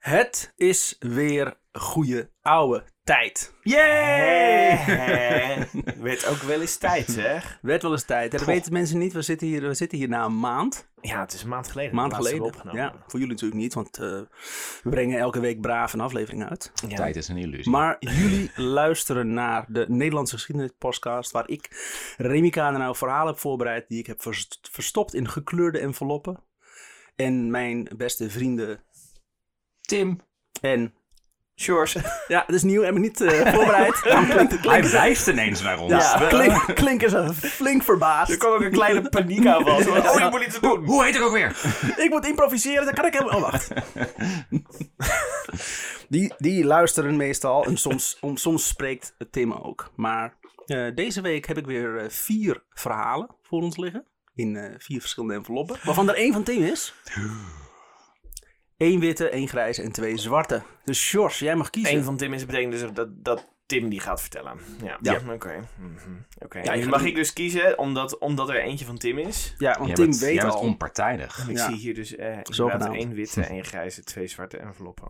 Het is weer goede oude tijd. Yay! Werd ook wel eens tijd, zeg. Werd wel eens tijd. Dat Goh. weten mensen niet. We zitten hier, we zitten hier na een maand. Ja, het is een maand geleden. Maand geleden. opgenomen. Ja, voor jullie natuurlijk niet, want eh, we brengen elke week braaf een aflevering uit. Ja. Tijd is een illusie. Maar jullie luisteren naar de Nederlandse geschiedenis podcast, waar ik, Remy nou verhalen heb voorbereid die ik heb verst- verstopt in gekleurde enveloppen. En mijn beste vrienden Tim, en... Sjors. Ja, het is nieuw, heb ik niet eh, voorbereid. Klinkt het hij wijst ineens naar ons. ja, klink, klinken ze flink verbaasd. Er kwam ook een kleine paniek aan van. Oh, ik moet iets doen. Hoe heet ik ook weer? Ik moet improviseren, dan kan ik helemaal... Oh, wacht. Die, die luisteren meestal en soms, om, soms spreekt Tim ook. Maar eh, deze week heb ik weer eh, vier verhalen voor ons liggen. In eh, vier verschillende enveloppen. Waarvan er één van Tim is. Eén witte, één grijze en twee zwarte. Dus Sjors, jij mag kiezen. Een van Tim is betekent dus dat, dat Tim die gaat vertellen. Ja, Ja. ja. oké. Mhm. Mag ik dus kiezen, omdat, omdat er eentje van Tim is. Ja, want Jij Tim bent, weet jij bent al. onpartijdig. Ik Ja. zie hier dus eh Zogenaamd. één witte, één grijze, twee zwarte enveloppen.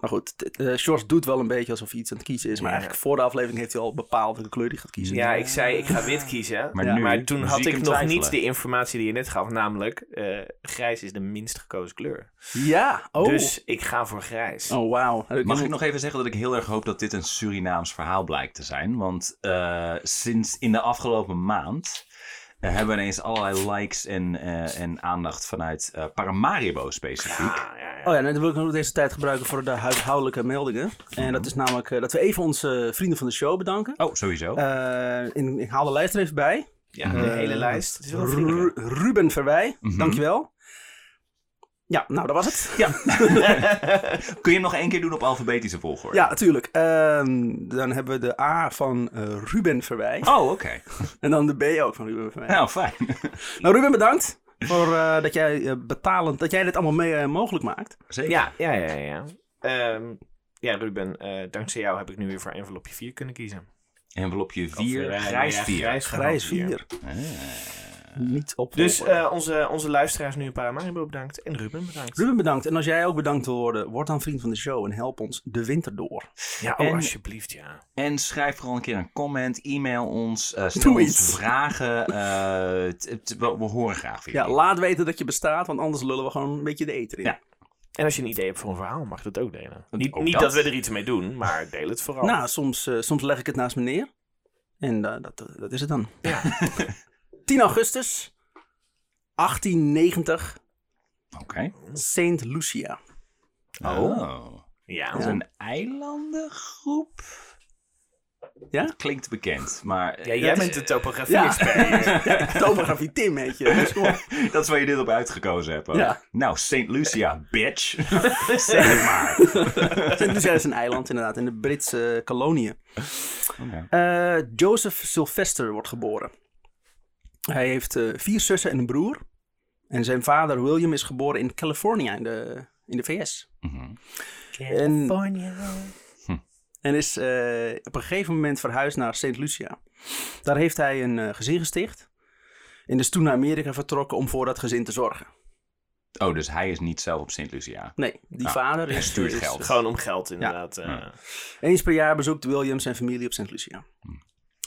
Maar goed, eh, Sjors doet wel een beetje alsof hij iets aan het kiezen is. Maar Ja. eigenlijk voor de aflevering heeft hij al bepaald welke kleur hij gaat kiezen. Ja, ik zei ik ga wit kiezen. Maar Ja. nu Maar toen had ik nog twijfelen. niet de informatie die je net gaf, namelijk eh, grijs is de minst gekozen kleur. Ja, oh. Dus ik ga voor grijs. Oh, wauw. Mag ik nog even zeggen dat ik heel erg hoop dat dit een Surinaams verhaal blijkt te zijn? Want eh, sinds in de afgelopen maand eh, hebben we ineens allerlei likes en, eh, en aandacht vanuit eh, Paramaribo specifiek. Ja, ja, ja. Oh ja, en dan wil ik nog deze tijd gebruiken voor de huishoudelijke meldingen. En dat is namelijk eh, dat we even onze vrienden van de show bedanken. Oh, sowieso. Eh, in, ik haal de lijst er even bij. Ja, de hele lijst. Ruben Verwij, Mhm. dankjewel. Ja, nou dat was het. Ja. Kun je hem nog één keer doen op alfabetische volgorde? Ja, natuurlijk. Ehm, dan hebben we de A van eh, Ruben Verwij. Oh, oké. En dan de B ook van Ruben Verwij. Nou, fijn. Nou Ruben, bedankt voor eh, dat jij eh, betalend, dat jij dit allemaal mee mogelijk maakt. Zeker. Ja, ja, ja, ja. Ehm, ja, Ruben, eh, dankzij jou heb ik nu weer voor envelopje 4 kunnen kiezen. Envelopje Of, 4, eh, grijs ja, 4. grijs Grijs vier. 4. Niet op Dus eh, onze, onze luisteraars nu Paramaribo bedankt en Ruben bedankt. Ruben bedankt. En als jij ook bedankt wil worden, word dan vriend van de show en help ons de winter door. Ja, oh, En- alsjeblieft, ja. En schrijf vooral een keer een comment, e-mail ons, eh, stel Doe ons iets. vragen. eh, t- t- we, we horen graag van Ja, laat weten dat je bestaat, want anders lullen we gewoon een beetje de eten in. Ja. En als je een idee hebt voor een verhaal, mag je dat ook delen. Niet, Ook niet dat. dat. we er iets mee doen, maar deel het vooral. Nou, soms, eh, soms leg ik het naast me neer. En dat, dat is het dan. Ja. 10 augustus 1890, Oké. Saint Lucia. Oh. ja. Dat is een eilandengroep. Ja? Klinkt bekend, maar Ja, jij dat bent de topografie Ja. Topografie Tim, weet je. Dus dat is waar je dit op uitgekozen hebt. Ja. Nou, St. Lucia, bitch. zeg het maar. Saint Lucia is een eiland inderdaad, in de Britse koloniën. Oké. Eh, Joseph Sylvester wordt geboren. Hij heeft eh, vier zussen en een broer. En zijn vader William is geboren in California in de, in de VS. Mhm. California. En is eh, op een gegeven moment verhuisd naar St. Lucia. Daar heeft hij een eh, gezin gesticht. En is toen naar Amerika vertrokken om voor dat gezin te zorgen. Oh, dus hij is niet zelf op St. Lucia. Nee, die Ah, vader is, stuurt is- geld. Gewoon om geld, inderdaad. eh. Eens per jaar bezoekt William zijn familie op St. Lucia.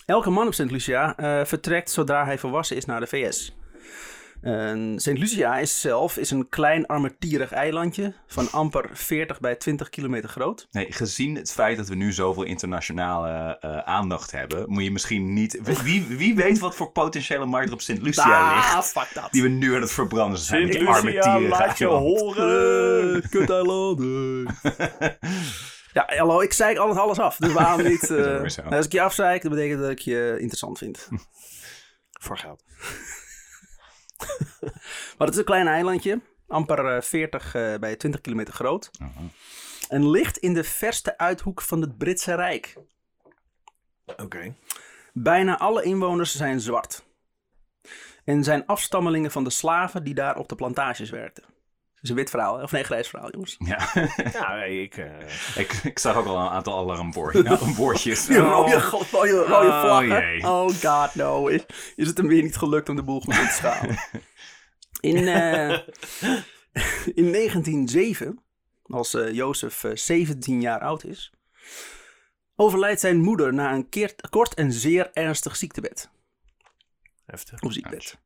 Elke man op St. Lucia eh, vertrekt zodra hij volwassen is naar de VS. En St. Lucia is zelf is een klein armetierig eilandje van amper 40 bij 20 kilometer groot. Nee, gezien het feit dat we nu zoveel internationale eh, aandacht hebben, moet je misschien niet. Wie, wie weet wat voor potentiële markt er op St. Lucia ligt. Ah, fuck dat. Die we nu aan het verbranden zijn. Sint Die Lucia, laat je eiland. horen. Kuteilanden. ja, hallo, ik zeik alles, alles af. Dus waarom niet? Eh, zo. als ik je afzeik, dat betekent dat ik je interessant vind. Voor geld. Maar het is een klein eilandje, amper eh, 40 eh, bij 20 kilometer groot. En ligt in de verste uithoek van het Britse Rijk. Oké. Bijna alle inwoners zijn zwart. En zijn afstammelingen van de slaven die daar op de plantages werkten. Is een wit verhaal, of nee, grijs verhaal, jongens. Ja, Ja, nee, ik... eh, ik, ik zag ook al een aantal alarmwoordjes. Nou, woordjes. Die rode, rode, rode, rode Oh, vlaggen. jee. Oh god, no. Is, is het hem weer niet gelukt om de boel goed in te schalen? In, eh, in 1907 als eh, Jozef eh, 17 jaar oud is, overlijdt zijn moeder na een keer, kort en zeer ernstig ziektebed. Heftig. Of ziekbed.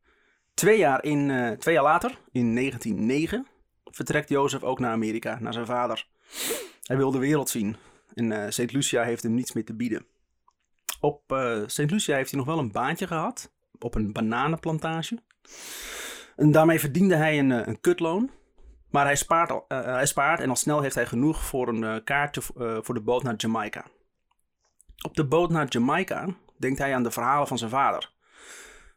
Twee jaar, in, eh, twee jaar later, in 1909, vertrekt Jozef ook naar Amerika, naar zijn vader. Hij wil de wereld zien en eh St. Lucia heeft hem niets meer te bieden. Op eh St. Lucia heeft hij nog wel een baantje gehad, op een bananenplantage. En daarmee verdiende hij een, eh, een kutloon. Maar hij spaart, al, hij spaart en al snel heeft hij genoeg voor een kaartje voor de boot naar Jamaica. Op de boot naar Jamaica denkt hij aan de verhalen van zijn vader.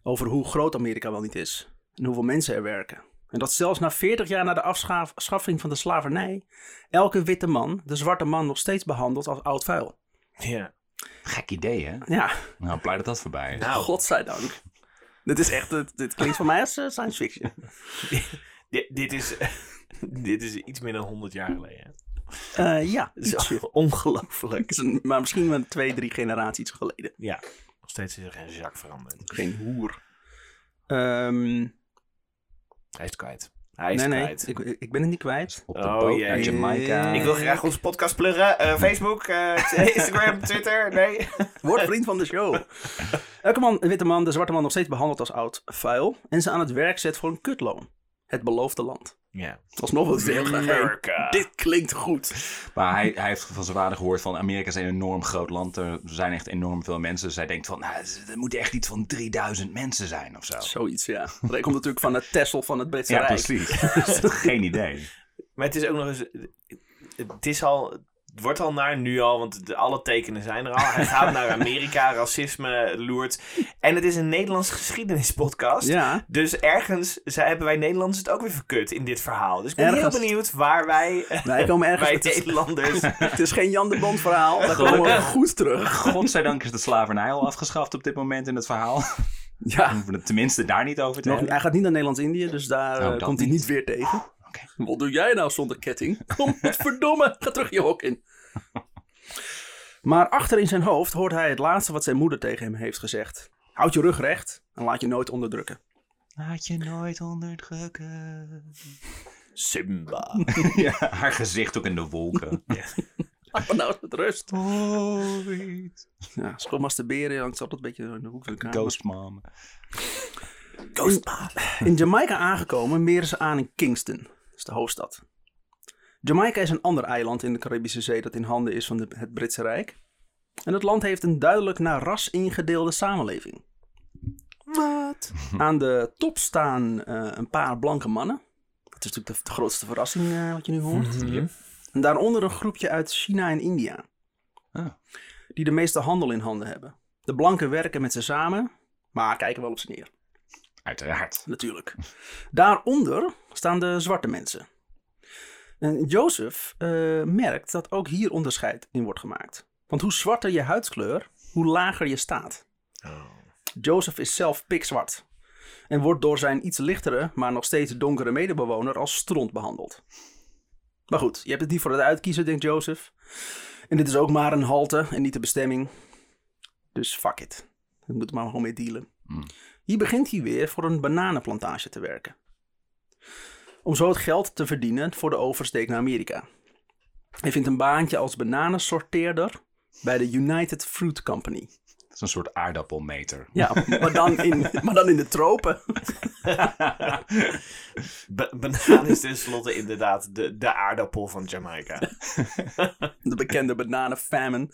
Over hoe groot Amerika wel niet is. En hoeveel mensen er werken. En dat zelfs na 40 jaar na de afscha- afschaffing van de slavernij. elke witte man de zwarte man nog steeds behandelt als oud vuil. Ja. Gek idee, hè? Ja, Nou, blij dat dat voorbij is. Nou. godzijdank. Dit is echt, dit, dit klinkt voor mij als eh, science fiction. Dit, dit, is, dit is iets meer dan 100 jaar geleden. Eh, ja, ongelooflijk. Maar misschien wel twee, drie generaties geleden. Ja, nog steeds is er geen zak veranderd. Geen hoer. Ehm, Hij is kwijt. Hij is nee, nee, kwijt. ik, ik ben het niet kwijt. Op de Oh, boot Jamaica. Ik wil graag onze podcast pluggen. Eh, Facebook, eh, Instagram, Twitter. Nee. Word vriend van de show. Elke man, witte man, de zwarte man nog steeds behandeld als oud vuil. En ze aan het werk zet voor een kutloon. Het beloofde land. Ja. Alsnog wil ik heel graag heen. Dit klinkt goed. Maar hij, hij heeft van zijn vader gehoord van Amerika is een enorm groot land. Er zijn echt enorm veel mensen. Dus hij denkt van, nou, er moeten echt iets van 3000 mensen zijn of zo. Zoiets, ja. Dat komt natuurlijk van het Tessel van het Britse Ja, Rijk. precies. Geen idee. Maar het is ook nog eens... Het is al... Het wordt al naar nu al, want de, alle tekenen zijn er al. Hij gaat naar Amerika, racisme loert. En het is een Nederlandse geschiedenispodcast. Ja, Dus ergens zij, hebben wij Nederlanders het ook weer verkut in dit verhaal. Dus ik ben Ergens. heel benieuwd waar wij, wij komen ergens... is, Nederlanders... het is geen Jan de Bond verhaal. Daar komen we goed terug. Godzijdank is de slavernij al afgeschaft op dit moment in het verhaal. Ja. Tenminste daar niet over te Nog, hebben. hij gaat niet naar Nederlands-Indië, dus daar Oh, eh, dat komt hij niet. niet weer tegen. Oké. Wat doe jij nou zonder ketting? Kom, wat verdomme, ga terug je hok in. Maar achter in zijn hoofd hoort hij het laatste wat zijn moeder tegen hem heeft gezegd. Houd je rug recht en laat je nooit onderdrukken. Laat je nooit onderdrukken. Simba. Ja, haar gezicht ook in de wolken. Laat me nou met rust. Ooit. Ja, schop masturberen hangt altijd een beetje in de hoek van de kamer. Ghost mom. In Jamaica aangekomen meren ze aan in Kingston. Dat is de hoofdstad. Jamaica is een ander eiland in de Caribische Zee dat in handen is van de- het Britse Rijk. En het land heeft een duidelijk naar ras ingedeelde samenleving. Wat? Aan de top staan eh, een paar blanke mannen. Dat is natuurlijk de, de grootste verrassing eh, wat je nu hoort. En daaronder een groepje uit China en India. Ah. Die de meeste handel in handen hebben. De blanken werken met ze samen, maar kijken wel op ze neer. Uiteraard. Natuurlijk. Daaronder staan de zwarte mensen. En Jozef eh, merkt dat ook hier onderscheid in wordt gemaakt. Want hoe zwarter je huidskleur, hoe lager je staat. Oh. Jozef is zelf pikzwart. En wordt door zijn iets lichtere, maar nog steeds donkere medebewoner als stront behandeld. Maar goed, je hebt het niet voor het uitkiezen, denkt Jozef. En dit is ook maar een halte en niet de bestemming. Dus fuck it. We moeten maar gewoon mee dealen. Mm. Hier begint hij weer voor een bananenplantage te werken. Om zo het geld te verdienen voor de oversteek naar Amerika. Hij vindt een baantje als bananensorteerder bij de United Fruit Company. Een soort aardappelmeter. Ja, maar dan in, maar dan in de tropen. Ba- banaan is tenslotte inderdaad de, de aardappel van Jamaica. De bekende bananenfamine.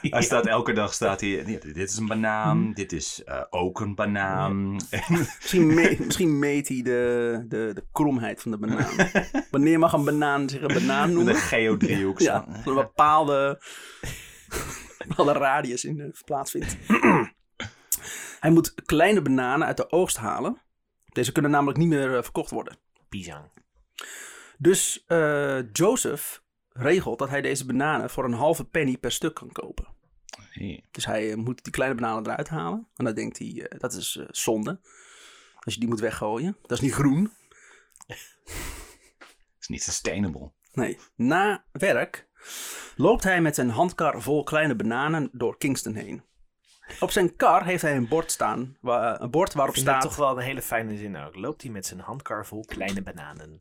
Hij staat elke dag staat hij. ja, dit is een banaan. Dit is eh, ook een banaan. Misschien, me- misschien meet hij de, de, de kromheid van de banaan. Wanneer mag een banaan zich een banaan noemen? een geodriehoek. Ja, een bepaalde, bepaalde radius in eh, plaatsvindt. Hij moet kleine bananen uit de oogst halen. Deze kunnen namelijk niet meer eh, verkocht worden. Pisang. Dus eh, Joseph regelt dat hij deze bananen voor een halve penny per stuk kan kopen. Hey, Dus hij moet die kleine bananen eruit halen. En dan denkt hij, dat is zonde. Als je die moet weggooien. Dat is niet groen. is niet sustainable. Nee. Na werk loopt hij met zijn handkar vol kleine bananen door Kingston heen. Op zijn kar heeft hij een bord staan. een bord waarop Ik vind dat staat... toch wel een hele fijne zin ook. Loopt hij met zijn handkar vol kleine bananen.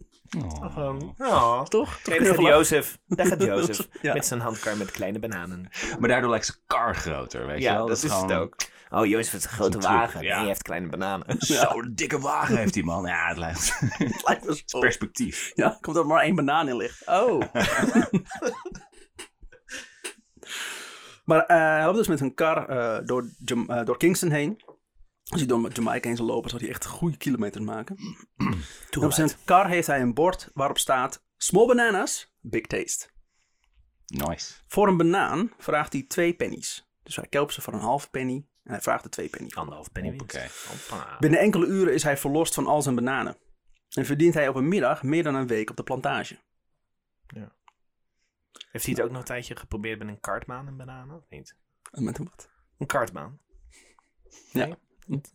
Oh. Toch? Daar gaat? Jozef. Daar gaat Jozef. Ja. Met zijn handkar met kleine bananen. Maar daardoor lijkt zijn kar groter, weet je Ja, wel? dat is gewoon- het ook. Oh, Jozef heeft een grote wagen. ja. Nee, hij heeft kleine bananen. Zo, een dikke wagen heeft die man. Ja, het lijkt Het lijkt me zo. perspectief. Ja, komt er maar één banaan in ligt. Oh. maar eh, hij loopt dus met een kar eh, door, eh, door Kingston heen. Als hij door Jamaica heen zou lopen, zou hij echt goede kilometers maken. En op zijn kar heeft hij een bord waarop staat... Small bananas, big taste. Nice. Voor een banaan vraagt hij twee pennies. Dus hij koopt ze voor een halve penny en hij vraagt er twee penny. Anderhalf penny winst. Binnen enkele uren is hij verlost van al zijn bananen. En verdient hij op een middag meer dan een week op de plantage. Heeft hij het ook nog een tijdje geprobeerd met een kartmaan en bananen? Of niet? En met een wat? Een kartmaan? Ja. Nee?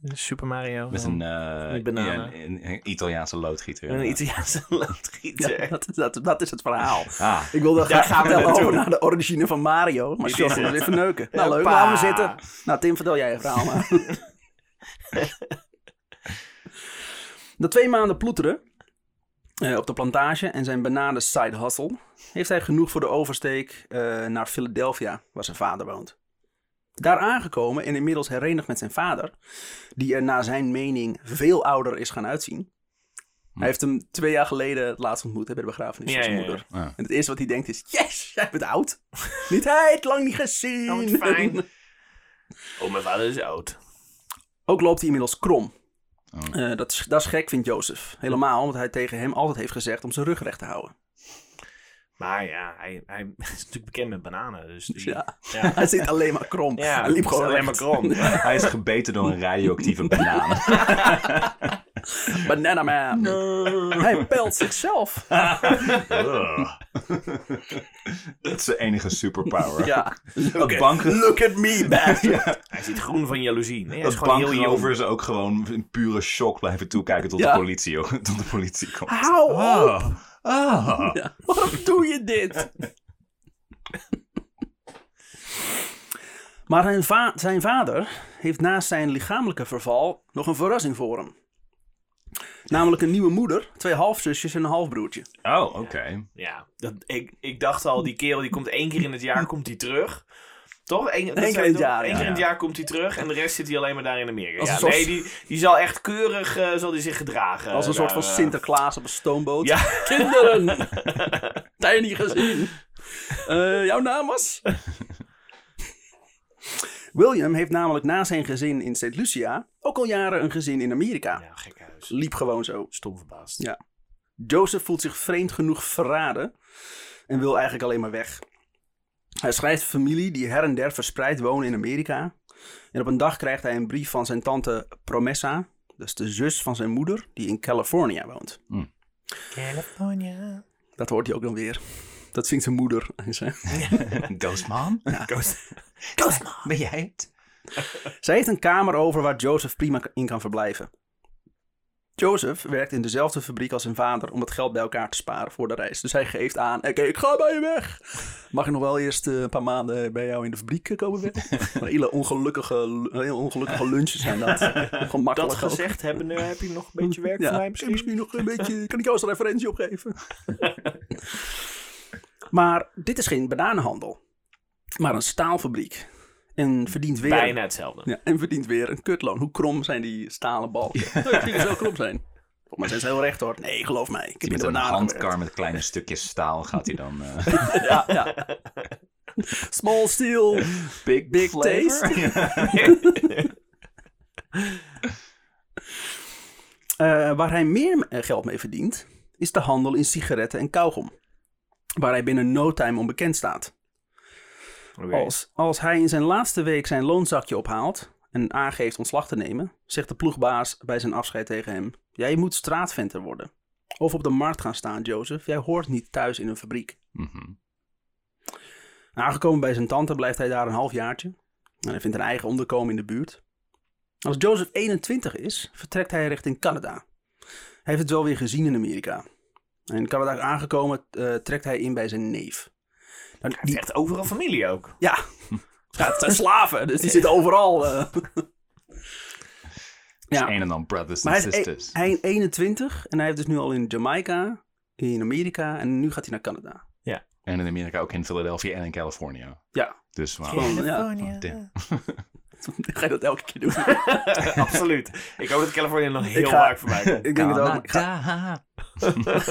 Super Mario? Met een, eh, Met ja, een, een Italiaanse loodgieter. Een Italiaanse loodgieter. Ja, dat, is- dat, dat is het verhaal. Ah, Ik wilde graag gaan vertellen over naar de origine van Mario. Maar Sjors is wil even neuken. Nou leuk, laten we zitten. Nou Tim, vertel jij je verhaal maar. Na twee maanden ploeteren eh, op de plantage en zijn bananen side hustle... heeft hij genoeg voor de oversteek eh, naar Philadelphia, waar zijn vader woont. Daar aangekomen en inmiddels herenigd met zijn vader... die er naar zijn mening veel ouder is gaan uitzien... Hij heeft hem twee jaar geleden het laatst ontmoet hè, bij de begrafenis van zijn ja, ja. moeder. En het eerste wat hij denkt is: Yes, jij bent oud. niet hij, het lang niet gezien. Oh, fijn. Oh, mijn vader is oud. Ook loopt hij inmiddels krom. Oh. Eh, dat, is, dat is gek, vindt Jozef. Helemaal, omdat hij tegen hem altijd heeft gezegd om zijn rug recht te houden. Maar ja, hij, hij is natuurlijk bekend met bananen. Dus die, Ja. ja. Hij zit alleen maar krom. Ja, hij liep gewoon alleen maar krom. Hij is gebeten door een radioactieve banaan. Banana man. Hij pelt zichzelf. Ugh. Dat is zijn enige superpower. ja. Bank, Look at me, bastard. Hij ziet groen van jaloezie. Nee, dat jong. bankrovers ook gewoon in pure shock blijven toekijken tot, Ja. de, politie, tot de politie komt. Hou op. Ah. Ah. Ja, Waarom doe je dit? Maar zijn, va- zijn vader heeft naast zijn lichamelijke verval nog een verrassing voor hem. Namelijk een nieuwe moeder, twee halfzusjes en een halfbroertje. Oh, oké. Ja, dat, ik, ik dacht al, die kerel die komt één keer in het jaar komt hij terug. Toch? Eén, keer in het jaar, Eén ja. keer in het jaar komt hij terug en de rest zit hij alleen maar daar in Amerika. Ja, soort- nee, die, die zal echt keurig eh, zal die zich gedragen. Als een soort van eh. Sinterklaas op een stoomboot. Ja. Kinderen! Niet gezien. Eh, jouw naam was? William heeft namelijk na zijn gezin in St. Lucia ook al jaren een gezin in Amerika. Ja, gek huis. Liep gewoon zo. Stom verbaasd. Ja. Joseph voelt zich vreemd genoeg verraden en wil eigenlijk alleen maar weg. Hij schrijft familie die her en der verspreid wonen in Amerika. En op een dag krijgt hij een brief van zijn tante Promessa, dus de zus van zijn moeder, die in California woont. California. Dat hoort hij ook dan weer. Dat zingt zijn moeder. Ghost Mom? Ghost. Ghost Mom, ben jij het? Zij heeft een kamer over waar Joseph prima in kan verblijven. Joseph werkt in dezelfde fabriek als zijn vader om het geld bij elkaar te sparen voor de reis. Dus hij geeft aan, oké, ik ga bij je weg. Mag ik nog wel eerst eh, een paar maanden bij jou in de fabriek eh, komen werken? Een hele ongelukkige, hele ongelukkige lunches zijn dat. Gewoon makkelijk Dat ook. gezegd hebben, heb je nog een beetje werk Ja, voor mij en misschien? misschien nog een beetje, kan ik jou als referentie opgeven? maar dit is geen bananenhandel, maar een staalfabriek. En verdient weer... Bijna hetzelfde. Ja, en verdient weer een kutloon. Hoe krom zijn die stalen balken? Ja. Die zo krom zijn. Volgens mij zijn ze heel recht hoor. Nee, geloof mij. Ik heb Met een handkar met kleine stukjes staal gaat hij dan... eh. Ja, ja. Small steel, big big flavor? taste. Eh, waar hij meer eh, geld mee verdient, is de handel in sigaretten en kauwgom. Waar hij binnen no time onbekend staat. Als, als hij in zijn laatste week zijn loonzakje ophaalt en aangeeft ontslag te nemen, zegt de ploegbaas bij zijn afscheid tegen hem: Jij moet straatventer worden. Of op de markt gaan staan, Joseph. Jij hoort niet thuis in een fabriek. Mhm. Aangekomen bij zijn tante blijft hij daar een half jaartje. En hij vindt een eigen onderkomen in de buurt. Als Joseph 21 is, vertrekt hij richting Canada. Hij heeft het wel weer gezien in Amerika. En in Canada aangekomen eh, trekt hij in bij zijn neef. Nou, Hij heeft die, echt overal familie ook. ja, Ja, het zijn slaven, dus die zitten overal. eh. Ja. ja, Een en dan brothers maar and hij is, e- sisters. hij is 21 en hij heeft dus nu al in Jamaica, in Amerika en nu gaat hij naar Canada. En in Amerika ook in Philadelphia en in Californië. Ja, Dus ja. Oh, damn. ga je dat elke keer doen? Absoluut. Ik hoop dat Californië nog heel ga- vaak voorbij komt. ik denk het ook. Ik ga.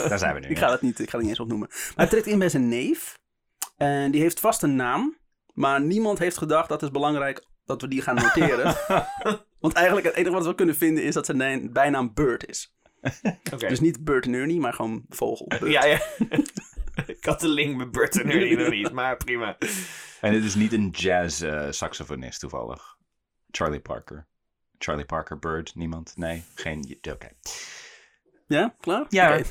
Daar zijn we nu. ik ja. ga dat niet, ik ga dat niet eens opnoemen. Maar hij trekt in bij zijn neef en die heeft vast een naam, maar niemand heeft gedacht dat het belangrijk dat we die gaan noteren. Want eigenlijk het enige wat we kunnen vinden is dat zijn naam- bijnaam Bird is. Oké. Dus niet Bird en Ernie, maar gewoon vogel. Bird. Ja, ja. Ik had de link met Bert en Ernie nog niet, maar prima. En het is niet een jazz eh, saxofonist toevallig. Charlie Parker. Charlie Parker, Bird, niemand? Nee, geen... Oké. Ja, klaar? Ja.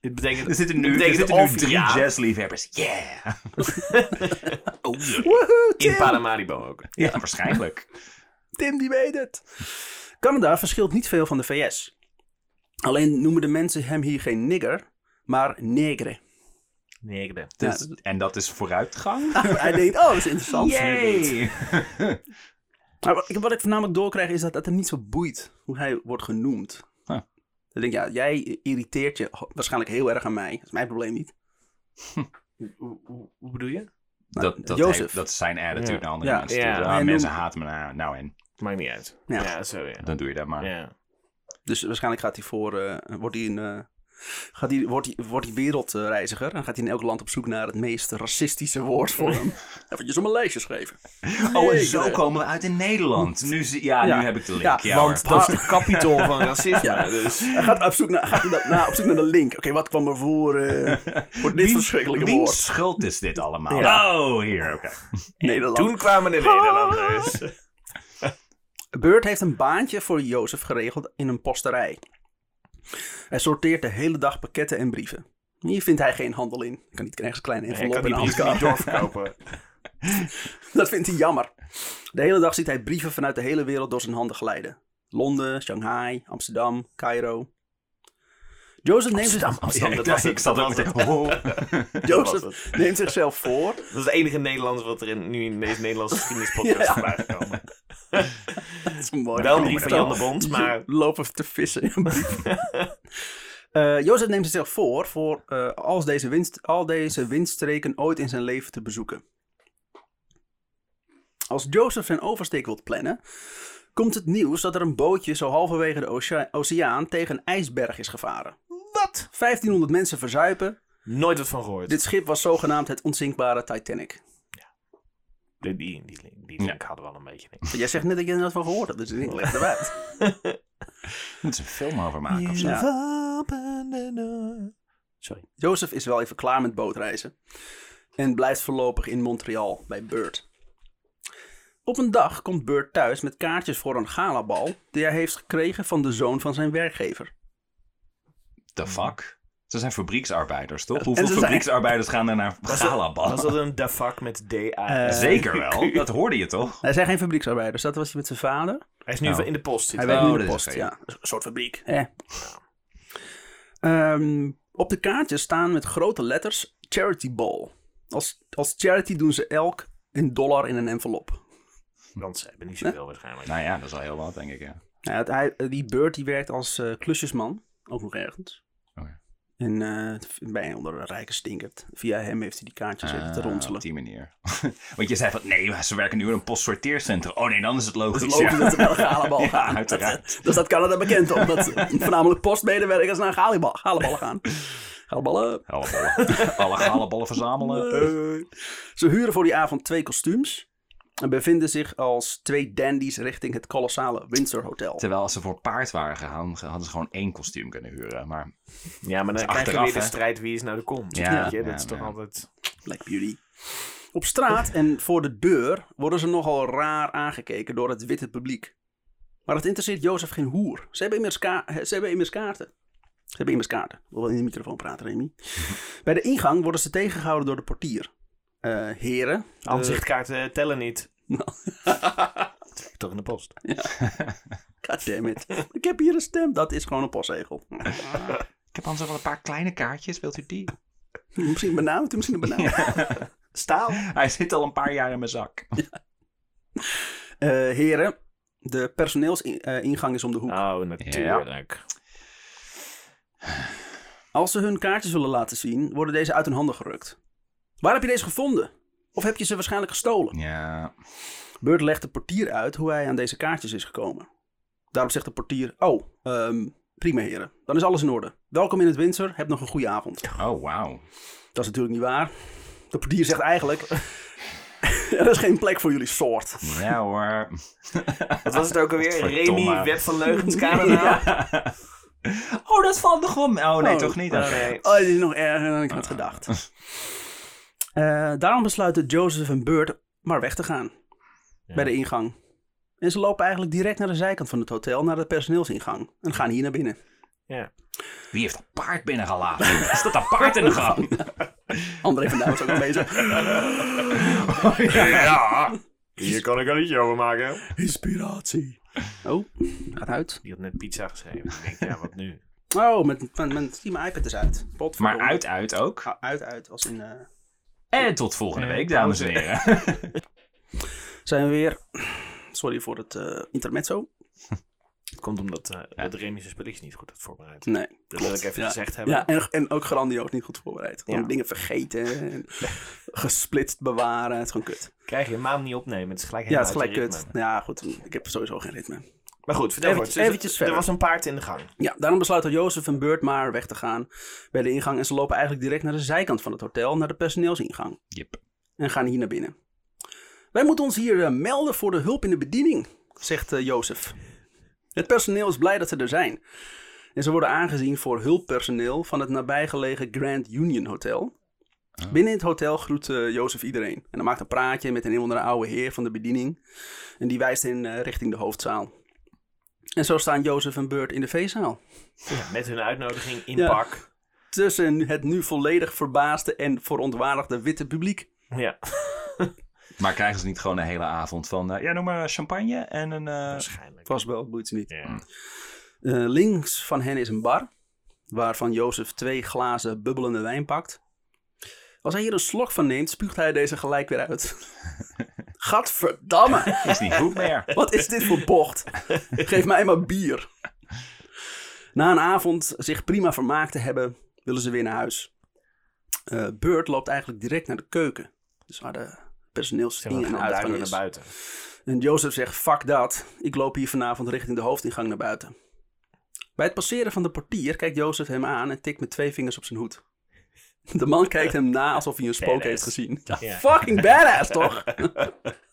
Dit betekent, Er zitten nu, er betekent zitten nu drie ja, jazzliefhebbers. Yeah! oh yeah. Woehoe, in! Paramaribo ook. Ja, waarschijnlijk. Tim die weet het. Canada verschilt niet veel van de VS. Alleen noemen de mensen hem hier geen nigger, maar negre. Ja, Dus, en dat is vooruitgang? Hij denkt, oh, dat is interessant. Yay! Maar wat ik, voornamelijk doorkrijg is dat het hem niet zo boeit hoe hij wordt genoemd. Huh. Dan denk ik, ja, jij irriteert je waarschijnlijk heel erg aan mij. Dat is mijn probleem niet. Hoe, hoe, hoe bedoel je? Dat, dat, Jozef. heeft- dat is zijn attitude Ja. naar andere Ja. mensen. Ja. toe. Maar Ah, mensen haten me nou, nou en. Maakt niet uit. Ja. Ja, zo ja. Dan doe je dat maar. ja. Dus waarschijnlijk gaat hij voor, eh, wordt hij een, eh, gaat hij, wordt hij, wordt hij wereldreiziger. En gaat hij in elk land op zoek naar het meest racistische woord voor hem. Eventjes om een lijstje schrijven. Oh, en zo komen we uit in Nederland. Nu, ja, Ja. nu heb ik de link. Ja, Ja, Want hoor. dat is de kapitool van racisme. Ja. Dus. Hij gaat op zoek naar, gaat op zoek naar de link. Oké, wat kwam er voor, eh, voor dit Wie- verschrikkelijke wiens woord? schuld is dit allemaal? Ja. Oh, hier, oké. Nederland. Toen kwamen de Nederlanders. Beurt heeft een baantje voor Jozef geregeld in een posterij. Hij sorteert de hele dag pakketten en brieven. Hier vindt hij geen handel in. Hij kan niet ergens een kleine Ik envelop in hand niet doorverkopen. Dat vindt hij jammer. De hele dag ziet hij brieven vanuit de hele wereld door zijn handen glijden. Londen, Shanghai, Amsterdam, Cairo. Jozef neemt, zich- Amsterdam, dat Ja, was het, ik zat dat ook was meteen... Jozef neemt zichzelf voor. Dat is het enige Nederlands wat er in, nu in deze Nederlandse geschiedenispodcast Ja. voorbij is gekomen. Dat is mooi. Wel een brief van Jan de Bond, maar... Lopen te vissen in brief. Eh, Jozef neemt zichzelf voor, voor eh, als deze winst, al deze windstreken ooit in zijn leven te bezoeken. Als Jozef zijn oversteek wilt plannen, komt het nieuws dat er een bootje zo halverwege de ocea- oceaan tegen een ijsberg is gevaren. Wat? 1500 mensen verzuipen. Nooit wat van gehoord. Dit schip was zogenaamd het onzinkbare Titanic. Die, die, die, die link hadden we al een beetje. Jij zegt net dat je er wat van gehoord hebt, dus ik leg eruit. Moet ze een film over maken of zo? Ja. Sorry. Jozef is wel even klaar met bootreizen en blijft voorlopig in Montreal bij Burt. Op een dag komt Burt thuis met kaartjes voor een galabal die hij heeft gekregen van de zoon van zijn werkgever. The fuck? Ze zijn fabrieksarbeiders, toch? Hoeveel zijn- fabrieksarbeiders gaan er naar Galabal? Was dat een the fuck met D-A? Eh, Zeker wel, dat hoorde je toch? Hij zijn geen fabrieksarbeiders, dat was hij met zijn vader. Hij is nu Nou. in de post. Hij zit werkt Oh, nu in de is post, ja. Een soort fabriek. Eh. Ehm, op de kaartjes staan met grote letters Charity Ball. Als, als charity doen ze elk een dollar in een envelop. Want ze hebben niet zoveel waarschijnlijk. Nou ja, dat is al heel wat, denk ik, ja. Ja, het- hij, die Bird die werkt als eh, klusjesman, ook nog ergens. En eh, bij onder een rijke stinkert. Via hem heeft hij die kaartjes zitten te Ah, ronselen. Op die manier. Want je zei van, nee, ze werken nu in een postsorteercentrum. Oh nee, dan is het Het logisch. is logisch ja. dat ze naar Ja, gaan. uiteraard. Dus dat Canada bekend om. Dat voornamelijk postmedewerkers naar galaballen gaan. Galaballen. Alle ballen, alle galenballen verzamelen. Ze huren voor die avond twee kostuums. En bevinden zich als twee dandies richting het kolossale Windsor Hotel. Terwijl als ze voor paard waren gegaan, hadden ze gewoon één kostuum kunnen huren. Maar Ja, maar dan krijg je achteraf, weer de strijd wie is nou de kont. Ja, weet je? Dat ja, is toch ja. altijd... Black Beauty. Op straat en voor de deur worden ze nogal raar aangekeken door het witte publiek. Maar het interesseert Jozef geen hoer. Ze hebben immers, ka- ze hebben immers kaarten. Ze hebben immers kaarten. Ik wil wel in de microfoon praten, Remy. Bij de ingang worden ze tegengehouden door de portier. Eh, heren. de- Aanzichtkaarten tellen niet. Nou. Toch in de post. God damn it. Ik heb hier een stem. Dat is gewoon een postzegel. ik heb anders wel een paar kleine kaartjes. Wilt u die? misschien benauwd, misschien een banaan. Staal? Hij zit al een paar jaar in mijn zak. Eh, heren, de personeelsingang is om de hoek. Oh, natuurlijk. Als ze hun kaartjes willen laten zien, worden deze uit hun handen gerukt. Waar heb je deze gevonden? Of heb je ze waarschijnlijk gestolen? Ja. Burt legt de portier uit hoe hij aan deze kaartjes is gekomen. Daarop zegt de portier: Oh, ehm, prima heren, dan is alles in orde. Welkom in het Windsor, heb nog een goede avond. Oh, wauw. Dat is natuurlijk niet waar. De portier zegt eigenlijk: Er is geen plek voor jullie soort. Ja hoor. Wat was het ook alweer? Remy, Wet van Leugens, Canada. Oh, dat valt nog wel... mee. Oh, nee, Oh. toch niet? Oh, nee. Oh, dit is nog erger dan ik had gedacht. Eh, daarom besluiten Joseph en Burt maar weg te gaan. Bij de ingang. En ze lopen eigenlijk direct naar de zijkant van het hotel, naar de personeelsingang. En gaan hier naar binnen. Ja. Wie heeft een paard binnengelaten? Is dat een paard in de gang? André van Duin is ook aanwezig. ja. Hier kan ik een liedje over maken. Inspiratie. Oh, gaat uit. Die had net pizza geschreven. Ik denk, ja, wat nu? Oh, met, met, met die mijn iPad is uit. Potverdomme. Maar uit, uit ook. Uit, uit. Als in... eh, En tot volgende week, dames en heren. zijn we weer... Sorry voor het eh intermezzo. Het komt omdat eh de Remy zijn spulletjes niet goed had voorbereid. Nee. Dat wil ik even Ja. gezegd hebben. Ja, en, en ook grandioos niet goed voorbereid. Gewoon Ja. dingen vergeten. En gesplitst bewaren. Het is gewoon kut. Krijg je een maand niet opnemen. Het is gelijk Ja, het is gelijk kut. ritme. Ja, goed. Ik heb sowieso geen ritme. Maar goed, vertel Eventjes- maar. Dus eventjes er verder. was een paard in de gang. Ja, daarom besluiten Jozef en Beurt maar weg te gaan bij de ingang. En ze lopen eigenlijk direct naar de zijkant van het hotel, naar de personeelsingang. Yep. En gaan hier naar binnen. Wij moeten ons hier eh, melden voor de hulp in de bediening, zegt eh, Jozef. Het personeel is blij dat ze er zijn. En ze worden aangezien voor hulppersoneel van het nabijgelegen Grand Union Hotel. Binnen het hotel groet eh, Jozef iedereen. En dan maakt een praatje met een een of andere oude heer van de bediening. En die wijst in eh, richting de hoofdzaal. En zo staan Jozef en Beurt in de feestzaal. Ja, met hun uitnodiging in Ja. pak. tussen het nu volledig verbaasde en verontwaardigde witte publiek. Ja, Maar krijgen ze niet gewoon een hele avond van... eh, ja, noem maar champagne en een... eh, waarschijnlijk. Vast wel, boeit ze niet. Ja. Eh, links van hen is een bar, waarvan Jozef twee glazen bubbelende wijn pakt. Als hij hier een slok van neemt, spuugt hij deze gelijk weer uit. Gadverdamme, is niet goed meer. wat is dit voor bocht? Geef mij maar bier. Na een avond zich prima vermaakt te hebben, willen ze weer naar huis. Eh Burt loopt eigenlijk direct naar de keuken. Dus waar de Zeg maar, personeelsin- en uitgang is. naar buiten. En Jozef zegt, fuck dat. Ik loop hier vanavond richting de hoofdingang naar buiten. Bij het passeren van de portier kijkt Jozef hem aan en tikt met twee vingers op zijn hoed. De man kijkt hem na alsof hij een spook Badass. heeft gezien. Ja, Ja. Fucking badass, toch?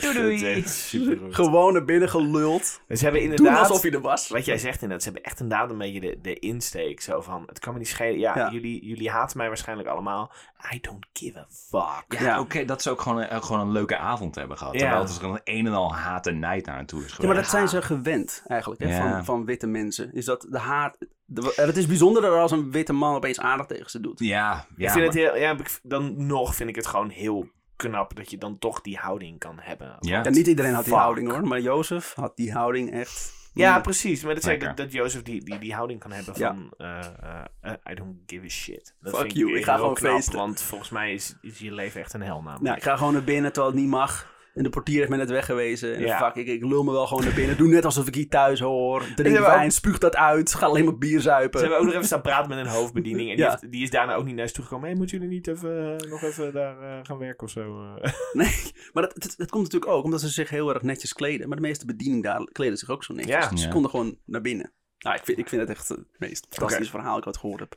Doei doei. Gewoon naar binnen geluld. Ze hebben Doen inderdaad... alsof hij er was. Wat jij zegt inderdaad, ze hebben echt inderdaad een beetje de, de insteek. Zo van, het kan me niet schelen. Ja, Ja. Jullie, jullie haten mij waarschijnlijk allemaal. I don't give a fuck. Ja, Ja. oké, dat ze ook gewoon, een- ook gewoon een leuke avond hebben gehad. Ja. Terwijl het dus gewoon een en al haat en nijd naar toe is Ja, geweest. maar dat zijn ze gewend eigenlijk, hè, Ja. van, van witte mensen. Is dat de haat... De, het is bijzonderder als een witte man opeens aardig tegen ze doet. Ja, ja, ik vind het heel, ja, ik- dan nog vind ik het gewoon heel knap dat je dan toch die houding kan hebben. Ja. Ja, niet iedereen had die Fuck. houding hoor, maar Jozef had die houding echt... Ja, precies. Maar dat zeg ik Lekker. dat, dat Jozef die, die, die houding kan hebben Ja. van... eh, eh, eh, I don't give a shit. Dat Fuck vind you, ik ga gewoon knap, feesten. Want volgens mij is, is je leven echt een hel namelijk. Nou, ik ga gewoon naar binnen terwijl het niet mag. En de portier heeft me net weggewezen. En Ja. fuck, ik, ik lul me wel gewoon naar binnen. Doe net alsof ik hier thuis hoor. Drink wijn, ook- spuug dat uit. Ga alleen maar bier Ze zuipen. hebben ook nog even staan praten met een hoofdbediening. En die, Ja. heeft- die is daarna ook niet naar ze toe gekomen. Hey, moeten jullie niet even, eh, nog even daar eh, gaan werken of zo? eh? Nee, maar dat, het, het komt natuurlijk ook omdat ze zich heel erg netjes kleden. Maar de meeste bediening daar kleden zich ook zo netjes. Ja. Dus ze Ja. konden gewoon naar binnen. Nou, ik vind, ik vind het echt het meest fantastische verhaal dat ik ooit gehoord heb.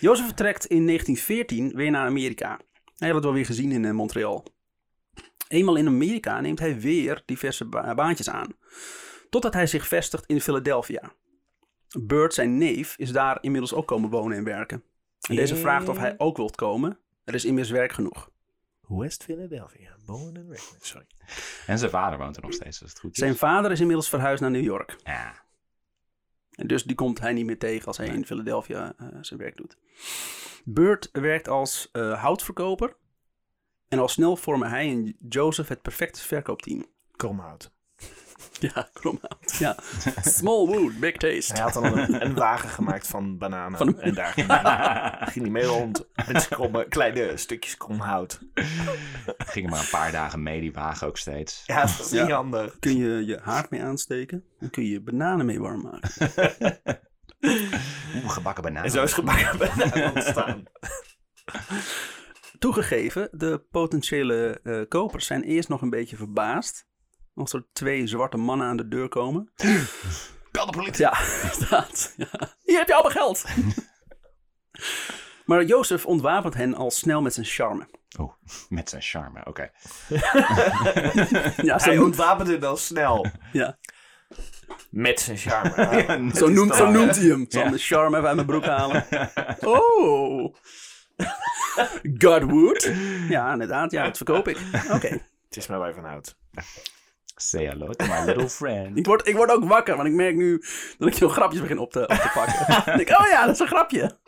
Jozef vertrekt in 1914 weer naar Amerika. Hij had het wel weer gezien in Montreal. Eenmaal in Amerika neemt hij weer diverse ba- baantjes aan. Totdat hij zich vestigt in Philadelphia. Burt, zijn neef, is daar inmiddels ook komen wonen en werken. En deze vraagt of hij ook wilt komen. Er is immers werk genoeg. West Philadelphia. Born and raised. Sorry. En zijn vader woont er nog steeds, als het goed is. Zijn vader is inmiddels verhuisd naar New York. Ja. En dus die komt hij niet meer tegen als hij in Philadelphia eh, zijn werk doet. Burt werkt als eh, houtverkoper. En al snel vormen hij en Joseph het perfecte verkoopteam. Kromhout. Ja, kromhout. Ja. Small wood, big taste. Hij had dan een, een wagen gemaakt van bananen. Van- En daar ging, ging hij mee rond met kromme, kleine stukjes krom hout. Ging er maar een paar dagen mee, die wagen ook steeds. Ja, dat is Ja. niet handig. Kun je je haard mee aansteken. Dan kun je bananen mee warm maken. Oeh, gebakken bananen. En zo is gebakken bananen ontstaan. Toegegeven, de potentiële eh, kopers zijn eerst nog een beetje verbaasd. Als er twee zwarte mannen aan de deur komen. Bel de politie. Ja, inderdaad. Ja. Hier heb je al mijn geld. maar Jozef ontwapent hen al snel met zijn charme. Oh, met zijn charme, oké. Ja, zo, Hij noemt, ontwapende dan snel. ja. Met zijn charme. zo, noemt, zo noemt hij hem. Ik zal Ja. de charme even uit mijn broek halen. Oh. Godwood. Ja, inderdaad. Ja, dat verkoop ik. Oké. Het is maar waar je van houdt. Say hello to my little friend. Ik word, ik word ook wakker, want ik merk nu dat ik zo'n grapjes begin op te, op te pakken. Dan denk ik, oh ja, dat is een grapje.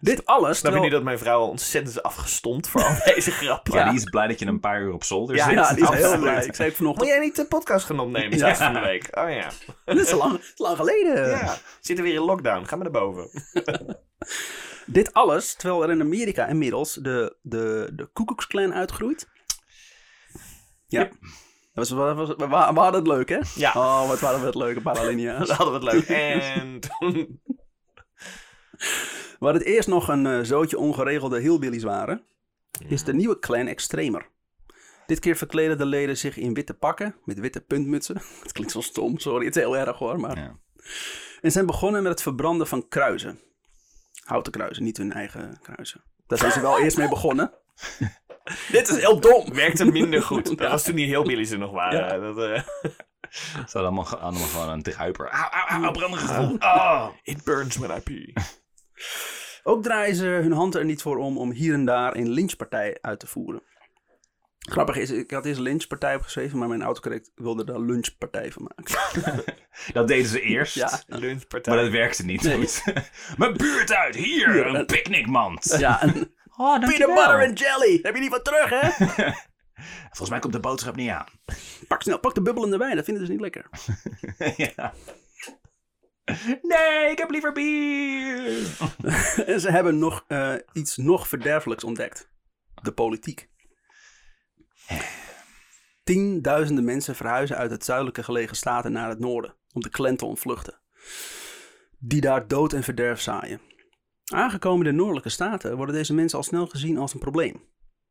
Dit alles... Snap je niet dat mijn vrouw al ontzettend is afgestompt voor al deze grappen? Maar die is blij dat je een paar uur op zolder Ja, zit. Ja, die is heel blij. Ik zei vanochtend, jij niet de podcast gaan opnemen? Ja. Ja. van de week. Oh ja. dit is lang, lang geleden. Ja. Zitten weer in lockdown. Ga maar naar boven. Dit alles, terwijl er in Amerika inmiddels de, de, de Ku Klux Klan uitgroeit. Ja. Dat was, was, was- we, hadden het leuk, hè? Ja. Oh, wat waren we het leuke Dat paralinea's. hadden we het leuk. En toen... Waar het eerst nog een eh, zootje ongeregelde hillbillies waren, is de nieuwe clan extremer. Dit keer verkleden de leden zich in witte pakken met witte puntmutsen. Het klinkt zo stom, sorry, het is heel erg hoor. Maar... Ja. En zijn begonnen met het verbranden van kruisen. Houten kruisen, niet hun eigen kruisen. Daar zijn ze wel eerst mee begonnen. Dit is heel dom. Werkte minder goed. Dat was toen die heel Billy's er nog waren. Ja. Dat, eh, Ze hadden allemaal, allemaal gewoon een. Auw, auw, auw, brandig gevoel. Oh. It burns when I pee. Ook draaien ze hun hand er niet voor om om hier en daar een lynchpartij uit te voeren. Grappig is, ik had eerst lynchpartij opgeschreven, maar mijn autocorrect wilde er lunchpartij van maken. Dat deden ze eerst. Ja. Lunchpartij. Maar dat werkte niet Nee. goed. Mijn buurt uit, hier, een en- picknickmand. Ja, en Oh, peanut butter and jelly. Heb je niet wat terug, hè? Volgens mij komt de boodschap niet aan. Pak snel, pak de bubbelende wijn, dat vinden ze niet lekker. ja. Nee, ik heb liever bier. En ze hebben nog eh, iets nog verderfelijks ontdekt. De politiek. Tienduizenden mensen verhuizen uit het zuidelijke gelegen staten naar het noorden om de Klan te ontvluchten. Die daar dood en verderf zaaien. Aangekomen in de noordelijke staten worden deze mensen al snel gezien als een probleem.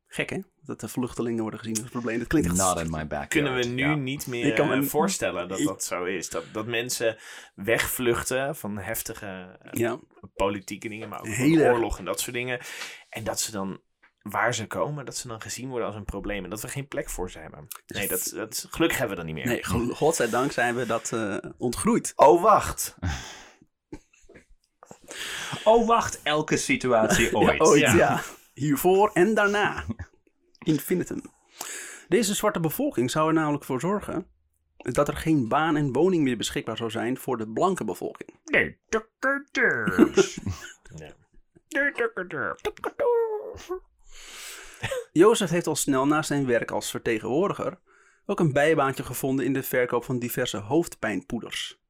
Gek hè? Dat de vluchtelingen worden gezien als een probleem. Dat klinkt echt... Not in my backyard. Kunnen we nu Ja. niet meer Ik kan me- eh, voorstellen dat Ik- dat zo is. Dat, dat mensen wegvluchten van heftige eh, Ja, politieke dingen, maar ook erg. oorlog en dat soort dingen. En dat ze dan, waar ze komen, dat ze dan gezien worden als een probleem. En dat we geen plek voor ze hebben. Nee, dat, dat, gelukkig hebben we dat niet meer. nee, godzijdank zijn we dat eh, ontgroeid. Oh, wacht. Oh, wacht, elke situatie ooit. Ja, ooit, ja. ja. Hiervoor en daarna. Infinitum. Deze zwarte bevolking zou er namelijk voor zorgen dat er geen baan en woning meer beschikbaar zou zijn voor de blanke bevolking. Nee. Jozef heeft al snel naast zijn werk als vertegenwoordiger ook een bijbaantje gevonden in de verkoop van diverse hoofdpijnpoeders.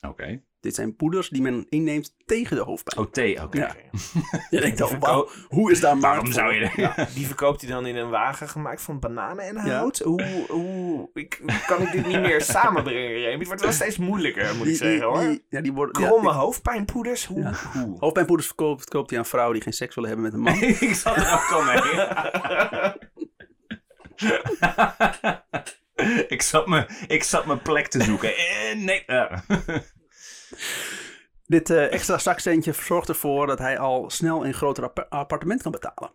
Oké. Dit zijn poeders die men inneemt tegen de hoofdpijn. Oh, thee, oké. Ja. Je denkt, wauw, hoe is daar markt zou je... Ja, die verkoopt hij dan in een wagen gemaakt van bananen en hout. Hoe, hoe ik, kan ik dit niet meer samenbrengen, Remy? Het wordt wel steeds moeilijker, moet ik Die- zeggen, hoor. die- ja, die worden, ja, Kromme die- hoofdpijnpoeders? Hoe? Ja. hoe? hoofdpijnpoeders verkoopt, verkoopt hij aan vrouwen die geen seks willen hebben met een man. ik zat er ook al mee. ik, zat me, ik zat mijn plek te zoeken. Eh, nee. Dit eh, extra zakcentje zorgt ervoor dat hij al snel een groter appa- appartement kan betalen.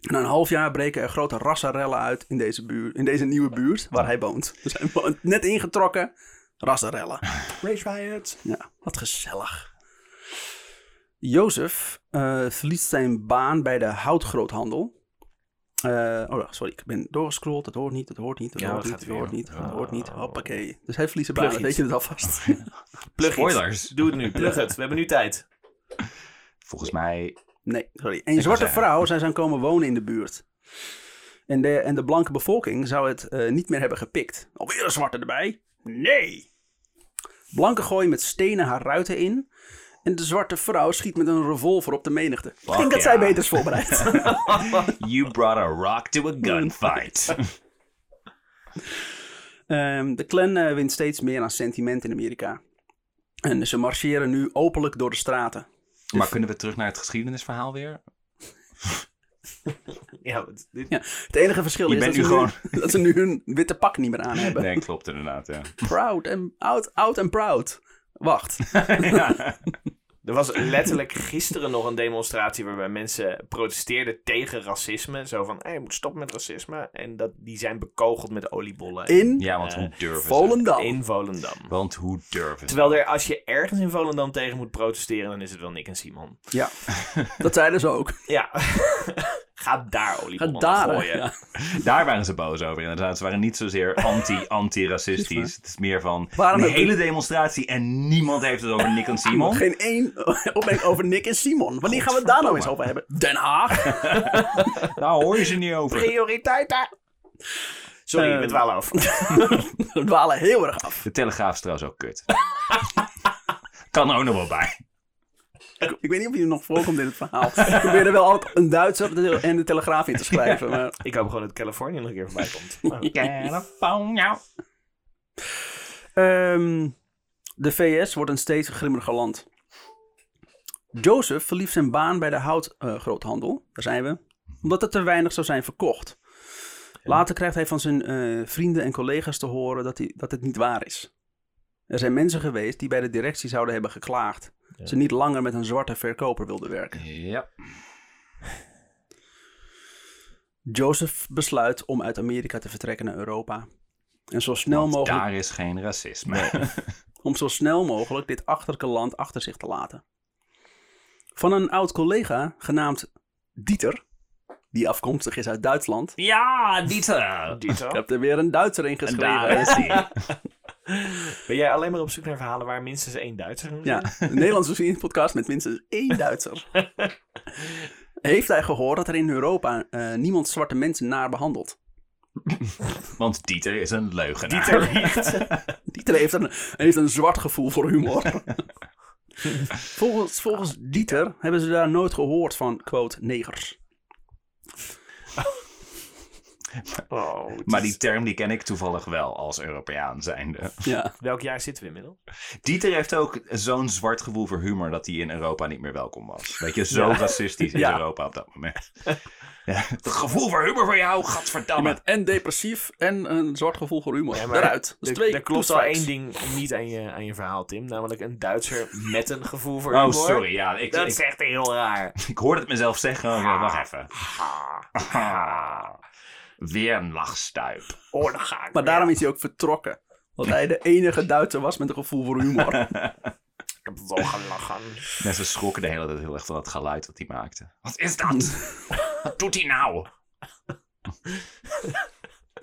Na een half jaar breken er grote rassenrellen uit in deze, buurt, in deze nieuwe buurt waar hij woont. Dus hij woont net ingetrokken, rassenrellen. Race Riot. Ja, wat gezellig. Jozef eh, verliest zijn baan bij de houtgroothandel. Eh, oh, sorry, ik ben doorgescrolld. Het hoort niet, het hoort niet, het Ja, hoort dat niet, het hoort niet, het hoort niet. Hoppakee. Dus hij verliest zijn baan, weet je het alvast. Plug Spoilers. Doe het nu, plug het. We hebben nu tijd. Volgens mij... Nee, sorry. Een zwarte vrouw zou zijn komen wonen in de buurt. En de, en de blanke bevolking zou het eh, niet meer hebben gepikt. Alweer een zwarte erbij? Nee. Blanken gooien met stenen haar ruiten in. En de zwarte vrouw schiet met een revolver op de menigte. Ik denk dat zij beter is voorbereid. You brought a rock to a gunfight. Ehm, de Klan eh, wint steeds meer aan sentiment in Amerika. En ze marcheren nu openlijk door de straten. maar kunnen we terug naar het geschiedenisverhaal weer? Ja, want dit, Ja, het enige verschil Je is dat nu nu, dat ze nu hun witte pak niet meer aan hebben. Nee, klopt inderdaad, ja. Proud en oud, oud en proud. Wacht. ja. Er was letterlijk gisteren nog een demonstratie waarbij mensen protesteerden tegen racisme. Zo van, hey, je moet stoppen met racisme. En dat, die zijn bekogeld met oliebollen In Ja, want Eh, hoe durven ze? Volendam. in Volendam. Want hoe durven ze? Terwijl er, als je ergens in Volendam tegen moet protesteren, dan is het wel Nick en Simon. Ja, dat zeiden ze ook. Ja, ga daar Ga oliebollen daar. gooien. Ja. Daar waren ze boos over inderdaad. Ze waren niet zozeer anti- anti-racistisch. het is meer van Waarom een heb- hele demonstratie en niemand heeft het over Nick en Simon. Geen één opmerking over Nick en Simon. Wanneer gaan we het daar nou eens over hebben? Den Haag. Nou hoor je ze niet over. Prioriteiten. Sorry, Eh, we dwalen af. We dwalen heel erg af. De Telegraaf is trouwens ook kut. kan er ook nog wel bij. Ik weet niet of je nog voorkomt in het verhaal. Ik probeerde wel altijd een Duitser en de Telegraaf in te schrijven. Maar Ik hoop gewoon dat Californië nog een keer voorbij komt. Oh. California. Ehm, de VS wordt een steeds grimmiger land. Joseph verliest zijn baan bij de houtgroothandel. Daar zijn we. Omdat er te weinig zou zijn verkocht. Later krijgt hij van zijn eh, vrienden en collega's te horen dat, hij, dat het niet waar is. Er zijn mensen geweest die bij de directie zouden hebben geklaagd. Ze niet langer met een zwarte verkoper wilden werken. Ja. Joseph besluit om uit Amerika te vertrekken naar Europa. En zo snel Want mogelijk daar is geen racisme. om zo snel mogelijk dit achterlijke land achter zich te laten. Van een oud collega genaamd Dieter, die afkomstig is uit Duitsland. Ja, Dieter. Ik heb er weer een Duitser in En geschreven. Ben jij alleen maar op zoek naar verhalen waar minstens één Duitser in Ja, een Nederlandse podcast met minstens één Duitser. Heeft hij gehoord dat er in Europa eh, niemand zwarte mensen naar behandelt? Want Dieter is een leugenaar. Dieter liegt. Dieter heeft een, heeft een zwart gevoel voor humor. volgens, volgens Dieter hebben ze daar nooit gehoord van, quote, negers. Oh, Maar is- die term die ken ik toevallig wel als Europeaan zijnde. Ja, Welk jaar zitten we inmiddels? Dieter heeft ook zo'n zwart gevoel voor humor dat hij in Europa niet meer welkom was. Weet je, zo Ja. racistisch is Ja. Europa op dat moment. Ja, het gevoel voor humor voor jou, je gadverdamme. bent en depressief en een zwart gevoel voor humor. Ja, maar Eruit. Dat is Er, twee er klopt strikes. één ding niet aan je, aan je verhaal, Tim. Namelijk een Duitser met een gevoel voor Oh, humor. sorry. Ja, ik, Dat ik, is echt heel raar. ik hoorde het mezelf zeggen. Oh, wacht even. Weer een lachstuip. Oh, dan ga ik Maar weer. daarom is hij ook vertrokken. Want hij de enige Duitser was met een gevoel voor humor. Ik heb wel gelachen. Mensen schrokken de hele tijd heel erg van het geluid wat hij maakte. Wat is dat? wat doet hij nou?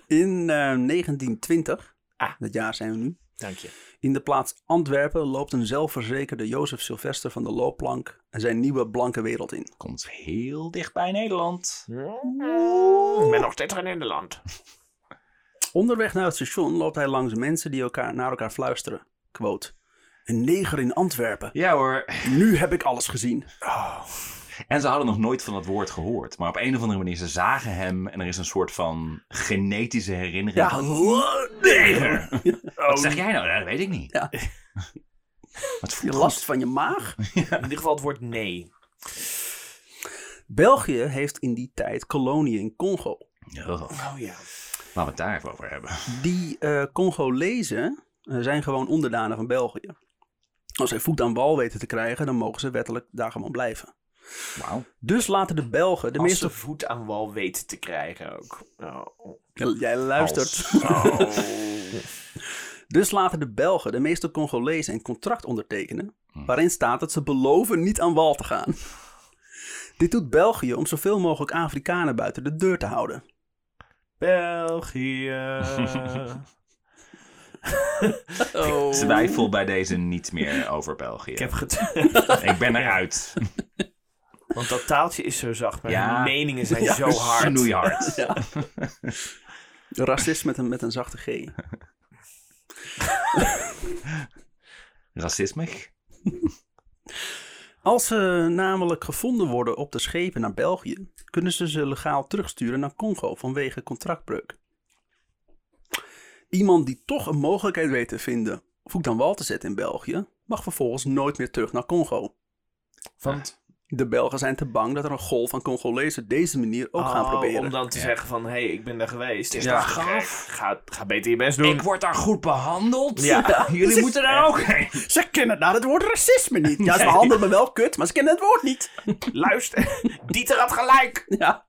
In eh, 1920, Ah. dat jaar zijn we nu, Dank je. in de plaats Antwerpen loopt een zelfverzekerde Jozef Sylvester van de loopplank en zijn nieuwe blanke wereld in. Komt heel dicht bij Nederland. Ik ben nog steeds in Nederland. Onderweg naar het station loopt hij langs mensen die elkaar, naar elkaar fluisteren. Quote, een neger in Antwerpen. Ja hoor. Nu heb ik alles gezien. En ze hadden nog nooit van dat woord gehoord. Maar op een of andere manier, ze zagen hem en er is een soort van genetische herinnering. Ja, van, neger. Wat zeg jij nou? Dat weet ik niet. Ja. Wat Je last van je maag? In ieder geval het woord nee. België heeft in die tijd koloniën in Congo. Oh, Oh ja. laten we het daar even over hebben. Die eh Congolezen eh, zijn gewoon onderdanen van België. Als zij voet aan wal weten te krijgen, dan mogen ze wettelijk daar gewoon blijven. Wauw. Dus laten de Belgen, de Als meeste... ze voet aan wal weten te krijgen ook. Oh. Jij luistert. Als- Dus laten de Belgen, de meeste Congolezen, een contract ondertekenen. waarin staat dat ze beloven niet aan wal te gaan. Dit doet België om zoveel mogelijk Afrikanen buiten de deur te houden. België. Oh. Twijfel bij deze niet meer over België. Ik heb. Ik ben eruit. Want dat taaltje is zo zacht, maar Ja. de meningen zijn Ja, zo hard. Snoeihard. Ja. Racist met een, met een zachte G. Racisme? Als ze namelijk gevonden worden op de schepen naar België, kunnen ze ze legaal terugsturen naar Congo vanwege contractbreuk. Iemand die toch een mogelijkheid weet te vinden voet aan wal te zetten in België, mag vervolgens nooit meer terug naar Congo. Want De Belgen zijn te bang dat er een golf van Congolezen deze manier ook gaan Oh, proberen. om dan te Ja. zeggen van, hé, hey, ik ben daar geweest. is Ja, gek. gaaf? Ga, ga beter je best doen. Ik word daar goed behandeld. Ja. Jullie moeten daar ook heen. Ze kennen daar het woord racisme niet. Ja, ze behandelen me wel kut, maar ze kennen het woord niet. Luister, Dieter had gelijk. Ja,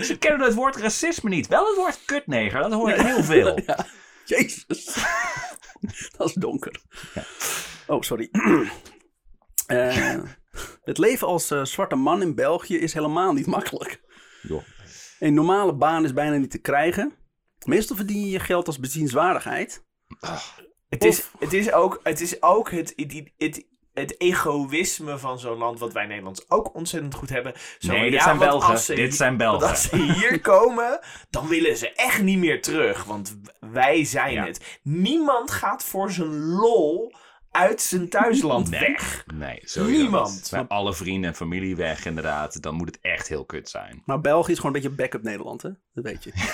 Ze kennen het woord racisme niet. Wel het woord kutneger, dat hoor ik heel veel. Ja. Jezus. dat is donker. Oh, sorry. Eh, het leven als eh, zwarte man in België is helemaal niet makkelijk. Een normale baan is bijna niet te krijgen. Meestal verdien je je geld als bezienswaardigheid. Het is, het is ook het, is ook het, het, het, het egoïsme van zo'n land wat wij Nederlands ook ontzettend goed hebben. Zo, Nee, dit ja, zijn Belgen. als ze Dit hier- zijn Belgen. als ze hier komen, dan willen ze echt niet meer terug. Want wij zijn Ja. het. Niemand gaat voor zijn lol uit zijn thuisland Nee. weg. Nee, sowieso Niemand. Bij alle vrienden en familie weg, inderdaad. Dan moet het echt heel kut zijn. Maar België is gewoon een beetje backup Nederland, hè? Dat weet je.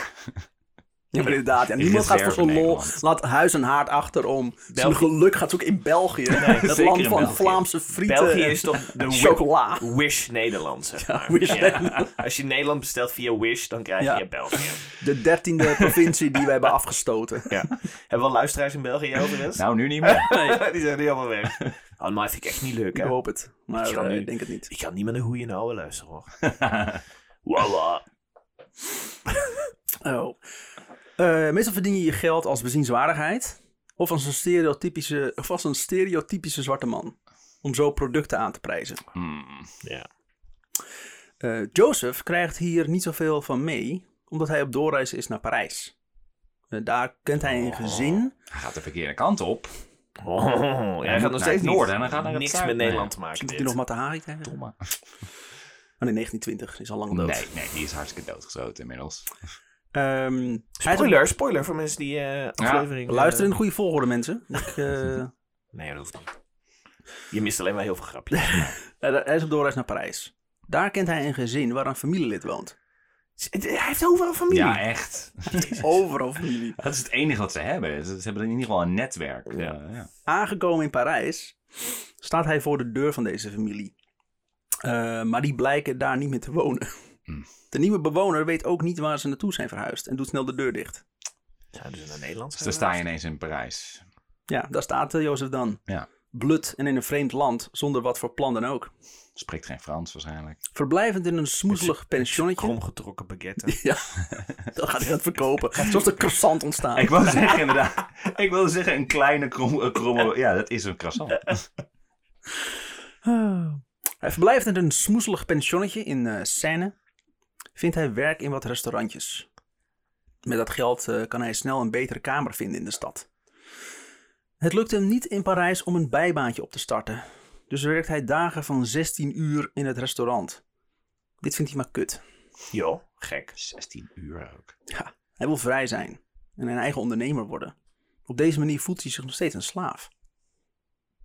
Ja, maar inderdaad. Ja, niemand gaat voor zo'n lol. Laat huis en haard achter om. Zijn geluk gaat zoeken in België. het zeker land van België. Vlaamse frieten. België en is toch de chocola. Wish Nederland, zeg maar. Wish Ja. Nederland. Als je Nederland bestelt via Wish, dan krijg Ja. je België. De dertiende provincie die we hebben afgestoten. Ja. Hebben we al luisteraars in België overigens? Nou, nu niet meer. Die zijn nu allemaal weg. Oh, maar vind ik echt niet leuk, Ik hè? hoop het. Maar Ik eh, nu- ik denk het niet. Ik kan niet met een goeie nou luisteren, hoor. Oh. Eh, meestal verdien je je geld als bezienswaardigheid. Of als een stereotypische, of als een stereotypische zwarte man. Om zo producten aan te prijzen. Hmm. Ja. Eh, Joseph krijgt hier niet zoveel van mee. Omdat hij op doorreis is naar Parijs. Eh, daar kent hij een gezin. Hij gaat de verkeerde kant op. Oh, jij gaat nog naar steeds noorden en dan gaat het niks met Nederland te maken. Misschien hij nog Matahari krijgen. Domme. Oh nee, 1920 is al lang dood. Nee, nee, die is hartstikke doodgeschoten inmiddels. Ehm, Spoiler, spoiler voor mensen die eh aflevering... eh, luister in de goede volgorde, mensen. Ik, eh, Nee, dat hoeft niet. Je mist alleen maar heel veel grapjes. hij is op doorreis naar Parijs. Daar kent hij een gezin waar een familielid woont. Hij heeft overal familie. Ja, echt. Overal familie. Dat is het enige wat ze hebben. Ze, hebben in ieder geval een netwerk. Ja. Eh, ja. Aangekomen in Parijs staat hij voor de deur van deze familie. Eh, maar die blijken daar niet meer te wonen. Hmm. De nieuwe bewoner weet ook niet waar ze naartoe zijn verhuisd en doet snel de deur dicht. Zouden ze naar Nederland Dus zijn? dan sta je ineens in Parijs. Ja, daar staat eh, Jozef dan. Ja. Blut en in een vreemd land, zonder wat voor plan dan ook. Spreekt geen Frans waarschijnlijk. Verblijvend in een smoezelig pensionnetje. Kromgetrokken baguette. Ja, dat gaat hij gaan verkopen. Zoals de croissant ontstaan. Ik wou zeggen inderdaad. Ik wilde zeggen een kleine krom, kromme... Ja, dat is een croissant. Hij verblijft in een smoezelig pensionnetje in eh Seine. Vindt hij werk in wat restaurantjes. Met dat geld eh, kan hij snel een betere kamer vinden in de stad. Het lukt hem niet in Parijs om een bijbaantje op te starten. Dus werkt hij dagen van 16 uur in het restaurant. Dit vindt hij maar kut. Joh, gek. 16 uur ook. Ja, hij wil vrij zijn en een eigen ondernemer worden. Op deze manier voelt hij zich nog steeds een slaaf.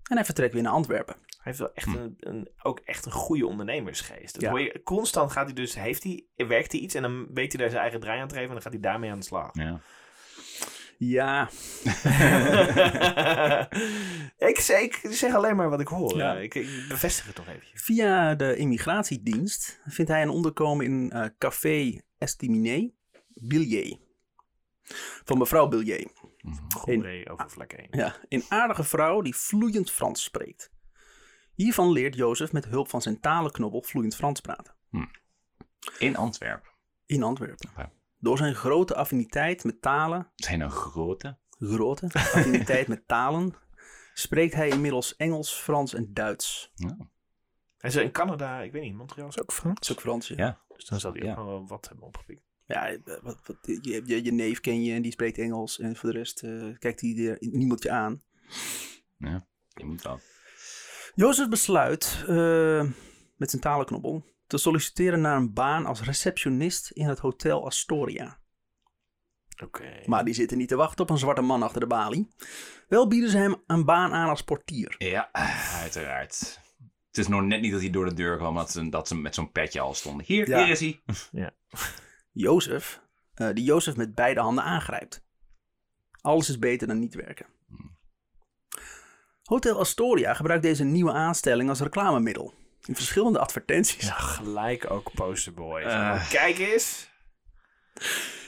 En hij vertrekt weer naar Antwerpen. Hij heeft wel echt een, een, ook echt een goede ondernemersgeest. Dat Ja. hoor je, constant gaat hij dus, heeft hij, werkt hij iets en dan weet hij daar zijn eigen draai aan te geven en dan gaat hij daarmee aan de slag. Ja. Ja, ik, zeg, ik zeg alleen maar wat ik hoor. Ja. Ik, ik bevestig het nog eventjes. Via de immigratiedienst vindt hij een onderkomen in eh, Café Estiminet Billier. Van mevrouw Billier. Goeree over vlak 1. Ja, een aardige vrouw die vloeiend Frans spreekt. Hiervan leert Jozef met hulp van zijn talenknobbel vloeiend Frans praten. In Antwerpen. In Antwerpen. Door zijn grote affiniteit met talen, Zijn een grote. grote affiniteit met talen, spreekt hij inmiddels Engels, Frans en Duits. Ja. Hij is in Canada, ik weet niet, Montreal is ook Frans. Is ook Frans, ja. Ja. Dus dan zal hij Ja. ook wel wat hebben opgepikt. Ja, eh, wat, wat, je, je, je neef ken je en die spreekt Engels. En voor de rest eh, kijkt hij er niemand je aan. ja. Je moet wel. Jozef besluit eh, met zijn talenknobbel te solliciteren naar een baan als receptionist in het Hotel Astoria. Oké. Maar die zitten niet te wachten op een zwarte man achter de balie. Wel bieden ze hem een baan aan als portier. Ja, uiteraard. Het is nog net niet dat hij door de deur kwam, dat ze, dat ze met zo'n petje al stonden. Hier, Ja. hier is hij. Jozef, eh, die Jozef met beide handen aangrijpt. Alles is beter dan niet werken. Hotel Astoria gebruikt deze nieuwe aanstelling als reclamemiddel. In verschillende advertenties. Ja, gelijk ook posterboy. Eh. Kijk eens.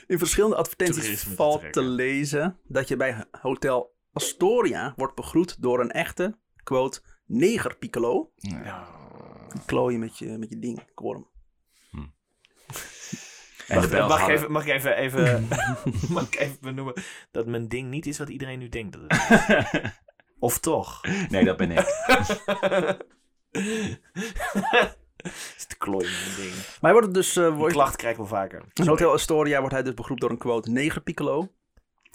In verschillende advertenties Toerisme valt te lezen dat je bij Hotel Astoria wordt begroet door een echte, quote, neger piccolo. Ja. Klooien met je, met je ding, ik hoor hem. En de Mag, ik even, mag ik even, even, mag ik even benoemen dat mijn ding niet is wat iedereen nu denkt dat het is? Of toch? Nee, dat ben ik. klooien mijn ding. Maar hij wordt dus, eh, wordt, klacht krijg ik wel vaker. in Hotel Astoria wordt hij dus begroet door een, quote, neger piccolo.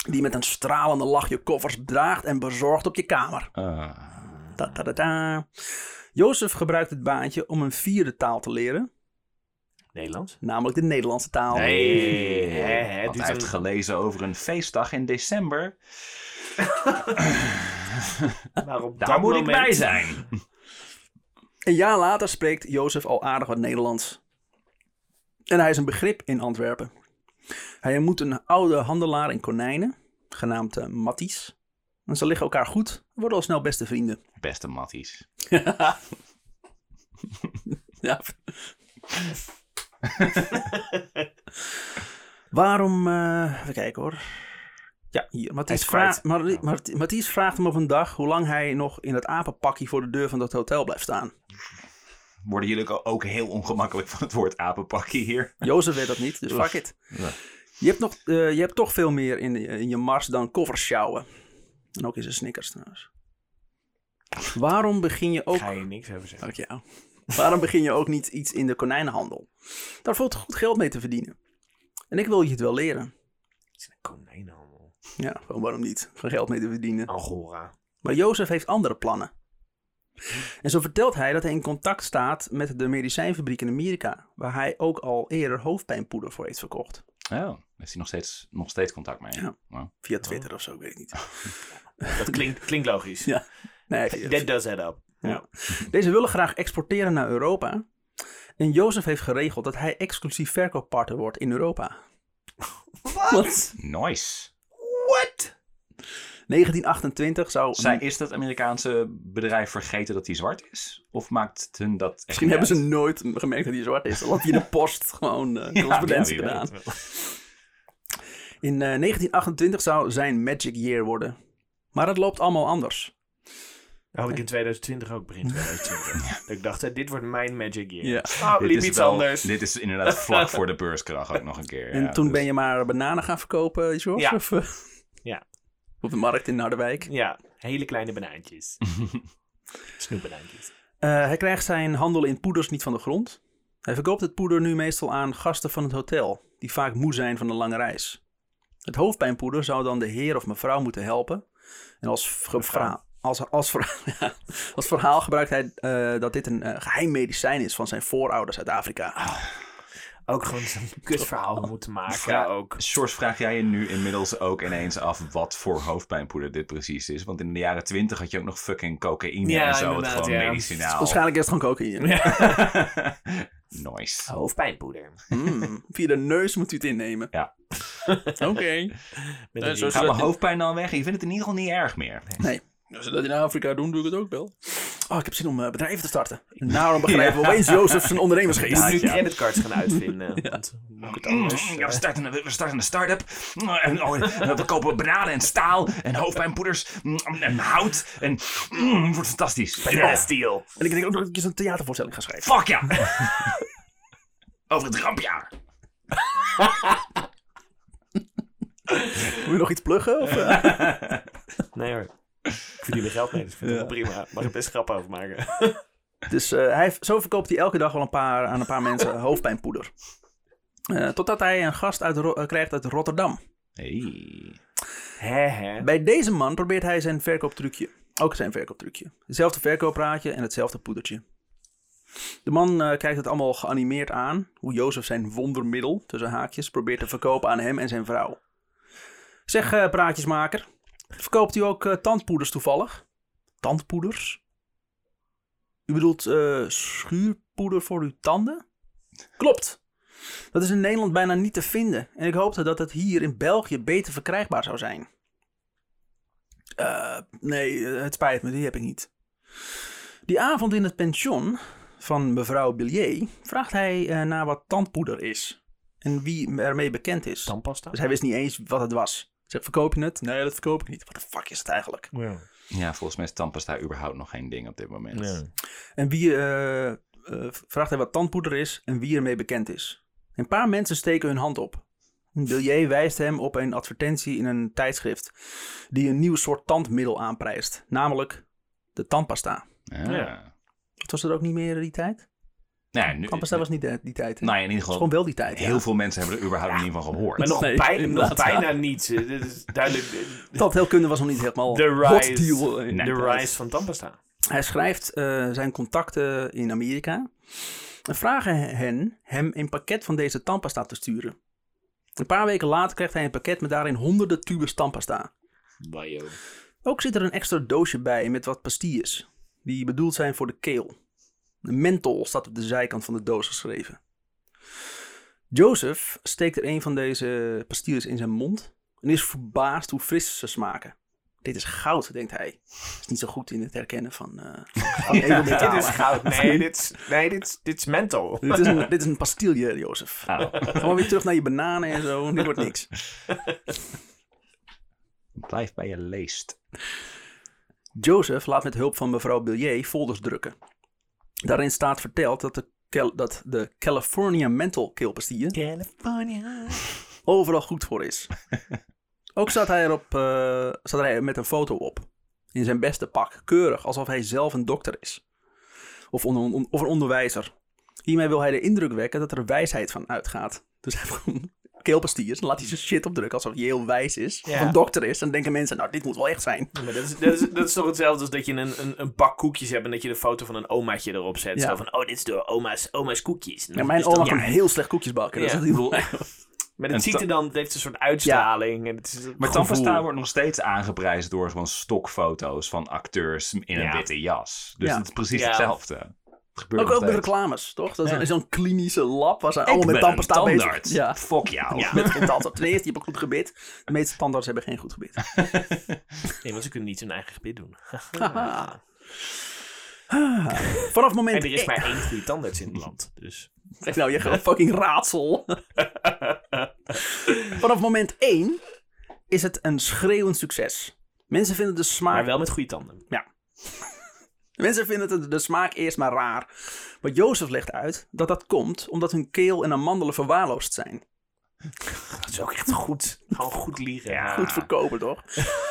Die met een stralende lach je koffers draagt en bezorgt op je kamer. Ah. Ta -ta. Jozef gebruikt het baantje om een vierde taal te leren, Nederlands? namelijk de Nederlandse taal. Nee, hè, hè, hij heeft een- gelezen over een feestdag in december. Maar op Daar dat moet ik bij zijn. Een jaar later spreekt Jozef al aardig wat Nederlands. En hij is een begrip in Antwerpen. Hij ontmoet een oude handelaar in konijnen, genaamd uh, Matties. En ze liggen elkaar goed en worden al snel beste vrienden. Beste matties. Ja. Waarom, eh, even kijken hoor. Ja, hier. Mathies, Hij is vraagt, kwijt. Mar- Mar- Mathies vraagt hem op een dag hoe lang hij nog in het apenpakje voor de deur van dat hotel blijft staan. Worden jullie ook heel ongemakkelijk van het woord apenpakje hier? Jozef weet dat niet, dus fuck it. Ja. Je hebt, nog, eh, je hebt toch veel meer in, in je mars dan koffers sjouwen. En ook in zijn snickers trouwens. Waarom begin je ook... Ik ga hier niks over zeggen. Dank jou. Waarom begin je ook niet iets in de konijnenhandel? Daar valt goed geld mee te verdienen. En ik wil je het wel leren. Het is een konijnenhandel. Ja, gewoon waarom niet? Van geld mee te verdienen. Angora. Maar Jozef heeft andere plannen. En zo vertelt hij dat hij in contact staat met de medicijnfabriek in Amerika, waar hij ook al eerder hoofdpijnpoeder voor heeft verkocht. Oh, heeft hij nog steeds, nog steeds contact mee? Ja. Wow. Via Twitter of zo, ik weet ik niet. Dat klinkt, klinkt logisch. Ja. Nee, That does add up. Ja. Deze willen graag exporteren naar Europa. En Jozef heeft geregeld dat hij exclusief verkooppartner wordt in Europa. Wat? Nice. What? 1928 zou... Zij, is dat Amerikaanse bedrijf vergeten dat hij zwart is? Of maakt het hun dat Misschien hebben ze nooit gemerkt dat hij zwart is. Dan had hij in de post gewoon eh correspondentie ja, gedaan. In eh, 1928 zou zijn Magic Year worden. Maar het loopt allemaal anders. Dat had ik in 2020 ook, begin 2020. Dat ik dacht, hè, dit wordt mijn magic year. Ja. Oh, Dit liep iets wel- anders. Dit is inderdaad vlak voor de beurskracht ook nog een keer. En ja, toen dus- ben je maar bananen gaan verkopen, George? Ja. Of, eh, Ja. Op de markt in Harderwijk. Ja, hele kleine banaantjes. Snoepbanaantjes. Eh, hij krijgt zijn handel in poeders niet van de grond. Hij verkoopt het poeder nu meestal aan gasten van het hotel, die vaak moe zijn van een lange reis. Het hoofdpijnpoeder zou dan de heer of mevrouw moeten helpen. En als, Mevrouw. verhaal, als, als, ver- ja, als verhaal gebruikt hij eh, dat dit een eh, geheim medicijn is van zijn voorouders uit Afrika. Ook gewoon zo'n kutverhaal moeten maken. Vra- ook. Sjors, vraag jij je nu inmiddels ook ineens af wat voor hoofdpijnpoeder dit precies is? Want in de jaren twintig had je ook nog fucking cocaïne Ja, en zo. Het gewoon ja. medicinaal. Waarschijnlijk is het gewoon cocaïne. nice. Hoofdpijnpoeder. Mm, via de neus moet u het innemen. Ja. Oké. Ja. Gaat dat- mijn hoofdpijn dan weg? Je vindt het in ieder geval niet erg meer. Nee. Als ze dat in Afrika doen, doe ik het ook wel. Oh, ik heb zin om eh, bedrijven te starten. En daarom begrijpen we opeens Jozef zijn Je ondernemersgeest. moet nu ja. creditcards gaan uitvinden. Moet het anders? Ja, we, starten een, we starten een start-up. En, oh, we kopen bananen en staal en hoofdpijnpoeders mm, en hout. En mm, het wordt fantastisch. Ja. Steel. En ik denk ook nog dat ik eens een theatervoorstelling ga schrijven. Fuck ja! Over het rampjaar. Wil je nog iets pluggen? Of, eh? Nee hoor. Ik verdien er geld mee, dus ik vind het Ja. wel prima. Mag er best grap over maken. Dus eh, hij, zo verkoopt hij elke dag wel een paar, aan een paar mensen hoofdpijnpoeder. Eh, totdat hij een gast uit, eh, krijgt uit Rotterdam. Hey. Hè hè. Bij deze man probeert hij zijn verkooptrucje. Ook zijn verkooptrucje. Hetzelfde verkoopraadje en hetzelfde poedertje. De man kijkt het allemaal geanimeerd aan. Hoe Jozef zijn wondermiddel, tussen haakjes, probeert te verkopen aan hem en zijn vrouw. Zeg, praatjesmaker. Verkoopt u ook eh, tandpoeders toevallig? Tandpoeders? U bedoelt eh, schuurpoeder voor uw tanden? Klopt. Dat is in Nederland bijna niet te vinden. En ik hoopte dat het hier in België beter verkrijgbaar zou zijn. Eh, nee, het spijt me, die heb ik niet. Die avond in het pension van mevrouw Billier vraagt hij eh, naar wat tandpoeder is. En wie ermee bekend is. Tandpasta? Dus hij wist niet eens wat het was. Zegt, verkoop je het? Nee, dat verkoop ik niet. Wat de fuck is het eigenlijk? Ja. Ja, volgens mij is tandpasta überhaupt nog geen ding op dit moment. Ja. En wie eh, eh, vraagt hij wat tandpoeder is en wie ermee bekend is. Een paar mensen steken hun hand op. Billier wijst hem op een advertentie in een tijdschrift die een nieuw soort tandmiddel aanprijst, namelijk de tandpasta. Ah. Ja. Het was er ook niet meer die tijd? Nee, nu, Tandpasta was niet de- die tijd. hè? nou, in ieder geval, gewoon wel die tijd. heel ja. veel mensen hebben er überhaupt niet van gehoord. Maar nog, Nee, bijna, nog inderdaad, bijna niet. Eh, Dit is duidelijk de, Tandheelkunde was nog niet helemaal de hot rise, deal. in de die tijd. rise van tandpasta. Hij schrijft eh, zijn contacten in Amerika en vragen hen hem een pakket van deze tandpasta te sturen. Een paar weken later krijgt hij een pakket met daarin honderden tubes tandpasta. Wajo. Ook zit er een extra doosje bij met wat pastilles, die bedoeld zijn voor de keel. De menthol staat op de zijkant van de doos geschreven. Joseph steekt er een van deze pastilles in zijn mond en is verbaasd hoe fris ze smaken. Dit is goud, denkt hij. Is niet zo goed in het herkennen van, eh. Dit is goud. Nee, dit is, nee dit, is- dit is menthol. Dit is een, dit is een pastille, Jozef. Nou, Gewoon weer terug naar je bananen en zo. Dit wordt niks. blijf bij je leest. Joseph laat met hulp van mevrouw Billier folders drukken. Daarin staat verteld dat de, Cal- dat de California Mental keelpastille California. overal goed voor is. Ook staat hij, erop, staat hij er met een foto op. In zijn beste pak. Keurig, alsof hij zelf een dokter is. Of, of een onderwijzer. Hiermee wil hij de indruk wekken dat er wijsheid van uitgaat. Dus hij heeft gewoon keelpastilles. Dan laat hij zijn shit opdrukken alsof hij heel wijs is. Ja. Of een dokter is. Dan denken mensen, nou dit moet wel echt zijn. Ja, maar dat, is, dat, is, dat is toch hetzelfde als dat je een, een, een bak koekjes hebt en dat je de foto van een omaatje erop zet. Ja. Zo van, oh, dit is door oma's, oma's koekjes. Ja, mijn Dus oma ja, kan heel slecht koekjes bakken. Dat Ja. is heel Maar En het ziet er dan, het heeft een soort uitstraling. En het is Maar tandpasta wordt nog steeds aangeprijsd door gewoon stokfoto's van acteurs in een Ja. witte jas. Dus Ja. het is precies Ja. hetzelfde. Gebeurt Ook, ook met steeds. reclames, toch? Dat is Ja. zo'n klinische lab waar ze allemaal met tandpasta een bezig. Ja. Fuck jou. Ja, met geen tandarts. Ten eerste, je hebt een goed gebit. De meeste tandarts hebben geen goed gebit. Nee, want ze kunnen niet hun eigen gebit doen. Vanaf moment En er is één- maar één goede tandarts in het land. Dus. Zeg nou, je gaat fucking raadsel. Vanaf moment 1 is het een schreeuwend succes. Mensen vinden de smaak... Maar wel met goede tanden. Mensen vinden de smaak eerst maar raar. Maar Jozef legt uit dat dat komt omdat hun keel en amandelen verwaarloosd zijn. Dat is ook echt goed. Gewoon goed liegen. Ja. Goed verkopen, toch?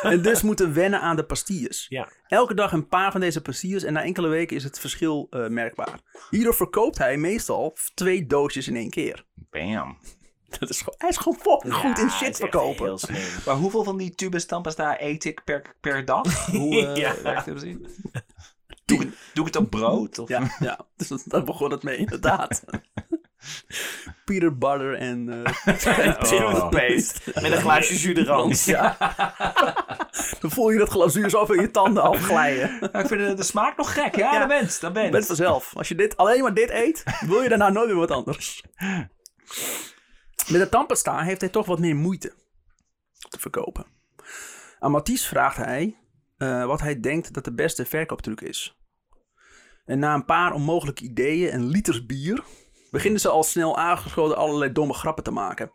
en dus moeten wennen aan de pastilles. Ja. Elke dag een paar van deze pastilles en na enkele weken is het verschil eh, merkbaar. Hierdoor verkoopt hij meestal twee doosjes in één keer. Bam. Dat is gewoon, hij is gewoon fucking goed in shit verkopen. Maar hoeveel van die tubes tandpasta eet ik per, per dag? Hoe eh, Ja. werkt het precies? Doe, ik- doe ik het op brood? Of? Ja, ja. Dus daar begon het mee, inderdaad. Peter butter en eh Toothpaste. Met een glaasje jus. Ja. Dan voel je dat glazuur zo van je tanden afglijden. Ja, ik vind de, de smaak nog gek. Ja, Ja. dat bent dat Je bent. bent vanzelf. Als je dit, alleen maar dit eet, wil je daarna nooit meer wat anders. Met de tandpasta heeft hij toch wat meer moeite te verkopen. Aan Mathies vraagt hij eh, wat hij denkt dat de beste verkooptruc is. En na een paar onmogelijke ideeën en liters bier... beginnen ze al snel aangeschoten allerlei domme grappen te maken.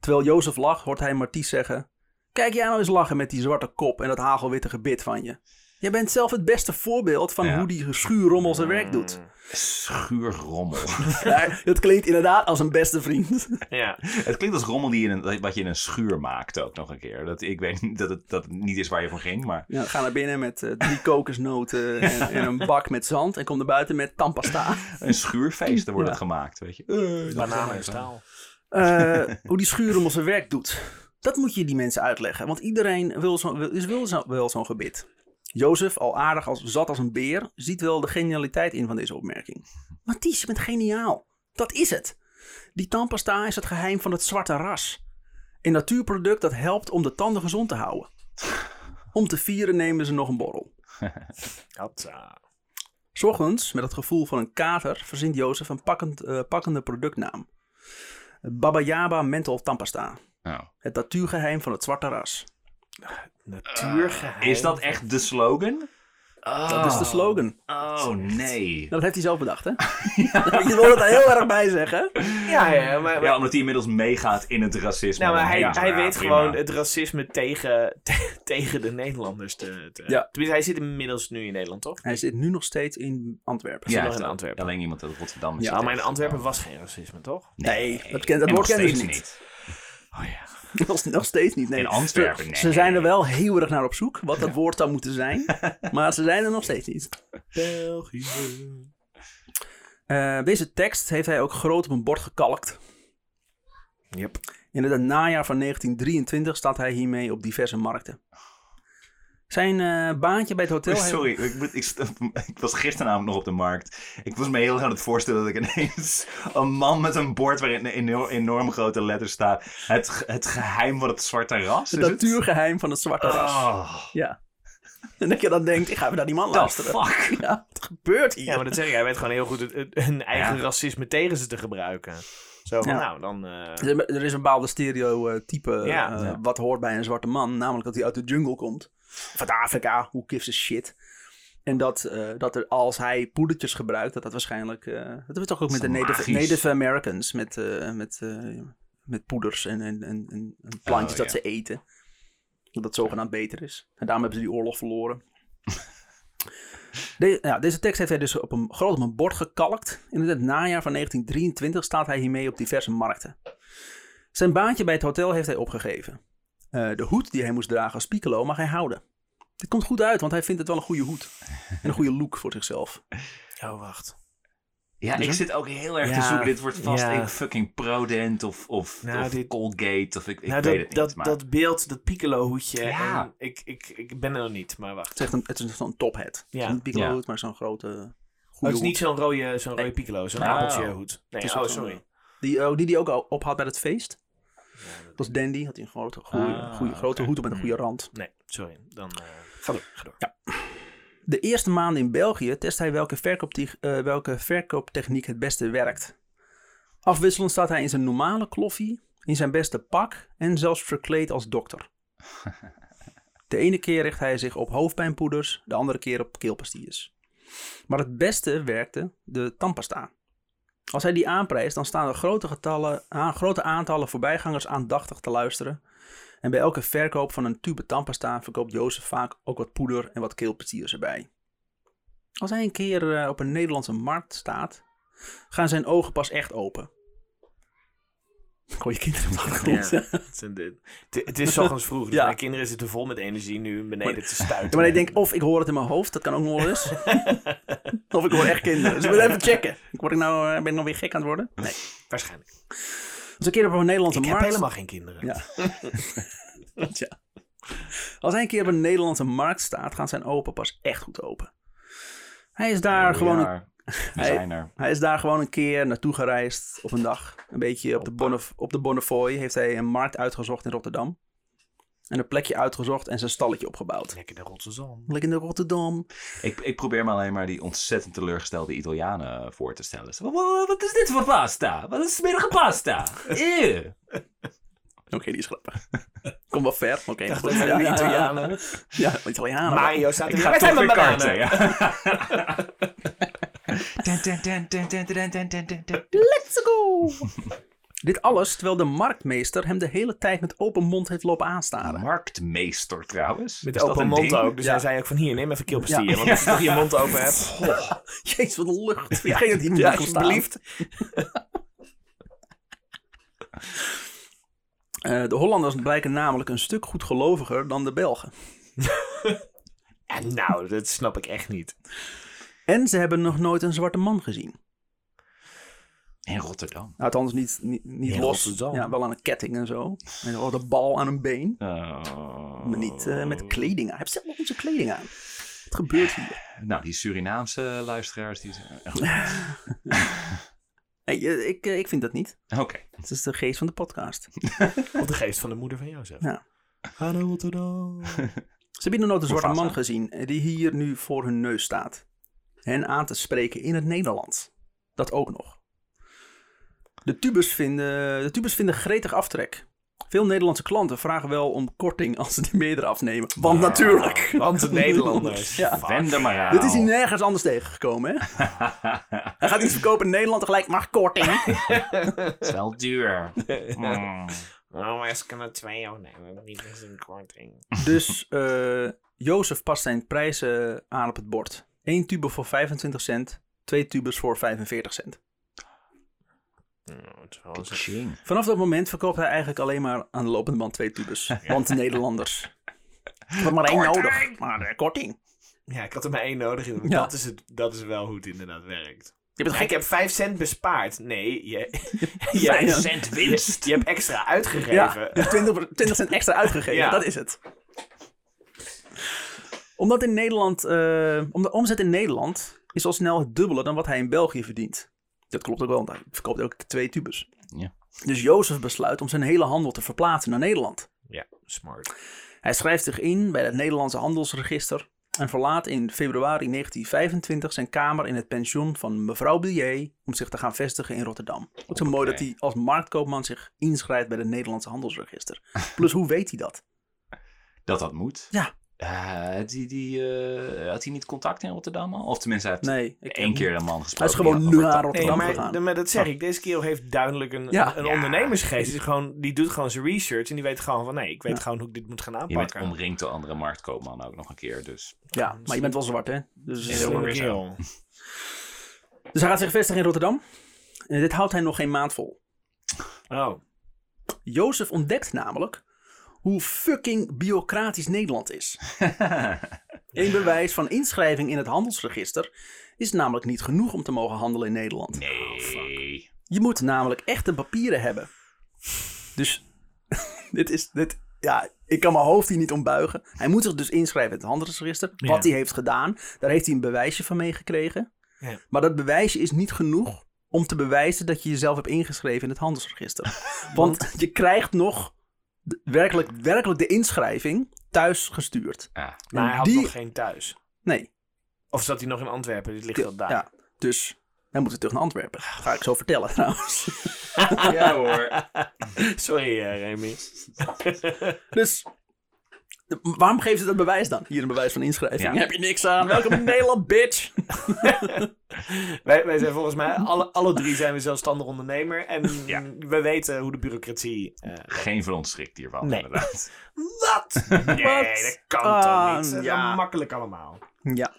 Terwijl Jozef lacht, hoort hij Mathies zeggen... Kijk jij nou eens lachen met die zwarte kop en dat hagelwitte gebit van je. Jij bent zelf het beste voorbeeld van Ja. hoe die schuurrommel zijn werk doet. Schuurrommel. Ja, dat klinkt inderdaad als een beste vriend. Ja. het klinkt als rommel die je in een, wat je in een schuur maakt ook nog een keer. Dat, ik weet niet dat het, dat het niet is waar je voor ging, maar... Ja, ga naar binnen met eh, drie kokosnoten en, en een bak met zand. En kom naar buiten met tandpasta. Een schuurfeest, wordt Ja. het gemaakt, weet je. Eh, Bananen en staal. Eh, hoe die schuurrommel zijn werk doet. Dat moet je die mensen uitleggen. Want iedereen wil, zo, wil, is- wil zo, wel zo'n gebit. Jozef, al aardig als zat als een beer, ziet wel de genialiteit in van deze opmerking. Mathies, je bent geniaal. Dat is het. Die tandpasta is het geheim van het zwarte ras. Een natuurproduct dat helpt om de tanden gezond te houden. Om te vieren nemen ze nog een borrel. Hatsa. 's ochtends, met het gevoel van een kater, verzint Jozef een pakkend, eh, pakkende productnaam. Baba Yaba Menthol Tandpasta. Oh. Het natuurgeheim van het zwarte ras. Natuurgeheim. Is dat echt de slogan? Dat is de slogan. Oh nee. Dat heeft hij zelf bedacht, hè? Je wil het er heel erg bij zeggen. Ja, ja, maar, maar, Ja, omdat hij inmiddels meegaat in het racisme. nou, maar hij, je, hij ja, weet prima. gewoon het racisme tegen, te- tegen de Nederlanders te... te Ja. Tenminste, hij zit inmiddels nu in Nederland, toch? Hij zit nu nog steeds in Antwerpen. zit Ja, nog in Antwerpen. Alleen iemand uit Rotterdam Ja, Ja, maar in. Antwerpen was geen racisme, toch? Nee, dat, ken, dat woord ze steeds niet. Oh ja. nog, nog steeds niet, nee. In Antwerpen, nee. ze zijn er wel heel erg naar op zoek, wat dat woord zou moeten zijn. maar ze zijn er nog steeds niet. België. Eh, deze tekst heeft hij ook groot op een bord gekalkt. Yep. In het najaar van 1923 staat hij hiermee op diverse markten. Zijn eh, baantje bij het hotel... Oh, sorry, ik, moet- ik, was gisteravond nog op de markt. Ik was me heel erg aan het voorstellen dat ik ineens een man met een bord waarin enorm, enorm grote letters staat. Het, het geheim van het zwarte ras. Het is het? natuurgeheim van het zwarte ras. Oh, Ja. En dat je dan denkt, ik ga even naar die man the luisteren. fuck? Ja, wat gebeurt hier? Ja, maar dat zeg ik. Hij weet gewoon heel goed hun eigen Ja. racisme tegen ze te gebruiken. Zo van, Ja. nou, dan... eh, Er is een bepaalde stereotype Ja. eh, Ja. wat hoort bij een zwarte man. Namelijk dat hij uit de jungle komt. Van Afrika, who gives a shit. En dat, eh, dat er, als hij poedertjes gebruikt, dat dat waarschijnlijk... eh, dat hebben we toch ook met de Native, Americans. Met, eh, met, met poeders en, en, en, plantjes Oh, dat ze eten. Dat dat zogenaamd beter is. En daarom hebben ze die oorlog verloren. De, deze tekst heeft hij dus op een, groot op een bord gekalkt. In het najaar van 1923 staat hij hiermee op diverse markten. Zijn baantje bij het hotel heeft hij opgegeven. De hoed die hij moest dragen als Piccolo mag hij houden. Dit komt goed uit, want hij vindt het wel een goede hoed. En een goede look voor zichzelf. Oh, wacht. Ja, Dus ik zit ook heel erg te zoeken. Dit wordt vast ja. een fucking Prodent of, of, Nou, of dit- Colgate of ik, ik nou, weet dat, het niet. dat, maar... dat beeld, dat Piccolo-hoedje. Ja. en Ik, ik, ik ben er nog niet, maar wacht. Het is, echt een, het is zo'n tophead. Het is Ja. niet een Piccolo Ja. hoed, maar zo'n grote Oh, goede het is niet zo'n rode, zo'n rode Nee. Piccolo, zo'n Oh. appeltje hoed. Nee, is oh, sorry. Die, oh, die die ook al op had bij het feest. Dat was Dandy, had hij een grote, goede, Ah, goede, grote hoed op met een goede rand. Nee, sorry. Dan eh, ga door. Ga door. De eerste maanden in België test hij welke, verkooptech- eh, welke verkooptechniek het beste werkt. Afwisselend staat hij in zijn normale kloffie, in zijn beste pak en zelfs verkleed als dokter. De ene keer richt hij zich op hoofdpijnpoeders, de andere keer op keelpastilles. Maar het beste werkte de tandpasta. Als hij die aanprijst, dan staan er grote, getallen, aan, grote aantallen voorbijgangers aandachtig te luisteren. En bij elke verkoop van een tube tandpasta verkoopt Jozef vaak ook wat poeder en wat keelpastillers erbij. Als hij een keer eh, op een Nederlandse markt staat, gaan zijn ogen pas echt open. Hoor je kinderen op de. Ja. Het is ochtends vroeg, dus Ja. mijn kinderen zitten vol met energie nu beneden te stuiten. Maar ik denk, of ik hoor het in mijn hoofd, dat kan ook nog wel eens. of ik hoor echt kinderen. Dus we moeten even checken. Word ik nou, eh, ben ik nou weer gek aan het worden? Nee. Waarschijnlijk. Als een keer op een Nederlandse Ik heb markt... helemaal geen kinderen. Ja. Als hij een keer op een Nederlandse markt staat, gaan zijn ogen pas echt goed open. Hij is daar gewoon een Hij- zijn er. Hij is daar gewoon een keer naartoe gereisd op een dag. Een beetje op de, Bonnef op de Bonnefoy heeft hij een markt uitgezocht in Rotterdam. En een plekje uitgezocht en zijn stalletje opgebouwd. Lekker de Rotterdam. Lekker in Rotterdam. Ik, ik probeer me alleen maar die ontzettend teleurgestelde Italianen voor te stellen. Zo, "Wa- Wat is dit voor pasta? Wat is smerige pasta? Eeuw. Oké, die is grappig. Kom wel ver. Oké, goed. dat ja, Italianen. Ja, Italianen. Mario staat Ik er ga Waar toch zijn weer? Ja. Let's go! Dit alles terwijl de marktmeester hem de hele tijd met open mond heeft lopen aanstaren. Marktmeester trouwens. Met open een mond ding? ook. Dus Ja. hij zei ook van hier, neem even keelpastille. Ja. Want als je toch je mond open hebt. Jezus, wat een lucht. Vergeet dat hij Ja, niet alsjeblieft. Eh, de Hollanders blijken namelijk een stuk goedgeloviger dan de Belgen. En nou, dat snap ik echt niet. En ze hebben nog nooit een zwarte man gezien. In Rotterdam. Nou, Althans niet, niet, niet In los. Rotterdam. Ja, wel aan een ketting en zo. En ook een bal aan een been. Oh. Maar niet eh, met kleding aan. Hij heeft zelf nog onze kleding aan. Wat gebeurt hier? Nou, die Surinaamse luisteraars, die zijn... Hey, eh, ik, eh, ik vind dat niet. Oké. Het is de geest van de podcast. Op de geest van de moeder van Jozef. Ja. Hallo Rotterdam. Ze hebben nog een zwarte man gezien eh, die hier nu voor hun neus staat. Hen aan te spreken in het Nederlands. Dat ook nog. De tubers vinden, de tubers vinden gretig aftrek. Veel Nederlandse klanten vragen wel om korting als ze die meerdere afnemen. Want natuurlijk. Want de Nederlanders. Ja. Er maar aan. Dit is hij nergens anders tegengekomen, hè? Hij gaat iets verkopen in Nederland tegelijk, mag korting. Het is wel duur. Mm. Oh, is kan er twee opnemen. Niet eens een korting. Dus eh Jozef past zijn prijzen aan op het bord. Eén tube voor 25 cent, twee tubes voor 45 cent. Tjing. Vanaf dat moment verkoopt hij eigenlijk alleen maar aan de lopende band twee tubes. Want de Nederlanders. Wat maar één nodig. Maar eh, korting. Ja, ik had er maar één nodig. Ja. Dat, is het, dat is wel hoe het inderdaad werkt. Je bent Ik heb 5 cent bespaard. Nee, je, je, cent winst. Je, hebt extra uitgegeven. Ja, je hebt 20, 20 cent extra uitgegeven. Ja. Dat is het. Omdat in Nederland, eh, om de omzet in Nederland is al snel het dubbele dan wat hij in België verdient. Dat klopt ook wel, want hij verkoopt ook twee tubes. Ja. Dus Jozef besluit om zijn hele handel te verplaatsen naar Nederland. Ja, smart. Hij schrijft zich in bij het Nederlandse handelsregister en verlaat in februari 1925 zijn kamer in het pension van mevrouw Billier om zich te gaan vestigen in Rotterdam. Ook zo mooi dat hij als marktkoopman zich inschrijft bij het Nederlandse handelsregister. Plus, hoe weet hij dat? Dat dat moet. Ja. Had, hij die, eh, had hij niet contact in Rotterdam al? Of tenminste, hij heeft Nee, ik één keer een man gesproken. Hij is gewoon die nu naar Rotterdam Nee, gegaan. maar, maar dat zeg ik. Deze kerel heeft duidelijk een, Ja. een Ja. ondernemersgeest. Die, is gewoon, die doet gewoon zijn research en die weet gewoon van... Nee, ik weet Ja. gewoon hoe ik dit moet gaan Je bent aanpakken. omringd door andere marktkoopmannen ook nog een keer. Dus Ja, maar je bent wel zwart, hè? Dus, Slimme weer zo. kerel. dus hij gaat zich vestigen in Rotterdam. En dit houdt hij nog geen maand vol. Oh. Jozef ontdekt namelijk hoe fucking bureaucratisch Nederland is. Een bewijs van inschrijving in het handelsregister is namelijk niet genoeg om te mogen handelen in Nederland. nee. Je moet namelijk echte papieren hebben. Dus dit is. Dit, ja, ik kan mijn hoofd hier niet ombuigen. Hij moet zich dus inschrijven in het handelsregister. Ja. Wat hij heeft gedaan. Daar heeft hij een bewijsje van meegekregen. Ja. Maar dat bewijsje is niet genoeg om te bewijzen dat je jezelf hebt ingeschreven in het handelsregister. Want je krijgt nog werkelijk, werkelijk de inschrijving thuis gestuurd. Ah, Maar hij had die- nog geen thuis. Nee. Of zat hij nog in Antwerpen? Dit ligt wel daar. Ja, dus hij moet terug naar Antwerpen. Ga ik zo vertellen trouwens. ja hoor. Sorry, eh, Remy. Dus waarom geven ze dat bewijs dan? Hier een bewijs van inschrijving. Ja. Heb je niks aan? Welkom in Nederland, bitch. wij, wij zijn volgens mij, alle, alle drie zijn we zelfstandig ondernemer. En Ja. we weten hoe de bureaucratie... eh, Geen van ons schrikt hiervan, Nee. inderdaad. Wat? Nee, Wat? dat kan toch niet? Dat is ja. wel makkelijk allemaal. Ja.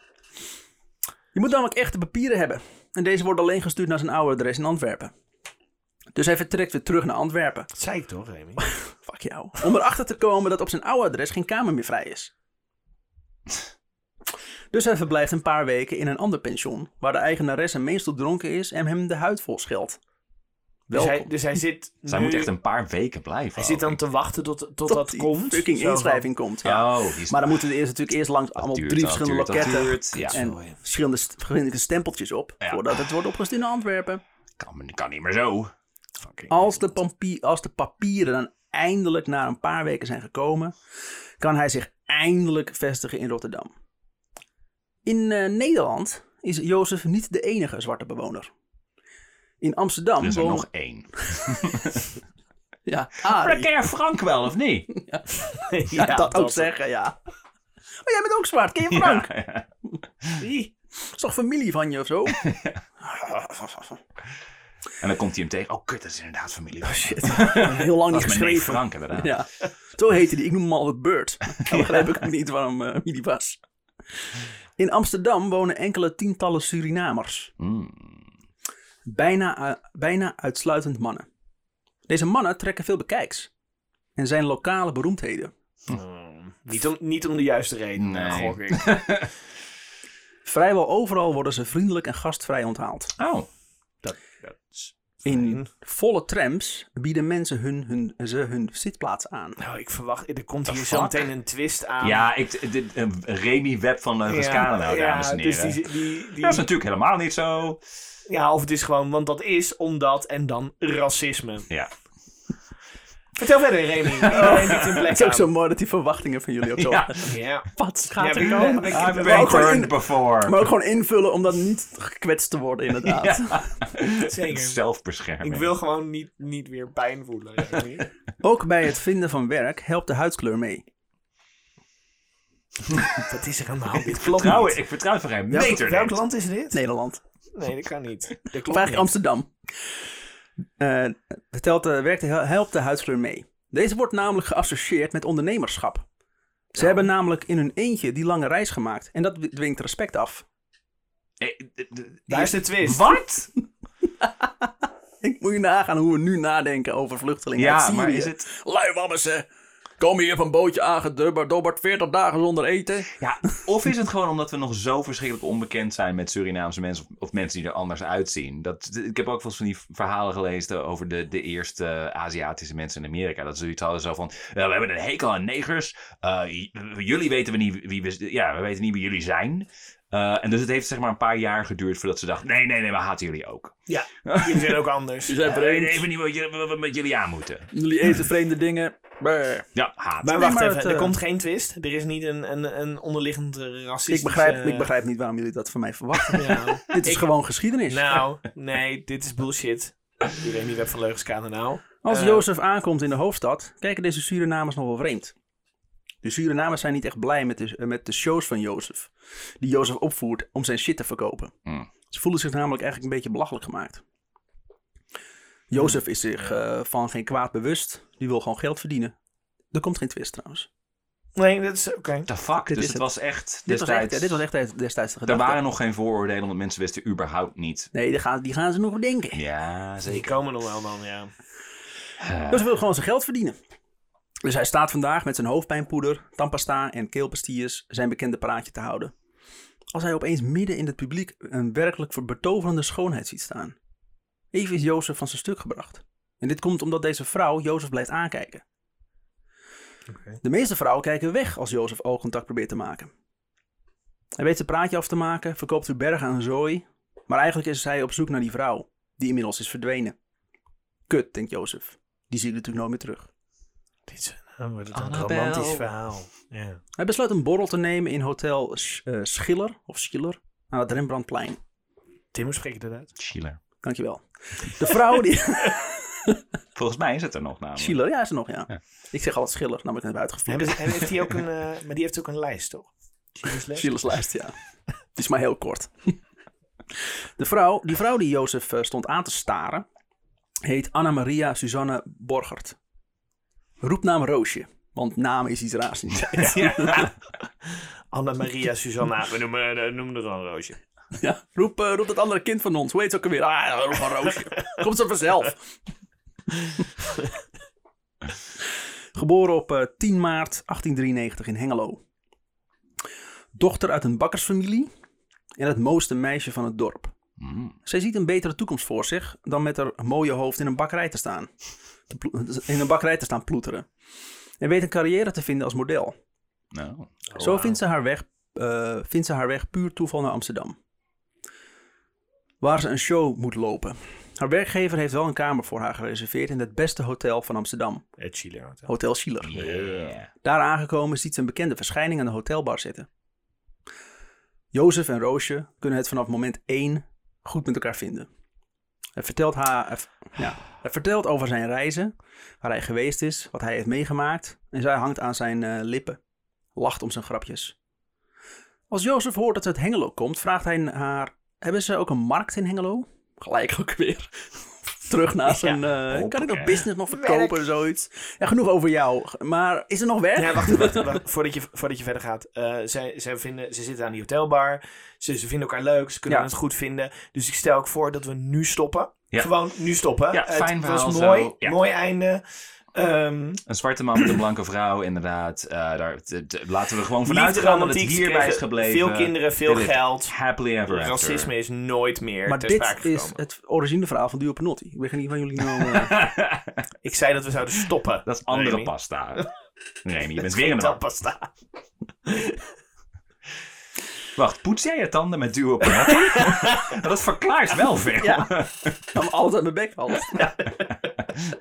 Je moet namelijk echte papieren hebben. En deze worden alleen gestuurd naar zijn oude adres in Antwerpen. Dus hij vertrekt weer terug naar Antwerpen. Dat zei ik toch, Remy? Fuck jou. Om erachter te komen dat op zijn oude adres geen kamer meer vrij is. Dus hij verblijft een paar weken in een ander pension, waar de eigenaresse meestal dronken is en hem de huid vol scheldt. Dus Welkom. hij, dus hij zit Zij nu- moet echt een paar weken blijven. Hij zit dan te wachten tot, tot, tot dat die komt. fucking Zo van- inschrijving komt. Ja. Oh, is... Maar dan moeten we eerst natuurlijk eerst langs allemaal duurt, drie verschillende duurt, loketten duurt. Ja. en verschillende, verschillende stempeltjes op, Ja. voordat het wordt opgestuurd naar Antwerpen. kan, kan niet meer zo. Als de, papier, als de papieren dan eindelijk na een paar weken zijn gekomen, kan hij zich eindelijk vestigen in Rotterdam. In eh, Nederland is Jozef niet de enige zwarte bewoner. In Amsterdam Er is er wonen... nog één. Ja, Maar Arie. Frank wel, of niet? Ja, dat ook zeggen, ja. Oh, jij bent ook zwart. Ken je Frank? Wie? is toch familie van je of zo? En dan komt hij hem tegen. Oh, kut, dat is inderdaad familie. Oh, Shit. Heel lang niet geschreven. Frank, inderdaad. Ja. Zo heette die. Ik noem hem altijd Bird. Dan begrijp ik ook niet waarom, eh, wie die was. In Amsterdam wonen enkele tientallen Surinamers. Mm. Bijna, eh, bijna uitsluitend mannen. Deze mannen trekken veel bekijks. En zijn lokale beroemdheden. Hmm, niet, om, niet om de juiste reden, Nee. gok ik. Vrijwel overal worden ze vriendelijk en gastvrij onthaald. Oh, In volle trams bieden mensen hun, hun, ze hun zitplaats aan. Nou, ik verwacht, er komt hier zo meteen een twist aan. Ja, ik, dit, een Remy Web van Leugens Kanaal, dames en heren. dus die, die, die, Dat is natuurlijk helemaal niet zo. ja, of het is gewoon, want dat is omdat en dan racisme. Ja. Vertel verder, Remy. Iedereen een Het is ook zo mooi dat die verwachtingen van jullie ook zo... Ja. Ja. Wat gaat er we- komen? I've we- been ook gewoon burned before. Maar ook gewoon invullen om dan niet gekwetst te worden, inderdaad. Ja. Zeker. Zelfbescherming. Ik wil gewoon niet, niet weer pijn voelen. Remy. Ook bij het vinden van werk helpt de huidskleur mee. Wat is er aan de hand? Dit klopt Vertrouw, ik vertrouw het voor geen Welk, meter. welk niet. land is dit? Nederland. Nee, dat kan niet. Dat klopt eigenlijk niet. Amsterdam. Eh het helpt, eh, werkt, helpt de huidskleur mee. Deze wordt namelijk geassocieerd met ondernemerschap. Ze hebben namelijk in hun eentje die lange reis gemaakt. En dat dwingt respect af. Eh, Daar is de twist. Wat? Ik moet je nagaan hoe we nu nadenken over vluchtelingen uit Ja, maar is het... Luiwammersen, kom hier van een bootje aangedubberd, dobberd 40 dagen zonder eten. Ja, of is het gewoon omdat we nog zo verschrikkelijk onbekend zijn met Surinaamse mensen of, of mensen die er anders uitzien? Dat, ik heb ook wel eens van die verhalen gelezen over de, de eerste Aziatische mensen in Amerika. Dat ze zoiets hadden zo van, "Ja, we hebben een hekel aan negers. Eh, j- jullie weten we niet wie we, ja, we weten niet wie jullie zijn. Eh, en dus het heeft zeg maar een paar jaar geduurd voordat ze dachten, nee, nee, nee, we haten jullie ook. Ja, jullie zijn ook anders. Je zijn we weten vreemd, even niet wat, jullie- wat we met jullie aan moeten. jullie eten vreemde dingen. Brr. Ja, haat. Maar Nee, wacht maar even, het, er eh, komt geen twist. Er is niet een, een, een onderliggend racistische... Ik begrijp, ik begrijp niet waarom jullie dat van mij verwachten. Ja. Dit is Ik- gewoon geschiedenis. Nou, nee, dit is bullshit. Iedereen die web van Leugens nou. Als Eh, Jozef aankomt in de hoofdstad, kijken deze Surinamers nog wel vreemd. De Surinamers zijn niet echt blij met de, met de shows van Jozef, die Jozef opvoert om zijn shit te verkopen. Hmm. Ze voelen zich namelijk eigenlijk een beetje belachelijk gemaakt. Jozef is zich eh, van geen kwaad bewust, die wil gewoon geld verdienen. Er komt geen twist trouwens. Nee, dat is oké. The fuck, Dit dus is het het. was echt Dit was echt, destijds... dit was echt destijds de Er waren nog geen vooroordelen, want mensen wisten überhaupt niet. Nee, die gaan, die gaan ze nog denken. Ja, Die zeker. komen nog wel dan, ja. Dus wil gewoon zijn geld verdienen. Dus hij staat vandaag met zijn hoofdpijnpoeder, tandpasta en keelpastilles zijn bekende praatje te houden. Als hij opeens midden in het publiek een werkelijk betoverende schoonheid ziet staan. Even is Jozef van zijn stuk gebracht. En dit komt omdat deze vrouw Jozef blijft aankijken. Oké. De meeste vrouwen kijken weg als Jozef oogcontact probeert te maken. Hij weet zijn praatje af te maken, verkoopt u bergen aan zooi, maar eigenlijk is hij op zoek naar die vrouw, die inmiddels is verdwenen. Kut, denkt Jozef. Die zie ik natuurlijk nooit meer terug. Dit is wordt het een romantisch verhaal. Ja. Hij besluit een borrel te nemen in hotel Sch- eh, Schiller, of Schiller, aan het Rembrandtplein. Tim, hoe spreek je dat uit? Schiller. Dankjewel. De vrouw die... Volgens mij is het er nog namelijk. Schiller, ja, is er nog, ja. Ja. Ik zeg altijd Schiller, namelijk net uitgevlogen. Hebben ze- heeft hij ook een, eh, maar die heeft ook een lijst, toch? Schiller's lijst? Schillers lijst, ja. Die is maar heel kort. De vrouw, die vrouw die Jozef eh, stond aan te staren, heet Anna-Maria Susanne Borgert. Roepnaam Roosje, want naam is iets raars. Ja. Anna-Maria Susanna. We noemen, eh, noemen er gewoon Roosje. Ja, roep, eh, roep dat andere kind van ons. Hoe heet ze ook alweer? Ah, roep maar Roosje. Komt ze vanzelf. Geboren op eh, 10 maart 1893 in Hengelo. Dochter uit een bakkersfamilie en het mooiste meisje van het dorp. Mm. Zij ziet een betere toekomst voor zich dan met haar mooie hoofd in een bakkerij te staan. Te in een bakkerij te staan ploeteren. En weet een carrière te vinden als model. Nou, Zo vindt ze, haar weg, eh, vindt ze haar weg puur toeval naar Amsterdam. Waar ze een show moet lopen. Haar werkgever heeft wel een kamer voor haar gereserveerd in het beste hotel van Amsterdam. Het Chile Hotel. Hotel Schiller. yeah. Daar aangekomen ziet ze een bekende verschijning aan de hotelbar zitten. Jozef en Roosje kunnen het vanaf moment 1 goed met elkaar vinden. Hij vertelt, haar, ja, hij vertelt over zijn reizen, waar hij geweest is, wat hij heeft meegemaakt. En zij hangt aan zijn eh, lippen, lacht om zijn grapjes. Als Jozef hoort dat ze uit Hengelo komt, vraagt hij haar: Hebben ze ook een markt in Hengelo? Gelijk ook weer. Terug naar zijn. eh, kan ik nog business nog verkopen of zoiets? Ja, genoeg over jou. Maar is er nog werk? Ja, wacht, wacht, wacht. Voordat, je, voordat je verder gaat. Eh, zij, zij vinden, ze zitten aan die hotelbar. Ze, ze vinden elkaar leuk. Ze kunnen Ja. het goed vinden. Dus ik stel ook voor dat we nu stoppen. Ja. Gewoon nu stoppen. Ja, Het fijn was verhaal mooi. zo. Ja. Mooi einde. Ehm, Een zwarte man met een blanke vrouw, inderdaad. Eh, daar, t- t- laten we gewoon vanuit gaan dat het hierbij is gebleven. Veel kinderen, veel geld. Happily ever after. Racisme is nooit meer Maar ter dit is het originele verhaal van Duo Panotti. Ik weet niet van jullie nou... eh, Ik zei dat we zouden stoppen. Dat is andere Remy. pasta. Remy, je bent weer in de war. pasta. Wacht, poets jij je tanden met duo dat verklaart wel veel. Ja. Nam alles uit mijn bek alles.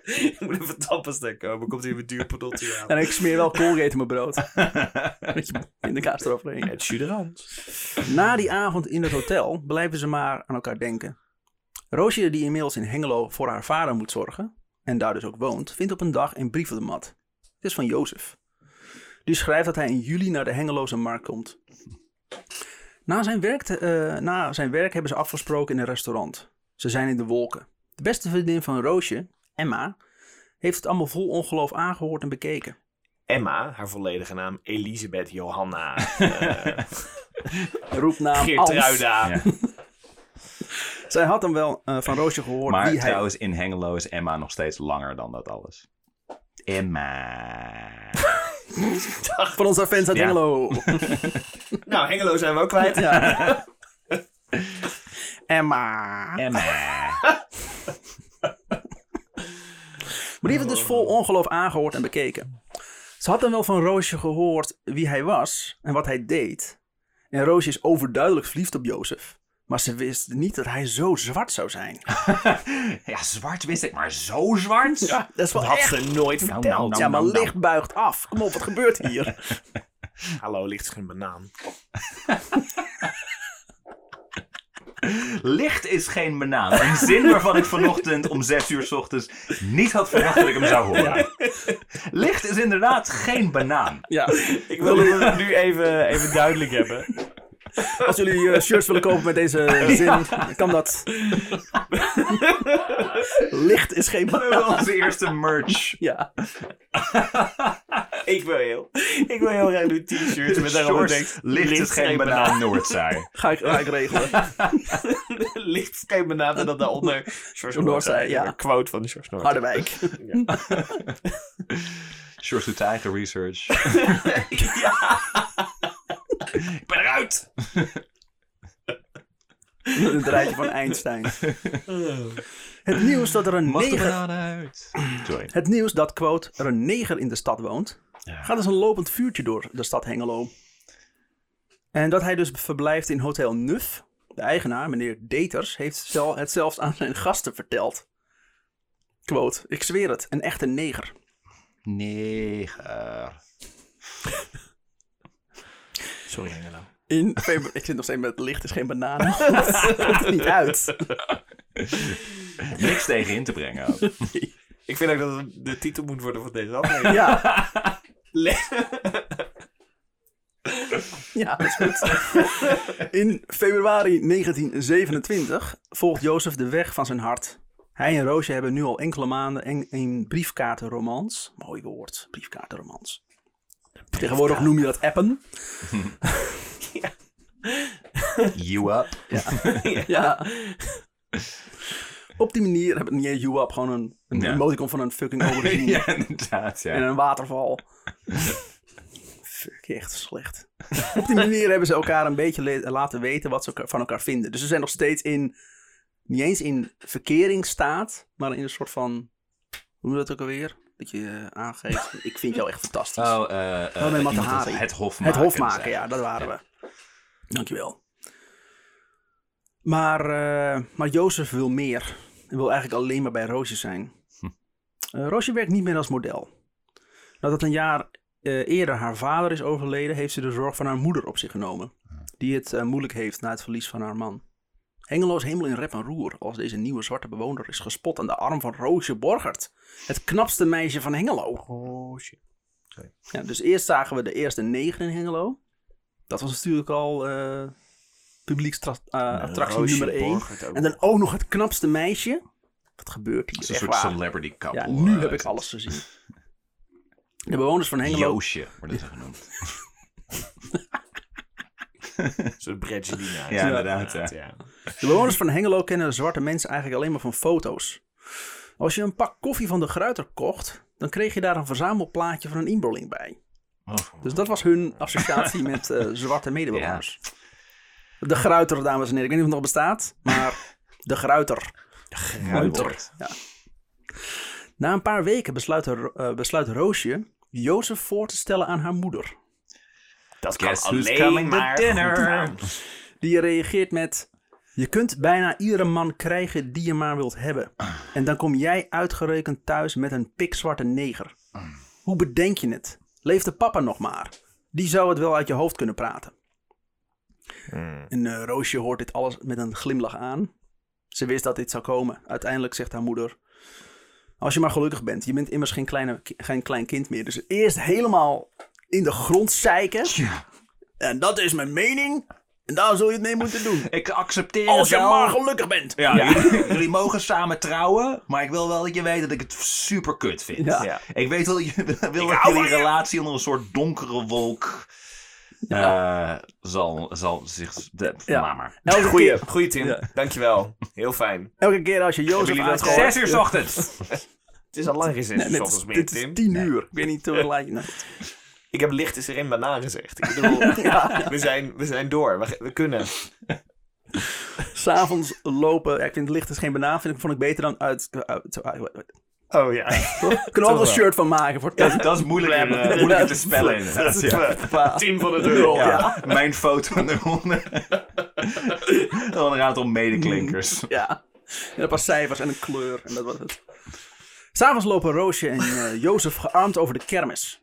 Ik moet even tandpasta komen. Komt hier met duur aan. En ik smeer wel Colgate in mijn brood. Met je pindakaas eroverheen. Het chuderant. Na die avond in het hotel blijven ze maar aan elkaar denken. Roosje, die inmiddels in Hengelo voor haar vader moet zorgen, en daar dus ook woont, vindt op een dag een brief op de mat. Het is van Jozef. Die schrijft dat hij in juli naar de Hengeloze markt komt. Na zijn, werk eh, na zijn werk hebben ze afgesproken in een restaurant. Ze zijn in de wolken. De beste vriendin van Roosje, Emma, heeft het allemaal vol ongeloof aangehoord en bekeken. Emma, haar volledige naam Elisabeth Johanna eh Roepnaam. Geertruida. Ja. Zij had hem wel eh, van Roosje gehoord Maar wie hij trouwens, in Hengelo is Emma nog steeds langer dan dat alles. Emma. Van onze fans uit Ja. Hengelo. Nou, Hengelo zijn we ook kwijt. Ja. Emma. Emma. Maar die heeft het dus vol ongeloof aangehoord en bekeken. Ze had dan wel van Roosje gehoord wie hij was en wat hij deed. En Roosje is overduidelijk verliefd op Jozef. Maar ze wist niet dat hij zo zwart zou zijn. Ja, zwart wist ik, maar zo zwart? Ja, dat is wel Dat had ze nooit Nou, verteld. nou, nou. Ja, maar licht buigt af. Kom op, wat gebeurt hier? Hallo, ligt geen banaan. Licht is geen banaan. Een zin waarvan ik vanochtend om 6 uur 's ochtends niet had verwacht dat ik hem zou horen. Licht is inderdaad geen banaan. Ja, Ik wil het nu even, even duidelijk hebben. als jullie eh, shirts willen kopen met deze zin, kan dat. Licht is geen We hebben banaan. onze eerste merch. Ja, Ik wil heel, ik wil heel graag nu t-shirts met daarop Shorts, tekst. licht is geen banaan, Noordzij. ga ik, ga ik regelen. licht is geen banaan en dan daaronder. George Noordzij, ja. Een quote van George Noordzij. Harderwijk. Doet eigen research. Ik ben eruit! Het rijtje van Einstein. Het nieuws dat er een Mag neger... uit? Sorry. Het nieuws dat, quote, er een neger in de stad woont, gaat als een lopend vuurtje door de stad Hengelo. En dat hij dus verblijft in Hotel Nuf. De eigenaar, meneer Deters, heeft het zelfs aan zijn gasten verteld. Quote, ik zweer het, een echte neger. Neger. Sorry, Hengelo. In februari... Ik zit nog steeds met het licht is geen banaan. Komt er niet uit. Niks tegen in te brengen. ook. Ik vind ook dat het de titel moet worden van deze aflevering. Ja, Le- ja, dat is goed. In februari 1927 volgt Jozef de weg van zijn hart. Hij en Roosje hebben nu al enkele maanden een, een briefkaartenromans. Mooi woord, briefkaartenromans. Tegenwoordig noem je dat appen. You up. Ja. Op die manier hebben we niet you up, gewoon een, een Ja. emoticon van een fucking aubergine ja, inderdaad. en Ja. een waterval. Fuck, echt slecht. Op die manier hebben ze elkaar een beetje laten weten wat ze van elkaar vinden. Dus ze zijn nog steeds in, niet eens in verkeringsstaat, maar in een soort van, hoe noem je dat ook alweer? Dat je eh, aangeeft, ik vind jou echt fantastisch. Oh, eh, Oh, nee, het, het hof Het ja, dat waren we. Dankjewel. Maar, eh maar Jozef wil meer. Hij wil eigenlijk alleen maar bij Roosje zijn. Eh, Roosje werkt niet meer als model. Nadat een jaar eerder haar vader is overleden, heeft ze de zorg van haar moeder op zich genomen. Die het moeilijk heeft na het verlies van haar man. Hengelo is helemaal in rep en roer als deze nieuwe zwarte bewoner is gespot aan de arm van Roosje Borgert. Het knapste meisje van Hengelo. Oh shit. Ja, dus eerst zagen we de eerste neger in Hengelo. Dat was natuurlijk al eh publieksattractie Roosje nummer 1. Borgert ook En dan ook nog het knapste meisje. Wat gebeurt hier? een soort waar. celebrity couple. Ja, nu eh, heb ik alles gezien. De bewoners van Hengelo. Joosje worden ze genoemd. Een soort Bredgelina. Ja, inderdaad, ja. ja. De bewoners van Hengelo kennen zwarte mensen eigenlijk alleen maar van foto's. Als je een pak koffie van de Gruiter kocht, dan kreeg je daar een verzamelplaatje van een inboorling bij. Oh. Dus dat was hun associatie met eh, zwarte medebewoners. De Gruiter, dames en heren. Ik weet niet of het nog bestaat, maar de Gruiter. Gruiter. Ja. Na een paar weken besluit, eh, besluit Roosje Jozef voor te stellen aan haar moeder. Dat kan Guess alleen maar dinner? Die reageert met... Je kunt bijna iedere man krijgen die je maar wilt hebben. En dan kom jij uitgerekend thuis met een pikzwarte neger. Hoe bedenk je het? Leefde papa nog maar? Die zou het wel uit je hoofd kunnen praten. En eh, Roosje hoort dit alles met een glimlach aan. Ze wist dat dit zou komen. Uiteindelijk zegt haar moeder... Als je maar gelukkig bent. Je bent immers geen, kleine, geen klein kind meer. Dus eerst helemaal in de grond zeiken. Ja. En dat is mijn mening. En daar zul je het mee moeten doen. Ik accepteer Als je het wel. maar gelukkig bent. Ja, Jullie, jullie mogen samen trouwen, maar ik wil wel dat je weet dat ik het super kut vind. Ja. Ja. Ik weet wel, je, wil dat jullie relatie onder een soort donkere wolk eh, zal, zal zich... De, Ja. Maar maar. Elke Goeie, keer, goeie Tim. Ja. Dankjewel. Heel fijn. elke keer als je Jozef jullie dat aankijkt- gehoord? Zes uur 's ochtends. Het is al lang geen zes Nee, uur dit, ochtends is, meer, dit is Tim. tien uur. Ik weet niet hoe laat je... Ik heb licht is erin banaan gezegd. Ik bedoel, we, zijn, we zijn door. We, we kunnen. S'avonds lopen... Ja, ik vind licht is geen banaan. Vind ik, vond ik beter dan uit... uit, uit- Oh ja. Kan er een shirt van maken. Voor Dat, dat is moeilijker, eh, moeilijker te spellen inderdaad. Ja. Tim van de deur. Ja, Mijn foto eronder. Dan een aantal medeklinkers. Ja. En een paar cijfers en een kleur. En dat was het. S'avonds lopen Roosje en eh, Jozef gearmd over de kermis.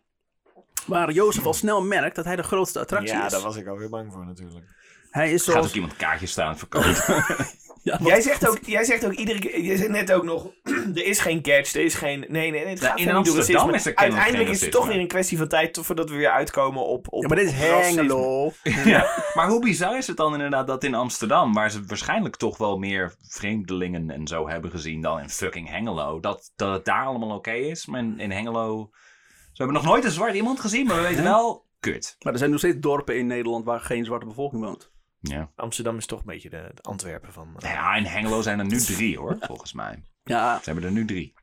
Waar Jozef al snel merkt dat hij de grootste attractie Ja, is. daar was ik alweer bang voor natuurlijk. Hij is Gaat zoals... ook iemand kaartjes staan verkopen. Ja, Jij zegt, ook, jij zegt ook iedere keer, je zegt net ook nog, er is geen catch, er is geen, nee, nee, nee het Ja, gaat in Amsterdam is er Uiteindelijk is het toch weer een kwestie van tijd voordat we weer uitkomen op, op Ja, maar dit is. Hengelo. Ja, maar hoe bizar is het dan inderdaad dat in Amsterdam, waar ze waarschijnlijk toch wel meer vreemdelingen en zo hebben gezien dan in fucking Hengelo, dat, dat het daar allemaal oké is. Maar in, in Hengelo, ze hebben nog nooit een zwart iemand gezien, maar we weten wel, kut. Maar er zijn nog steeds dorpen in Nederland waar geen zwarte bevolking woont. Ja. Amsterdam is toch een beetje de, de Antwerpen van... eh, ja, in Hengelo zijn er nu drie hoor, volgens mij. Ja, Ze hebben er nu drie.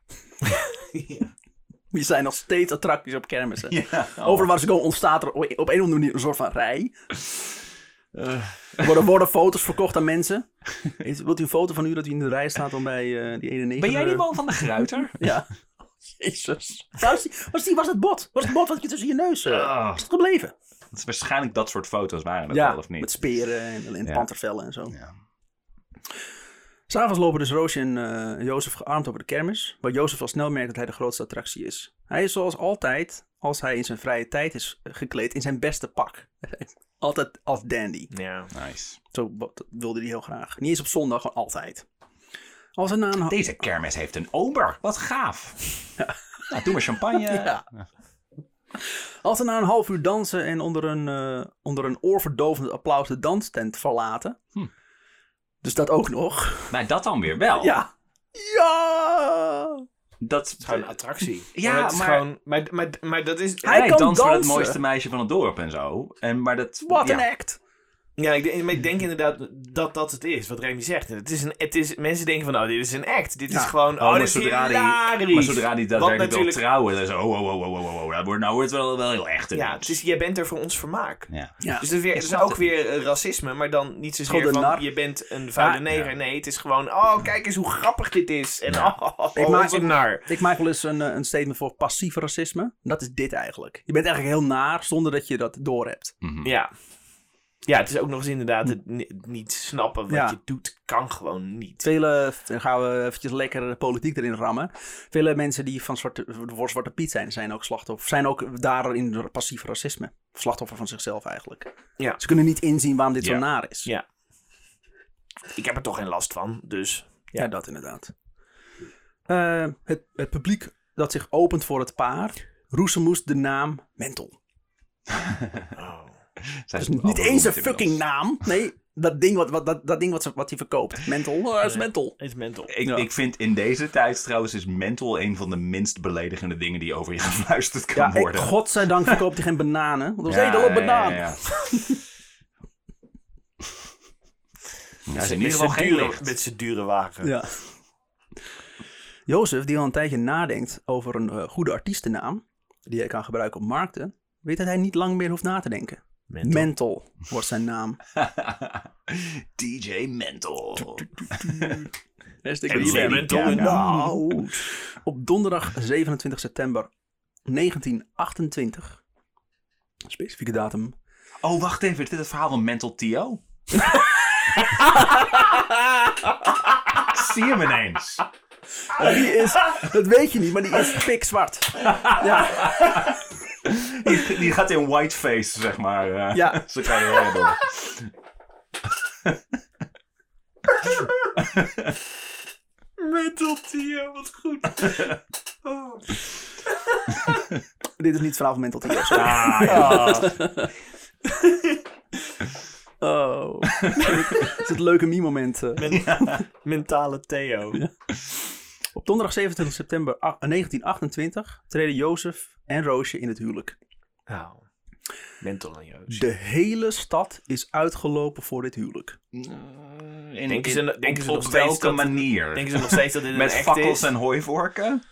die zijn nog steeds attracties op kermissen. Ja. Overal waar ze komen ontstaat er op een of andere manier een soort van rij. Er worden, worden foto's verkocht aan mensen. Is- Wilt u een foto van u dat u in de rij staat dan bij eh, die ene neger? Ben jij die man van de Gruiter? Ja. Jezus. Was, die, was, die, was het bot? Was het bot wat je tussen je neus... eh Ah. is het gebleven? Dat is waarschijnlijk dat soort foto's waren het ja, wel of niet. met speren en, en Ja. pantervellen en zo. Ja. S'avonds lopen dus Roosje en eh, Jozef gearmd over de kermis, waar Jozef al snel merkt dat hij de grootste attractie is. Hij is zoals altijd, als hij in zijn vrije tijd is gekleed, in zijn beste pak. altijd als dandy. Ja. Nice. Zo wilde hij heel graag. Niet eens op zondag, gewoon altijd. Als er na een... Deze kermis heeft een ober. Wat gaaf. Nou, doe maar champagne. Ja. Als er na een half uur dansen en onder een, eh, onder een oorverdovend applaus de danstent verlaten. Hm. Dus dat ook nog. Maar dat dan weer wel. Ja. Ja. Dat, Het is gewoon een attractie. Ja, het is maar- Gewoon, maar, maar, maar dat is... Hij hij kan danst voor het dansen. mooiste meisje van het dorp en zo. En, maar dat, Wat ja. een act. Ja, ik denk, maar ik denk inderdaad dat dat het is, wat Remy zegt. Het is een, het is, mensen denken van, oh, dit is een act. Dit Ja. is gewoon, oh, maar dit is zodra die-. Maar zodra die daadwerkelijk wil natuurlijk- trouwen, dan is het, oh, oh, oh, oh, oh, oh, dat wordt, nou wordt het wel, wel heel echt Ja, is, jij bent er voor ons vermaak. Ja. Ja. Dus het is, weer, het is ook het weer eh, racisme, maar dan niet zozeer van, nar. je bent een vuile Ja. neger. Nee, het is gewoon, oh, kijk eens hoe grappig dit is. En Ja. oh, oh, Ik oh, maak ook- nar. Ik maak wel eens een, eh, een statement voor passief racisme. Dat is dit eigenlijk. Je bent eigenlijk heel naar zonder dat je dat doorhebt. Mhm. Ja. Ja, het is ook nog eens inderdaad het ni- niet snappen wat Ja. je doet, kan gewoon niet. Vele, dan gaan we eventjes lekker de politiek erin rammen. Vele mensen die van zwarte, voor Zwarte Piet zijn, zijn ook slachtoffer. Zijn ook daarin passief racisme. Slachtoffer van zichzelf eigenlijk. Ja. Ze kunnen niet inzien waarom dit zo naar is. Ja. Ik heb er toch geen last van, dus... Ja, dat inderdaad. Eh, het, het publiek dat zich opent voor het paar, roezemoes de naam Mental. Oh. Zij Dus niet eens een fucking naam. Nee, dat ding wat, wat, dat, dat ding wat, ze, wat hij verkoopt. Mental, oh, dat is mental. Is mental. Ik, Ja. ik vind in deze tijd trouwens is mental een van de minst beledigende dingen die over je gefluisterd kan Ja, ik, worden. godzijdank verkoopt hij geen bananen. Want Ja, al een ja, banaan. ja, ja. Is in met ieder geval zijn geen dure, licht. met zijn dure wagen. Ja. Jozef, die al een tijdje nadenkt over een eh, goede artiestennaam, die hij kan gebruiken op markten, weet dat hij niet lang meer hoeft na te denken. Mental. Mental wordt zijn naam. DJ Mental. DJ Mental op donderdag 27 september 1928, specifieke datum, Oh, wacht even. Is dit het verhaal van Mental T.O.? Zie je hem ineens? die is, dat weet je niet, maar die is pikzwart. Ja, Die, die gaat in whiteface, zeg maar. eh Ja. Zijn carrière door. Mental Tio, wat goed. Oh. dit is niet het verhaal van Mental sorry. Ah, Oh. Het is het leuke meme-moment. eh. Men- mentale Theo. Op donderdag 27 september ach- 1928 treden Jozef en Roosje in het huwelijk. Nou, mental en Joost. De hele stad is uitgelopen voor dit huwelijk. In, Denken ze- in- denken ze op, nog op steeds welke dat- manier? Denken ze nog steeds dat dit een Met echt fakkels is? en hooivorken?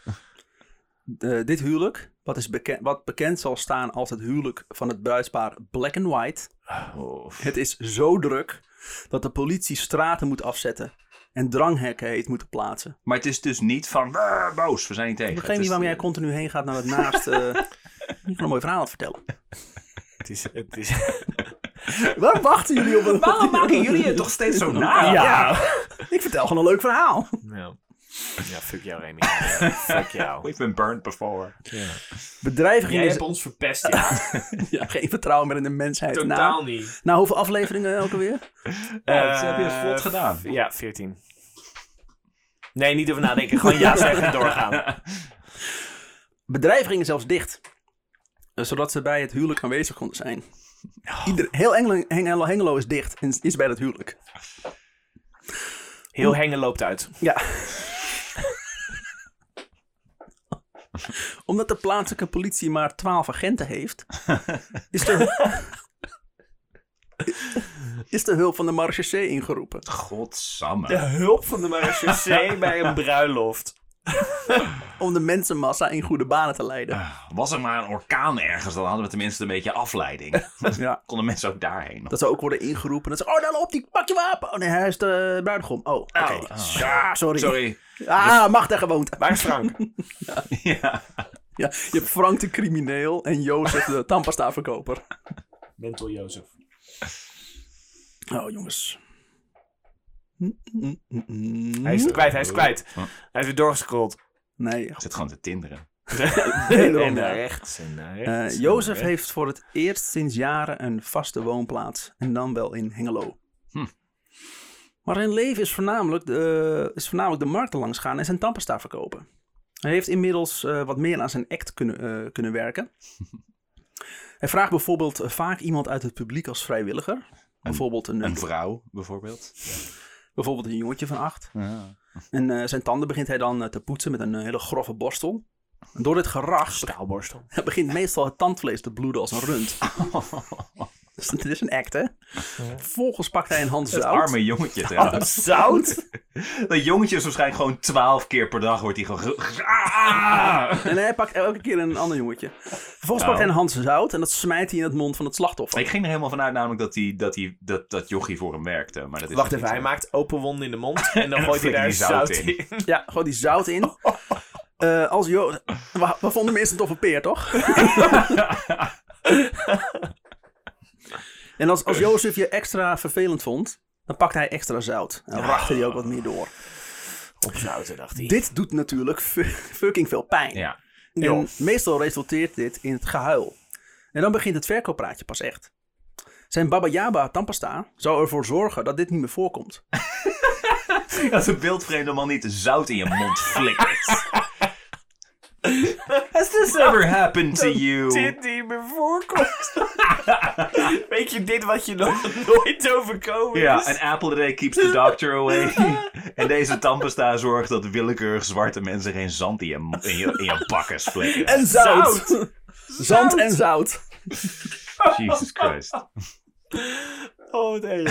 Eh, dit huwelijk, wat, is bekend, wat bekend zal staan als het huwelijk van het bruidspaar Black and White. Oh. Het is zo druk dat de politie straten moet afzetten en dranghekken heeft moeten plaatsen. Maar het is dus niet van "Ah, boos, we zijn niet tegen. Ik begreep Het niet is- waarom jij continu heen gaat naar het naast. eh niet een mooi verhaal aan het vertellen. Het is, het is... Waar wachten jullie op? Een... Waarom maken jullie het toch steeds zo na? Ja. Ik vertel gewoon een leuk verhaal. Ja. Ja, fuck jou Remy. fuck jou. We've been burned before. Ja. Bedrijviging Jij is hebt ons verpest, ja. ja, geen vertrouwen meer in de mensheid. Totaal Nou, niet. nou, hoeveel afleveringen elke weer? Ja, dat heb je Eh, vlot gedaan. Ja, 14. Nee, niet over nadenken. Gewoon ja zeggen en doorgaan. Bedrijven gingen zelfs dicht. eh, Zodat ze bij het huwelijk aanwezig konden zijn. Ieder, heel Engelo, Hengelo, Hengelo is dicht en is bij dat huwelijk. Heel Hengen loopt uit. Ja. Omdat de plaatselijke politie maar 12 agenten heeft, is de, is de hulp van de marechaussee ingeroepen. Godsamme. De hulp van de marechaussee bij een bruiloft. Om de mensenmassa in goede banen te leiden. Was er maar een orkaan ergens, dan hadden we tenminste een beetje afleiding. Ja. Konden mensen ook daarheen. Dat ze ook worden ingeroepen. Dat ze, oh, dan op die, pak je wapen. Oh nee, hij is de bruidegom. Oh, oké. Oh. Ja, sorry. Sorry. Ah, macht en gewoonte. Waar is Frank? Ja. Ja, je hebt Frank de crimineel en Jozef de tandpasta verkoper. Mental Jozef. Oh, jongens. Hij is het kwijt, hij is het kwijt. Hij is weer doorgescrolld. Nee, Ik zit gewoon te tinderen. En ja. naar rechts en naar rechts. Eh, en Jozef naar rechts. heeft voor het eerst sinds jaren een vaste woonplaats. En dan wel in Hengelo. Hm. Maar zijn leven is voornamelijk, de, is voornamelijk de markten langs gaan en zijn tandpasta verkopen. Hij heeft inmiddels eh, wat meer aan zijn act kunnen, eh, kunnen werken. Hij vraagt bijvoorbeeld eh, vaak iemand uit het publiek als vrijwilliger. Bijvoorbeeld een, Een vrouw, bijvoorbeeld. Bijvoorbeeld een jongetje van acht. Ja. En eh, zijn tanden begint hij dan eh, te poetsen met een hele grove borstel. En door dit gerach Staalborstel. begint meestal het tandvlees te bloeden als een rund. Dus dit is een act, hè? Vervolgens pakt hij een hand Het zout. arme jongetje trouwens. Zout? Dat jongetje is waarschijnlijk gewoon twaalf keer per dag wordt hij gewoon... ge- Ah! En hij pakt elke keer een ander jongetje. Vervolgens pakt hij een hand zout en dat smijt hij in het mond van het slachtoffer. Ik ging er helemaal vanuit namelijk dat, die, dat, die, dat, dat jochie voor hem werkte. Maar dat is Wacht even, hij zo. maakt open wonden in de mond en dan gooit hij daar zout zout in. in. Ja, gewoon die zout in. Eh, als Jo... We, we vonden hem eerst een toffe peer, toch? En als, als Jozef je extra vervelend vond, dan pakte hij extra zout. En dan rachte hij ook wat meer door. Op zouten, dacht hij. Dit doet natuurlijk fu- fucking veel pijn. Ja. En meestal resulteert dit in het gehuil. En dan begint het verkooppraatje pas echt. Zijn Baba Yaba tandpasta zou ervoor zorgen dat dit niet meer voorkomt. Dat een beeldvreemde man niet zout in je mond flikkert. Has this ever happened to you? Dit niet meer voorkomt. Weet je, dit wat je nog nooit overkomen Ja, is? an apple a day keeps the doctor away. en deze tandpasta zorgt dat willekeurig zwarte mensen geen zand in je, in je, in je bakkes flikken. En zout! Zand en zout. Jesus Christ. Oh, nee.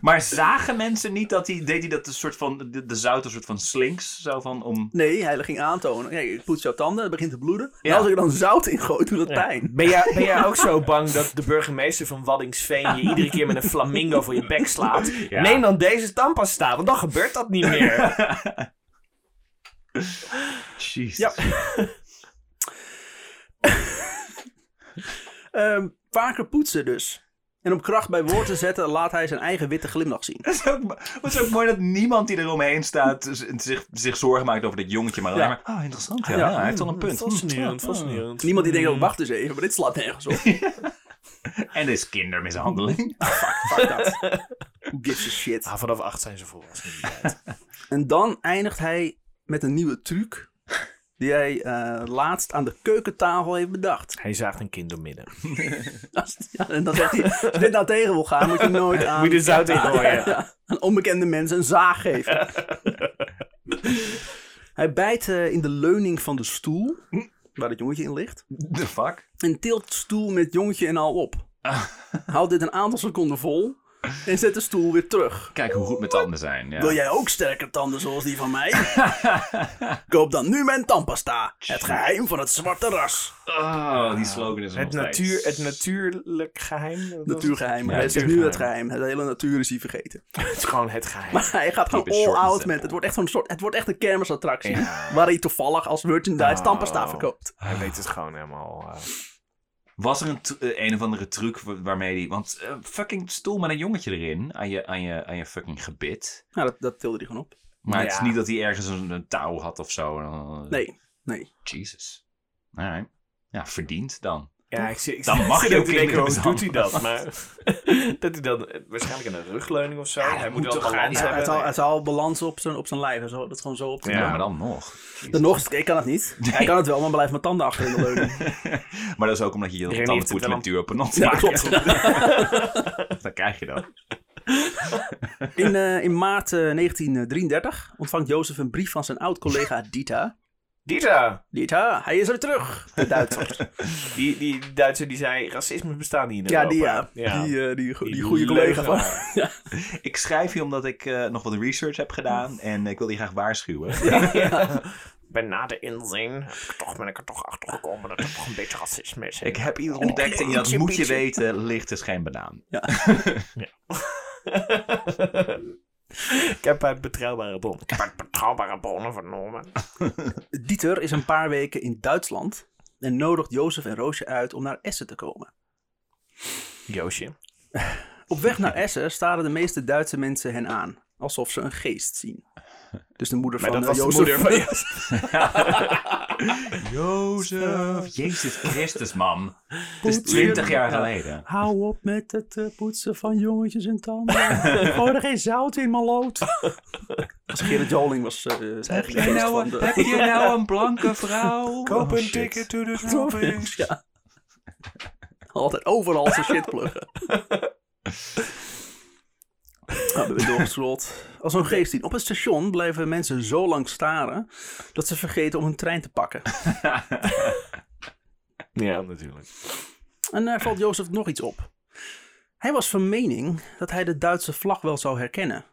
Maar zagen mensen niet dat hij, deed hij dat een soort van, de, de zout een soort van slinks, zo van om... Nee, hij ging aantonen. Kijk, ik poets jouw tanden, het begint te bloeden. Ja. En als ik er dan zout in gooi, doet dat pijn. Ben jij, ben jij ook zo bang dat de burgemeester van Waddingsveen je iedere keer met een flamingo voor je bek slaat? Ja. Neem dan deze tandpasta, want dan gebeurt dat niet meer. Jezus. Ja. Ehm, vaker poetsen dus. En om kracht bij woord te zetten, laat hij zijn eigen witte glimlach zien. Het is ook, het is ook mooi dat niemand die eromheen staat zich, zich zorgen maakt over dat jongetje. Maar alleen Ja. maar, oh interessant, ja, Ja. ja, hij heeft al een punt. Fascinerend, Hm, fascinerend. Niemand die denkt, oh, wacht eens even, maar dit slaat nergens op. En dit is kindermishandeling. Fuck dat. Who gives a shit. Ah, vanaf acht zijn ze volwassen. En dan eindigt hij met een nieuwe truc. Die hij eh, laatst aan de keukentafel heeft bedacht. Hij zaagt een kind door midden. Als- ja, en dan zegt hij, als je dit nou tegen wil gaan, moet je nooit aan, Moet je zout in gooien. ja, aan onbekende mensen een zaag geven. hij bijt eh, in de leuning van de stoel, waar het jongetje in ligt. The fuck? En tilt de stoel met jongetje en al op. Houdt dit een aantal seconden vol en zet de stoel weer terug. Kijk hoe goed mijn tanden zijn. Ja. Wil jij ook sterke tanden zoals die van mij? Koop dan nu mijn tandpasta. Het geheim van het zwarte ras. Oh, die slogan is Het, natuur, het natuurlijk geheim. Natuurgeheim. Ja, het is nu het geheim. Het hele natuur is hij vergeten. Het is gewoon het geheim. Maar hij gaat Keep gewoon all out met. Het wordt echt zo'n soort. Het wordt echt een kermisattractie. Ja. Waar hij toevallig als merchandise Oh. tandpasta verkoopt. Hij weet het gewoon helemaal. eh, Was er een, eh, een of andere truc wa- waarmee die... Want eh, fucking stoel met een jongetje erin aan je, aan je, aan je fucking gebit. Nou, dat, dat tilde hij gewoon op. Maar het is niet dat hij ergens een, een touw had of zo. Eh, Nee, nee. Jesus. Alright. Ja, verdiend dan. Ja, ik Dan mag je ook denken, hoe doet hij dat? Maar dat hij dan eh, waarschijnlijk een rugleuning of zo. Ja, hij moet moet wel toch balans ja. Hebben. zal, hij zal balans op zijn, op zijn lijf. en Zo, dat is gewoon zo op te Ja. Doen. maar dan nog. Dan nog ik kan het niet. Hij kan het wel, maar blijft mijn tanden achter in de leuning. Maar dat is ook omdat je je tanden heeft het poet wel met duur op een not Ja, maakt. klopt. Dan krijg je dat. In, eh, in maart eh, 1933 ontvangt Jozef een brief van zijn oud-collega Dieter. Dieter, Dieter, hij is er terug. De Duitser. die, die Duitser die zei, racisme bestaat niet in ja, die, Europa. ja. Die, eh, die, die, Die goede collega van. Ik schrijf je omdat ik eh, nog wat research heb gedaan en ik wil je graag waarschuwen. Bij nader inzien heb ik toch, ben ik er toch achter gekomen dat er toch een beetje racisme is. Ik heb iets ontdekt en dat moet je weten, licht is geen banaan. ik heb uit betrouwbare bronnen. Ik heb uit betrouwbare bronnen vernomen. Dieter is een paar weken in Duitsland en nodigt Jozef en Roosje uit om naar Essen te komen. Joosje. Op weg naar Essen staren de meeste Duitse mensen hen aan, alsof ze een geest zien. Dus de moeder Maar van dat eh, was de Jozef. moeder van Jozef, Jezus Christus, man. Het is 20 jaar geleden. Hou op met het eh, poetsen van jongetjes en tanden. Gooi er geen zout in, maloot. Als Gerrit Joling was zijn Heb geest nou, van een- de... heb je nou een blanke vrouw? Koop Oh, een shit. ticket to the tropics. Ja. Altijd overal zijn shit pluggen. Ben weer doorgescrolld. Als zo'n geest. Op het station blijven mensen zo lang staren dat ze vergeten om hun trein te pakken. Ja, natuurlijk. En daar valt Jozef nog iets op. Hij was van mening dat hij de Duitse vlag wel zou herkennen.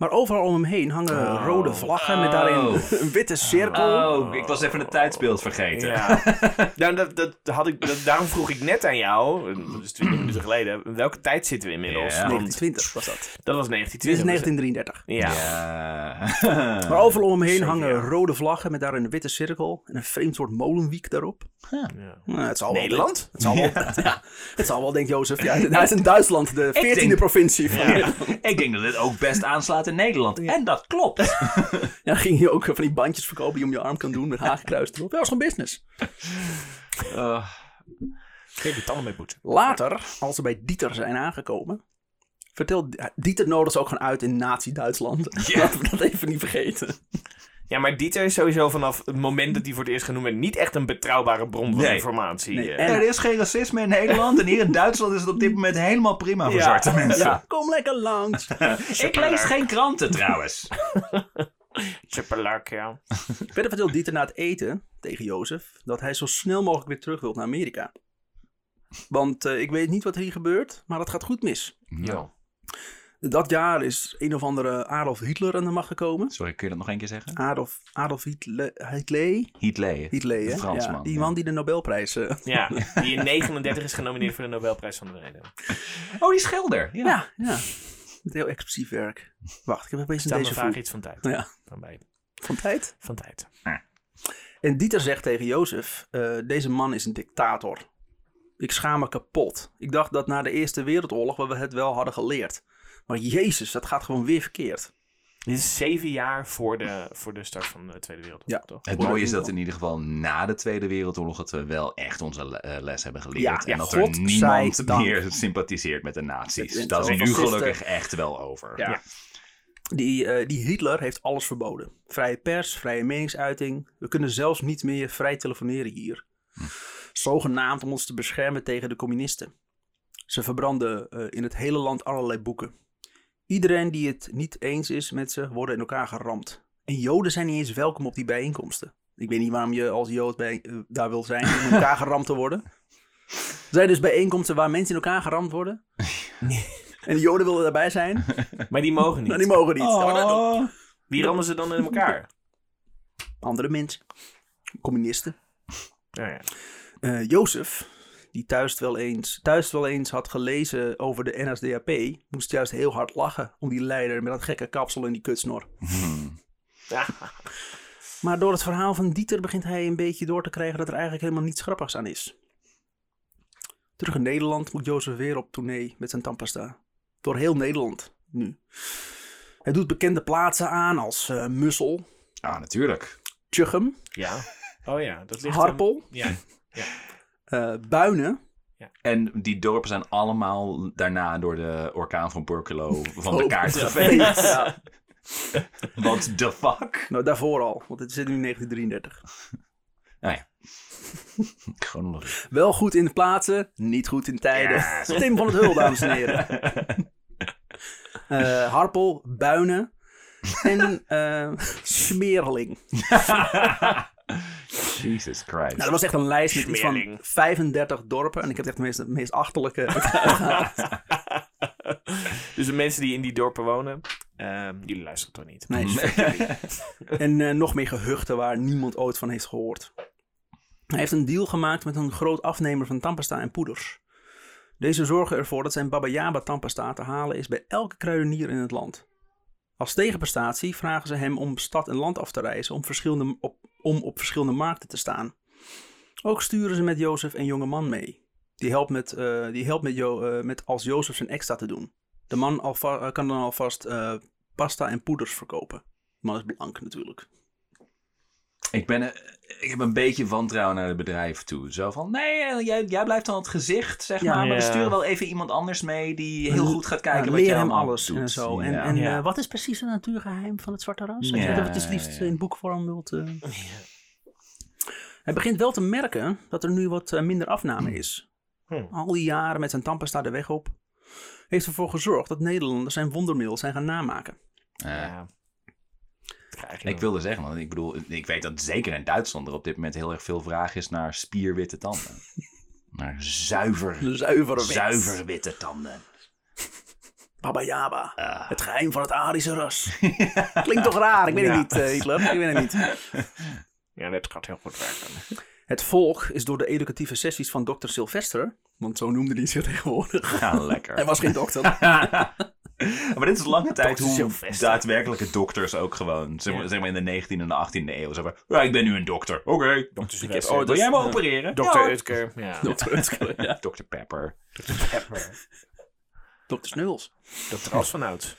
Maar overal om hem heen hangen Oh. rode vlaggen met daarin Oh. een witte cirkel. Oh, ik was even het tijdsbeeld vergeten. Ja. nou, dat, dat had ik, dat, daarom vroeg ik net aan jou, dat is 20 minuten geleden, welke tijd zitten we inmiddels? Ja. Want 1920 was dat. dat was Dit is 1920. 1933. Ja. Ja. Maar overal om hem heen hangen rode vlaggen met daarin een witte cirkel en een vreemd soort molenwiek daarop. Ja. Nou, het zal Nederland? Het zal wel, ja, het zal wel, denkt Jozef. Ja, is in Duitsland, de 14e denk- provincie. Van, ja. Ik denk dat dit ook best aanslaat in Nederland. En dat klopt. dan ging je ook van die bandjes verkopen die je om je arm kan doen met hagenkruis erop. Dat was gewoon business. Uh, Geef je tanden mee poetsen. Later, als ze bij Dieter zijn aangekomen, vertelt Dieter nodigt ze ook gewoon uit in Nazi-Duitsland. Ja. Laten we dat even niet vergeten. Ja, maar Dieter is sowieso vanaf het moment dat hij voor het eerst genoemd werd niet echt een betrouwbare bron van Nee. informatie. Nee, eh. en- er is geen racisme in Nederland. En hier in Duitsland is het op dit moment helemaal prima voor Ja. zwarte mensen. Ja, kom lekker langs. Ik lees geen kranten trouwens. Superleuk, ja. Verder vertelt Dieter na het eten tegen Jozef dat hij zo snel mogelijk weer terug wil naar Amerika. Want eh, ik weet niet wat hier gebeurt, maar het gaat goed mis. Ja. Dat jaar is een of andere Adolf Hitler aan de macht gekomen. Sorry, kun je dat nog één keer zeggen? Adolf, Adolf Hitler, Hitler, Hitler. Hitler hè? De Fransman, ja, die ja. man die de Nobelprijs... ja, die in 39 is genomineerd voor de Nobelprijs van de Vrede. Oh, die schilder. Ja. ja, ja. Met heel expressief werk. Wacht, ik heb opeens een deze vraag iets van tijd. Ja, Van, bij, van tijd. van tijd. En Dieter zegt tegen Jozef, eh, deze man is een dictator. Ik schaam me kapot. Ik dacht dat na de Eerste Wereldoorlog we het wel hadden geleerd. Maar jezus, dat gaat gewoon weer verkeerd. Dit is zeven jaar voor de, voor de start van de Tweede Wereldoorlog, Ja. toch? Het mooie is dat in ieder geval na de Tweede Wereldoorlog dat we wel echt onze eh, les hebben geleerd. Ja, en ja, dat er God niemand zij dank. meer sympathiseert met de nazi's. Dat is nu gelukkig echt wel over. Ja. Die, eh, die Hitler heeft alles verboden. Vrije pers, vrije meningsuiting. We kunnen zelfs niet meer vrij telefoneren hier. Zogenaamd om ons te beschermen tegen de communisten. Ze verbranden eh, in het hele land allerlei boeken. Iedereen die het niet eens is met ze, worden in elkaar geramd. En Joden zijn niet eens welkom op die bijeenkomsten. Ik weet niet waarom je als Jood bij, eh, daar wil zijn om in elkaar geramd te worden. Er zijn dus bijeenkomsten waar mensen in elkaar geramd worden. En de Joden willen daarbij zijn. Maar die mogen niet. Nou, die mogen niet. Oh. Maar dan- Wie rammen ze dan in elkaar? andere mensen. Communisten. Nou ja. Eh, Jozef, die thuis wel, eens, thuis wel eens had gelezen over de NSDAP, moest juist heel hard lachen om die leider met dat gekke kapsel en die kutsnor. Hmm. Ja. Maar door het verhaal van Dieter begint hij een beetje door te krijgen dat er eigenlijk helemaal niets grappigs aan is. Terug in Nederland moet Jozef weer op tournee met zijn tandpasta. Door heel Nederland nu. Hij doet bekende plaatsen aan als eh, Mussel, Ah, natuurlijk. Tjuchem, ja. Oh ja, dat ligt... Harpel, hem- Ja. Eh, Buinen, En die dorpen zijn allemaal daarna door de orkaan van Borculo van de Oh, kaart ja. geveegd. Ja. What the fuck? Nou, daarvoor al, want het zit nu in 1933. Nou ja. Chronologie. Wel goed in de plaatsen, niet goed in tijden. Ja, zo. Tim van het Hul, dames en heren. Eh, Harpel, Buinen en eh Smeerling. Jesus Christ. Nou, dat was echt een lijst met iets van Smeerling. 35 dorpen. En ik heb echt de meest, de meest achterlijke Dus de mensen die in die dorpen wonen, ehm, jullie luisteren toch niet? Nee, En eh, nog meer gehuchten waar niemand ooit van heeft gehoord. Hij heeft een deal gemaakt met een groot afnemer van tandpasta en poeders. Deze zorgen ervoor dat zijn Baba Yaba tandpasta te halen is bij elke kruidenier in het land. Als tegenprestatie vragen ze hem om stad en land af te reizen om, verschillende, op, om op verschillende markten te staan. Ook sturen ze met Jozef een jonge man mee. Die helpt met, eh, die helpt met, eh, met als Jozef zijn extra te doen. De man eh, kan dan alvast pasta en poeders verkopen. De man is blank natuurlijk. Ik, ben, eh, ik heb een beetje wantrouwen naar het bedrijf toe. Zo van, nee, eh, jij, jij blijft dan het gezicht, zeg Ja. maar. Maar we sturen wel even iemand anders mee die heel goed gaat kijken Ja, wat leer jij hem alles doet. en zo. En, Ja. en Ja. eh, wat is precies het natuurgeheim van het zwarte ras? Als Ja, je dat het liefst in boekvorm wilt. eh. Hij begint wel te merken dat er nu wat eh, minder afname is. Hm. Al die jaren met zijn tandpasta de weg op. Heeft ervoor gezorgd dat Nederlanders zijn wondermiddel zijn gaan namaken. Ja. Dat krijg je Ik wilde zeggen, want ik bedoel, ik weet dat zeker in Duitsland er op dit moment heel erg veel vraag is naar spierwitte tanden. naar zuiver, zuivere wet. zuiver witte tanden. Baba Yaba. Ah. Het geheim van het Arische ras. Klinkt toch raar? Ik weet Ja. het niet, eh, Hitler. Ik weet het niet. Ja, dat gaat heel goed werken. Het volk is door de educatieve sessies van dokter Sylvester, want zo noemde hij zich tegenwoordig. Ja, lekker. Hij was geen dokter. maar dit is lange tijd Dr. hoe Sylvester. daadwerkelijke dokters ook gewoon, zeg maar, Ja. zeg maar in de 19e en de 18e eeuw, zeg maar, ja, ik ben nu een dokter. Oké. Dokter Ik heb, Sylvester. oh, wil jij me opereren? Dokter Ja. Utker. Ja. dokter Utker, ja. Dr. Pepper. Dokter Pepper. Dokter Snuls. Dokter As van Oud.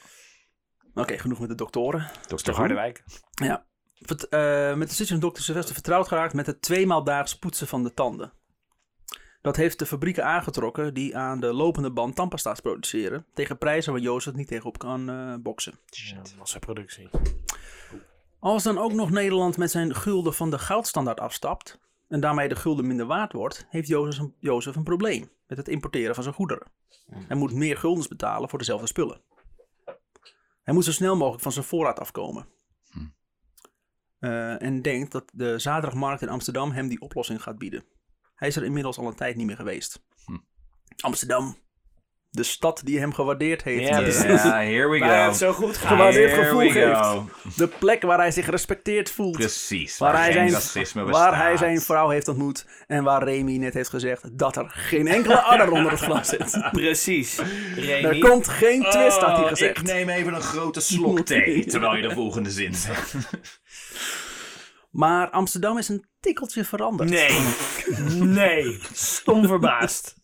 Oké, genoeg met de doktoren. Dr. Dokter Harderwijk. Ja. Vert- eh, met de sessie van dokter Sylvester vertrouwd geraakt met het tweemaal daags poetsen van de tanden. Dat heeft de fabrieken aangetrokken die aan de lopende band tandpasta's produceren. Tegen prijzen waar Jozef niet tegenop kan eh, boksen. Ja, massaproductie. Als dan ook nog Nederland met zijn gulden van de goudstandaard afstapt. En daarmee de gulden minder waard wordt, heeft Jozef een, Jozef een probleem met het importeren van zijn goederen. Hij moet meer guldens betalen voor dezelfde spullen. Hij moet zo snel mogelijk van zijn voorraad afkomen. Eh, en denkt dat de zaterdagmarkt in Amsterdam hem die oplossing gaat bieden. Hij is er inmiddels al een tijd niet meer geweest. Amsterdam. De stad die hem gewaardeerd heeft. Ja. Ja, here we Waar go. het zo goed gaat. Gewaardeerd Here gevoel go. De plek waar hij zich gerespecteerd voelt. Precies, Waar waar, hij, zijn, racisme bestaat. waar hij zijn vrouw heeft ontmoet. En waar Remy net heeft gezegd dat er geen enkele adder onder het glas zit. Precies. Er Remy. komt geen twist, had hij Oh, gezegd. Ik neem even een grote slok thee, terwijl je de volgende zin zegt. Maar Amsterdam is een tikkeltje veranderd. Nee. Nee. Stom verbaasd.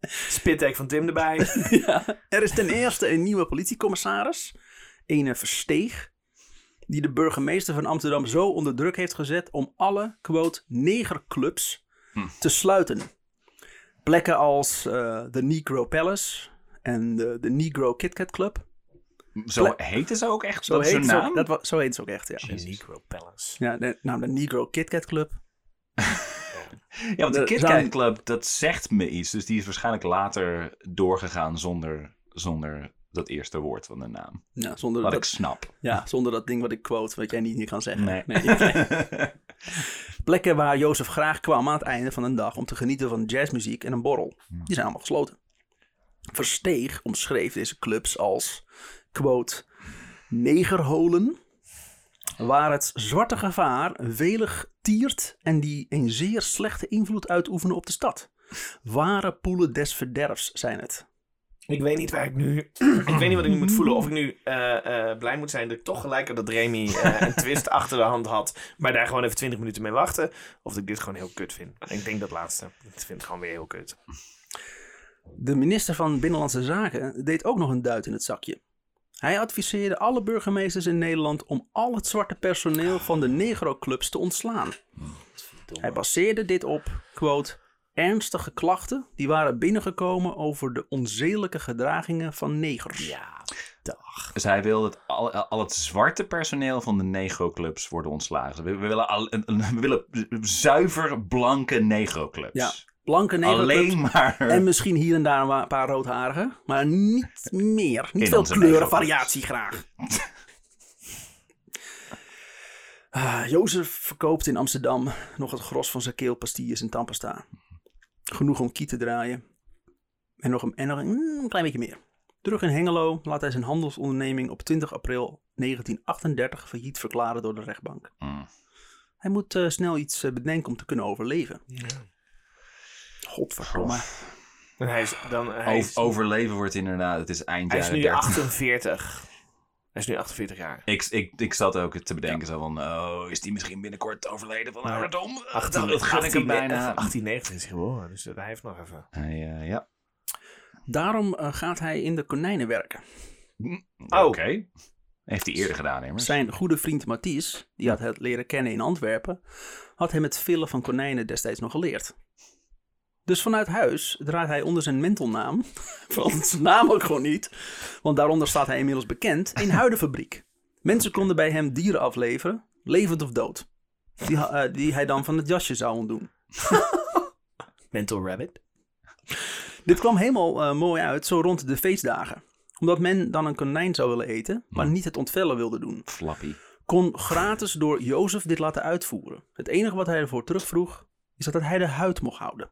Spittek van Tim erbij. Er is ten eerste een nieuwe politiecommissaris, een Versteeg, die de burgemeester van Amsterdam zo onder druk heeft gezet om alle, quote, negerclubs te sluiten. Plekken als eh, de Negro Palace en de, de Negro Kit Kat Club. Zo heten ze ook echt? Zo dat heet, hun ze naam? ook, dat, zo heet ze ook echt, ja. De Negro Palace. ja de, nou, de Negro Kit Kat Club. Ja, want de de- Kit Kat Club, dat zegt me iets. Dus die is waarschijnlijk later doorgegaan zonder, zonder dat eerste woord van de naam. Ja, zonder, Wat ik dat, snap. ja, zonder dat ding wat ik quote, wat jij niet hier kan zeggen. Nee. Plekken waar Jozef graag kwam aan het einde van een dag om te genieten van jazzmuziek en een borrel. Die zijn allemaal gesloten. Versteeg omschreef deze clubs als, quote, negerholen, waar het zwarte gevaar welig tiert en die een zeer slechte invloed uitoefenen op de stad. Ware poelen des verderfs zijn het. Ik weet niet waar ik nu... ik weet niet wat ik nu moet voelen. Of ik nu eh, eh, blij moet zijn dat ik toch gelijk had dat Remy eh, een twist achter de hand had. Maar daar gewoon even 20 minuten mee wachten. Of dat ik dit gewoon heel kut vind. Ik denk dat laatste. Ik vind het gewoon weer heel kut. De minister van Binnenlandse Zaken deed ook nog een duit in het zakje. Hij adviseerde alle burgemeesters in Nederland om al het zwarte personeel van de negro-clubs te ontslaan. Hij baseerde dit op, quote, ernstige klachten die waren binnengekomen over de onzedelijke gedragingen van negers. Ja, dag. Dus hij wil dat al, al het zwarte personeel van de negro-clubs worden ontslagen. We, we willen, al, we willen zuiver blanke negro-clubs. Ja, blanke negro-clubs. Alleen maar... En misschien hier en daar een paar roodharigen, maar niet meer. Niet veel kleurenvariatie graag. Ah, Jozef verkoopt in Amsterdam nog het gros van zijn keelpastilles en tandpasta. Genoeg om kiet te draaien. En nog een, en nog een, mm, een klein beetje meer. Terug in Hengelo laat hij zijn handelsonderneming op 20 april 1938 failliet verklaren door de rechtbank. Mm. Hij moet eh, snel iets eh, bedenken om te kunnen overleven. Godverdomme. En hij is dan... Hij is, overleven wordt inderdaad, het is eind hij is jaren nu 30. 48. Hij is nu 48 jaar. Ik, ik, ik zat ook te bedenken zo van, oh, is die misschien binnenkort overleden van ouderdom? 18, dat gun ik hem bijna. 1890 is hij geboren, dus hij heeft nog even. Hij, eh, ja. Daarom eh, gaat hij in de konijnen werken. Oh. Oké. Heeft hij eerder gedaan, immers. Zijn goede vriend Mathies, die had het leren kennen in Antwerpen, had hem het villen van konijnen destijds nog geleerd. Dus vanuit huis draait hij onder zijn mentelnaam, want zijn naam ook gewoon niet, want daaronder staat hij inmiddels bekend, een huidenfabriek. Mensen konden bij hem dieren afleveren, levend of dood, die, eh, die hij dan van het jasje zou ontdoen. Mental Rabbit. Dit kwam helemaal eh, mooi uit, zo rond de feestdagen. Omdat men dan een konijn zou willen eten, maar niet het ontvellen wilde doen. Flappy. kon gratis door Jozef dit laten uitvoeren. Het enige wat hij ervoor terugvroeg, is dat hij de huid mocht houden.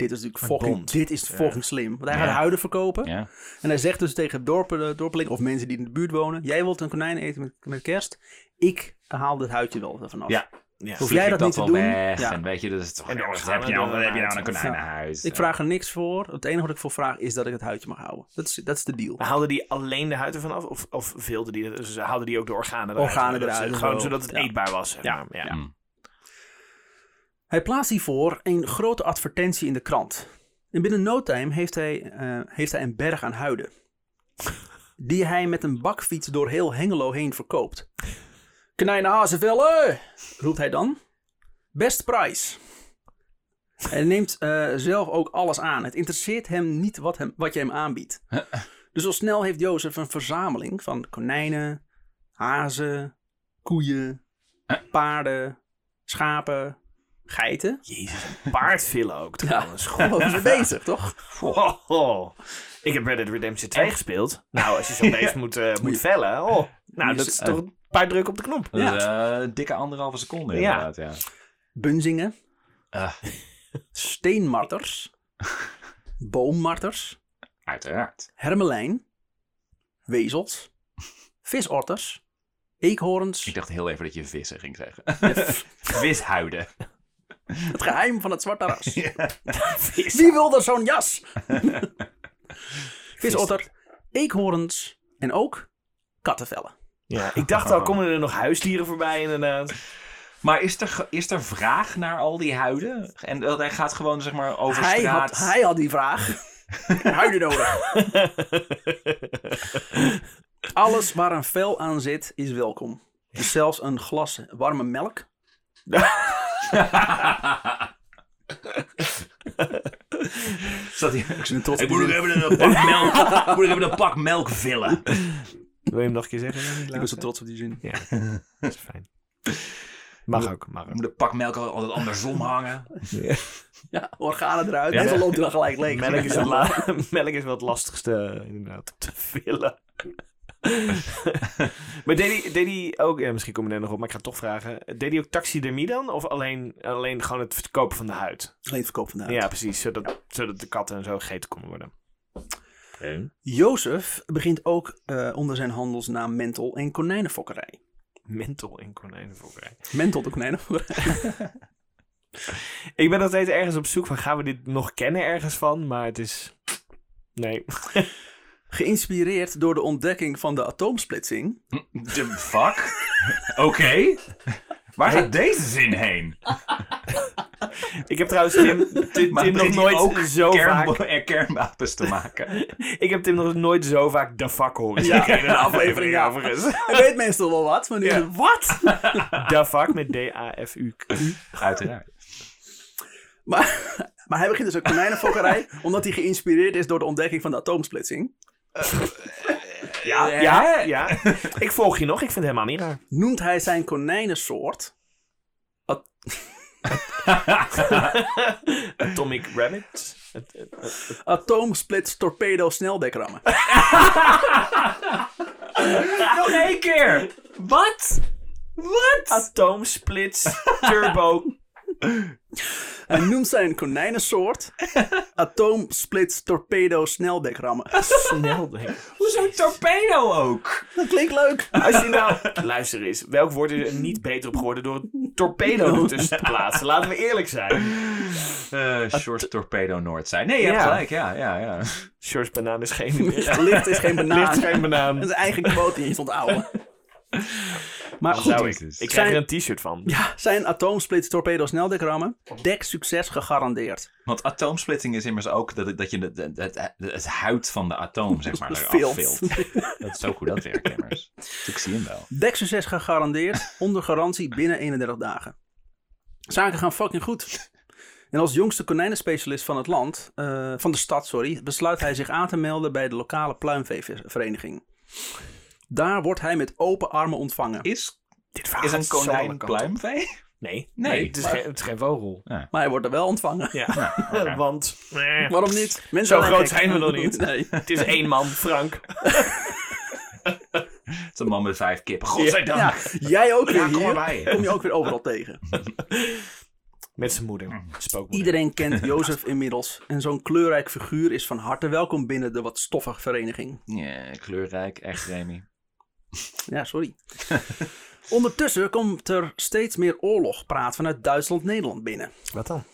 Dit is natuurlijk fucking, bond. dit is fucking slim. Want hij Ja. gaat huiden verkopen. Ja. En hij zegt dus tegen dorpen, eh, dorpelingen of mensen die in de buurt wonen. Jij wilt een konijn eten met, met kerst. Ik haal dit huidje wel ervan af. Ja. Ja. Hoef jij dat niet te doen? weg. Ja. En weet je, dat is toch... En heb je nou, heb je nou een konijnenhuis? Ik vraag er niks voor. Het enige wat ik voor vraag is dat ik het huidje mag houden. Dat is, dat is de deal. Maar haalde die alleen de huid ervan af? Of, of veelde die, dus haalde die ook de organen eruit? Organen eruit Gewoon zo. zodat het Ja. eetbaar was. Ja. ja. Hij plaatst hiervoor een grote advertentie in de krant. En binnen no time heeft hij, eh, heeft hij een berg aan huiden. Die hij met een bakfiets door heel Hengelo heen verkoopt. Knijnen hazenvellen, roept hij dan. Best prijs. Hij neemt eh, zelf ook alles aan. Het interesseert hem niet wat, hem, wat je hem aanbiedt. Dus al snel heeft Jozef een verzameling van konijnen, hazen, koeien, paarden, schapen, geiten. Jezus, een paardvillen ook trouwens. Gewoon over ze bezig, toch? Oh, oh. Ik heb Red Dead Redemption 2 gespeeld. Nou, als je zo'n beest moet, eh, moet vellen. Oh. Nou, dat is toch een paar druk op de knop. Dat Ja. is eh, een dikke anderhalve seconde Ja. inderdaad, ja. Bunzingen, Ah. steenmarters, boommarters, Uiteraard. hermelijn, wezels, visotters, eekhoorns, Ik dacht heel even dat je vissen ging zeggen. Vishuiden. het geheim van het zwarte ras. Wie wil er zo'n jas? Visotter, eekhoorns en ook kattenvellen. Ja, ik dacht al, komen er nog huisdieren voorbij inderdaad. Maar is er, is er vraag naar al die huiden? En dat hij gaat gewoon zeg maar over Hij straat... had, hij had die vraag. Huiden nodig. Alles waar een vel aan zit is welkom. Dus zelfs een glas warme melk. Zat hij... Ik moet nog even een pak melk, ik moet nog even een pak melk vullen. Wil je hem nog een keer zeggen? Ik ben zo trots op die zin. Ja, dat is fijn. Mag ook, mag Ik ook. moet een pak melk altijd andersom hangen. Ja. Ja, organen eruit. Ja. en dan loopt hij dan gelijk leeg. Melk, is het la- melk is wel het lastigste inderdaad te vullen. maar deed hij, deed hij ook, ja, misschien kom je er nog op, maar ik ga het toch vragen. Deed hij ook taxidermie dan? Of alleen, alleen gewoon het verkopen van de huid? Alleen het verkoop vandaag. Ja, precies. Zodat, zodat de katten en zo gegeten konden worden. Jozef begint ook eh, onder zijn handelsnaam Mentel en konijnenfokkerij. Mental in konijnenfokkerij. Mentel de konijnenfokkerij. Ik ben nog steeds ergens op zoek van, gaan we dit nog kennen ergens van? Maar het is... Nee. Geïnspireerd door de ontdekking van de atoomsplitsing. The fuck? Oké. Waar gaat deze zin heen? Ik heb trouwens Tim, Tim, nog nooit ook zo kern- vaak... er kernwapens te maken. Ik heb Tim nog nooit zo vaak de fuck horen Ja, in een aflevering ja. overigens. Hij weet meestal wel wat, maar nu Ja. wat? De fuck met D-A-F-U. Uiteraard. Maar, maar hij begint dus een konijnenfokkerij omdat hij geïnspireerd is door de ontdekking van de atoomsplitsing. Ja, ja, ja. Ik volg je nog, ik vind het helemaal niet raar. Noemt hij zijn konijnensoort Atomic Rabbit. Het- het- het- atoomsplits torpedo sneldekrammen. Nog één keer! Wat? Wat? Atoomsplits Turbo. Hij noemt zijn konijnensoort atoomsplits torpedo sneldekrammen. Snel, denk ik. Hoezo torpedo ook? Dat klinkt leuk. Als je nou... Luister eens. Welk woord is er niet beter op geworden door een torpedo ertussen te plaatsen? Laten we eerlijk zijn. Eh short torpedo Noord zijn. Nee, je hebt Ja. gelijk. Ja, ja, ja. Shorts banaan is geen... Licht is geen banaan. Licht is geen banaan. Dat is eigen quote niet onthouden. Maar goed, Zou ik. Krijg er een t-shirt van. ja, zijn atoomsplits torpedo sneldekrammen. Dek succes gegarandeerd. Want atoomsplitting is immers ook dat, dat je het, het, het, het huid van de atoom zeg maar eraf vilt. vilt. Dat is zo goed dat werkt immers. Dus ik zie hem wel. Dek succes gegarandeerd. Onder garantie binnen 31 dagen. Zaken gaan fucking goed. En als jongste konijnenspecialist van het land, eh, van de stad, sorry, besluit hij zich aan te melden bij de lokale pluimveevereniging. Daar wordt hij met open armen ontvangen. Is, Dit verhaal is een gaat zo konijn alle kanten op. pluimvee? Nee, Nee, nee, het, is maar- geen, het is geen vogel. Maar hij wordt er wel ontvangen. Ja, oké. want eh, Waarom niet? Mensen Zo zijn groot gek. zijn we nog niet. Nee. het is één man, Frank. Het is een man met vijf kippen. Godzijdank. Ja, jij ook weer Ja, kom hier. erbij. Kom je ook weer overal tegen. Met zijn moeder. Spookmoeder. Iedereen kent Jozef inmiddels. En zo'n kleurrijk figuur is van harte welkom binnen de wat stoffige vereniging. Ja, kleurrijk. Echt, Remy. Ja, sorry. Ondertussen komt er steeds meer oorlogpraat vanuit Duitsland-Nederland binnen. Wat dan?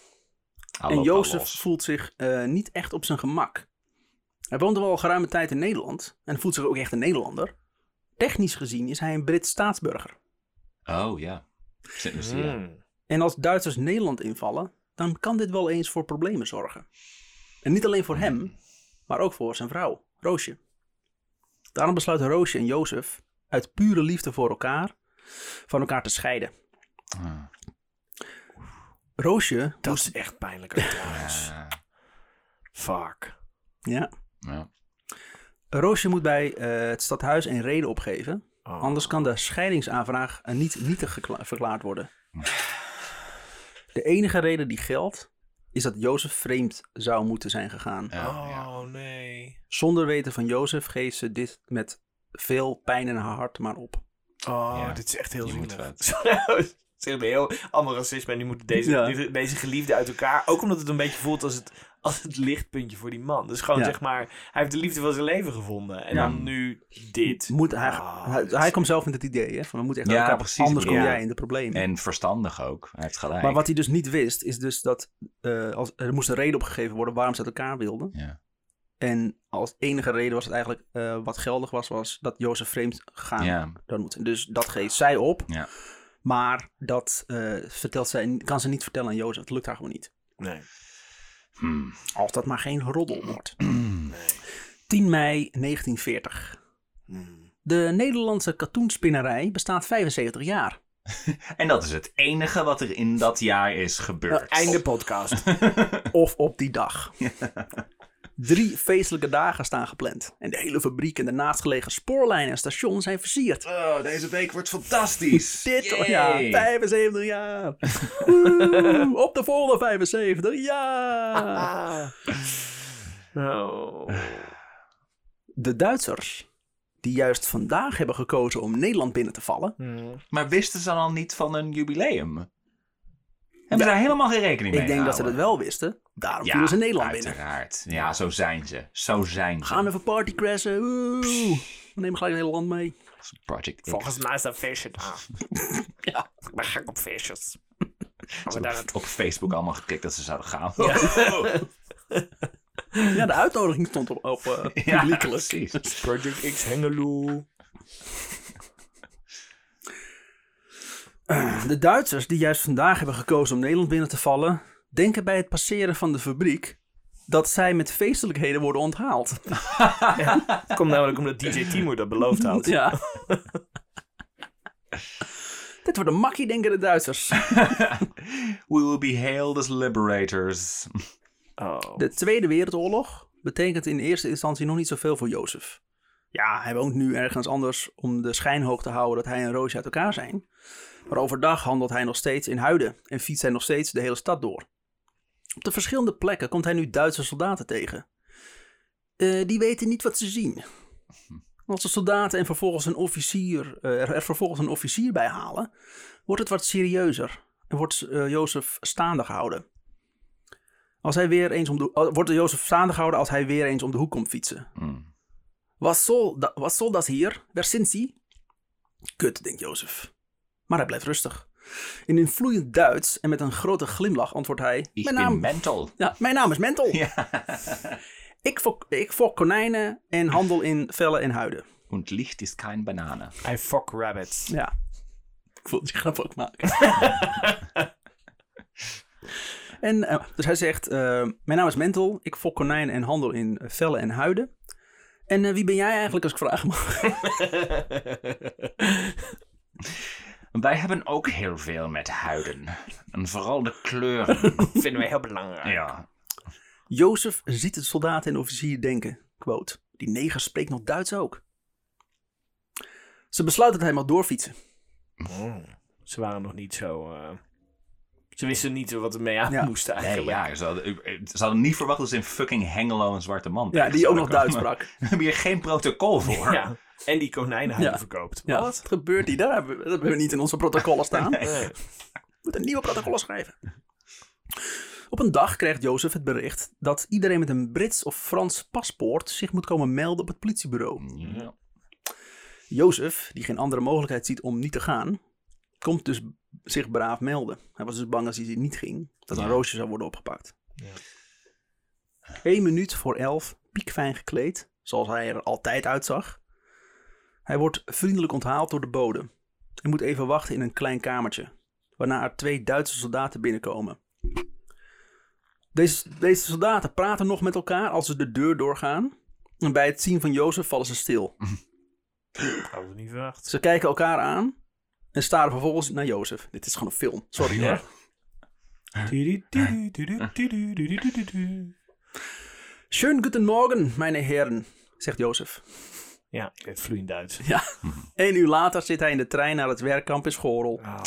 Hallo, en Jozef voelt zich eh, niet echt op zijn gemak. Hij woont al geruime tijd in Nederland en voelt zich ook echt een Nederlander. Technisch gezien is hij een Brits staatsburger. Oh, ja. Hmm. En als Duitsers Nederland invallen, dan kan dit wel eens voor problemen zorgen. En niet alleen voor hem, maar ook voor zijn vrouw, Roosje. Daarom besluiten Roosje en Jozef uit pure liefde voor elkaar van elkaar te scheiden. Ah. Roosje, Dat is echt pijnlijk trouwens. Fuck. ja, Ja. Roosje moet bij eh, het stadhuis een reden opgeven. Oh. Anders kan de scheidingsaanvraag niet nietig verklaard worden. De enige reden die geldt, is dat Jozef vreemd zou moeten zijn gegaan. Ja. Oh nee. Zonder weten van Jozef geeft ze dit met veel pijn in haar hart maar op. Oh, Ja. dit is echt heel zielig. Ze hebben heel allemaal racisme en nu moeten deze, Ja. deze geliefden uit elkaar. Ook omdat het een beetje voelt als het, als het lichtpuntje voor die man. Dus gewoon Ja. zeg maar, hij heeft de liefde van zijn leven gevonden. En Ja. dan nu dit. Moet hij, Ah, hij, dit hij is- komt zelf met het idee, hè? Van we moeten echt elkaar, precies. anders kom jij in de problemen. En verstandig ook. Hij heeft gelijk. Maar wat hij dus niet wist, is dus dat eh, als, er moest een reden opgegeven worden waarom ze uit elkaar wilden. En als enige reden was het eigenlijk, eh, wat geldig was, was dat Jozef vreemd gegaan Ja. dan moet. Dus dat geeft zij op. Ja. Maar dat eh, vertelt zij, kan ze niet vertellen aan Jozef. Het lukt haar gewoon niet. Nee. Hmm. Als dat maar geen roddel wordt. nee. 10 mei 1940. Hmm. De Nederlandse katoenspinnerij bestaat 75 jaar. En dat is het enige wat er in dat jaar is gebeurd. Einde podcast. Of op die dag. Drie feestelijke dagen staan gepland. En de hele fabriek en de naastgelegen spoorlijnen en stations zijn versierd. Oh, deze week wordt fantastisch. Dit ja, 75 jaar. Woe, op de volgende 75 jaar. Oh. De Duitsers, die juist vandaag hebben gekozen om Nederland binnen te vallen. Hmm. Maar wisten ze dan niet van een jubileum? Hebben ze daar helemaal geen rekening mee Ik denk dat ze dat wel wisten. Daarom Ja, vielen ze Nederland binnen. uiteraard. Ja, zo zijn ze. Zo zijn ze. Gaan even party crashen. Nemen gelijk het hele land mee. Project X. Volgens mij is dat feestje daar. Ja. Ik ben gek op feestjes. Op- Facebook allemaal geklikt dat ze zouden gaan. Ja, de uitnodiging stond op, op Ja, publiekelijk. precies. Project X Hengelo. De Duitsers, die juist vandaag hebben gekozen om Nederland binnen te vallen, denken bij het passeren van de fabriek dat zij met feestelijkheden worden onthaald. Komt namelijk omdat DJ Timur dat beloofd had. Ja. Dit wordt een makkie, denken de Duitsers. We will be hailed as liberators. Oh. De Tweede Wereldoorlog betekent in eerste instantie nog niet zoveel voor Jozef. Ja, hij woont nu ergens anders om de schijn hoog te houden dat hij en Roosje uit elkaar zijn. Maar overdag handelt hij nog steeds in Huiden en fietst hij nog steeds de hele stad door. Op de verschillende plekken komt hij nu Duitse soldaten tegen. Eh, die weten niet wat ze zien. Als de soldaten en vervolgens een officier, eh, er, er vervolgens een officier bij halen, wordt het wat serieuzer en wordt eh, Jozef staande gehouden. Als hij weer eens om de, wordt Jozef staande gehouden als hij weer eens om de hoek komt fietsen. Hmm. Wat zal, dat hier? Waar sind sie? Kut, denkt Jozef. Maar hij blijft rustig. In een vloeiend Duits en met een grote glimlach antwoordt hij... Ik mijn, ben naam, mental. ja, mijn naam is Mentel. Ja. Ik, fok, ik fok konijnen en handel in vellen en huiden. Und Licht ist kein Banane. I fuck rabbits. Ja. Ik voelde die grap ook maken. en, eh, dus hij zegt, eh, mijn naam is Mentel, ik fok konijnen en handel in vellen en huiden. En eh, wie ben jij eigenlijk als ik vragen mag? Wij hebben ook heel veel met huiden. En vooral de kleuren. Vinden wij heel belangrijk. ja. Jozef ziet de soldaten en officier denken, quote, die neger spreekt nog Duits ook. Ze besluiten dat hij mag doorfietsen. Oh. Ze waren nog niet zo... eh, Ze wisten niet wat er mee aan Ja. moest Nee, eigenlijk. ja, ze hadden, ze hadden niet verwacht dat ze in fucking Hengelo een zwarte man Ja, die ook nog Duits sprak. We hebben hier geen protocol voor. Ja. En die konijnenhuiden Ja. verkoopt. Ja, Wat? wat gebeurt hier? Daar hebben we, dat hebben we niet in onze protocollen staan. Nee. We moeten nieuwe protocollen schrijven. Op een dag krijgt Jozef het bericht dat iedereen met een Brits of Frans paspoort zich moet komen melden op het politiebureau. Ja. Jozef, die geen andere mogelijkheid ziet om niet te gaan, komt dus zich braaf melden. Hij was dus bang als hij niet ging, dat een Ja. roosje zou worden opgepakt. Ja. Eén minuut voor elf, piekfijn gekleed, zoals hij er altijd uitzag. Hij wordt vriendelijk onthaald door de bode. Hij moet even wachten in een klein kamertje, waarna er twee Duitse soldaten binnenkomen. Deze, deze soldaten praten nog met elkaar als ze de deur doorgaan. En bij het zien van Jozef vallen ze stil. Hadden we niet verwacht. Ze kijken elkaar aan en staren vervolgens naar Jozef. Dit is gewoon een film. Sorry hoor. Schönen guten Morgen, meine Herren, zegt Jozef. Ja, ik weet vloeiend Duits. Ja. Eén uur later zit hij in de trein naar het werkkamp in Schorel. Ah.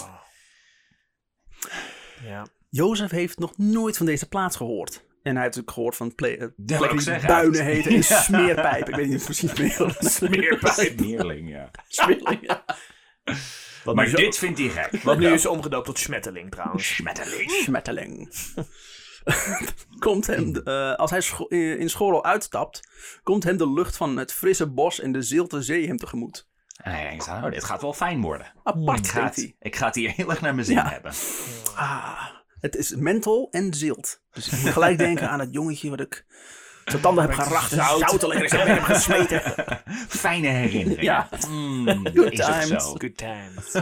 Ja. Jozef heeft nog nooit van deze plaats gehoord. En hij heeft natuurlijk gehoord van eh, plekken die buinen heten en Ja. smeerpijpen. Ik weet niet precies meer. Smeerpijp. Smeerling, ja. Smeerling, ja. Wat Maar dit vindt hij gek. wat nu is omgedoopt tot Schmetterling trouwens. Schmetterling. komt hem, eh, als hij scho- in school uitstapt, komt hem de lucht van het frisse bos en de zilte zee hem tegemoet. En hij denkt, oh, dit gaat wel fijn worden. Apart, Ik ga, het, hij. ik ga het hier heel erg naar mijn zin Ja. hebben. Ah, het is menthol en zilt. Dus ik moet gelijk denken aan het jongetje wat ik zijn tanden heb geracht en zout. zout alleen ik heb hem gesmeten. Fijne herinneringen. Ja. Mm, Good times. zo. Good times.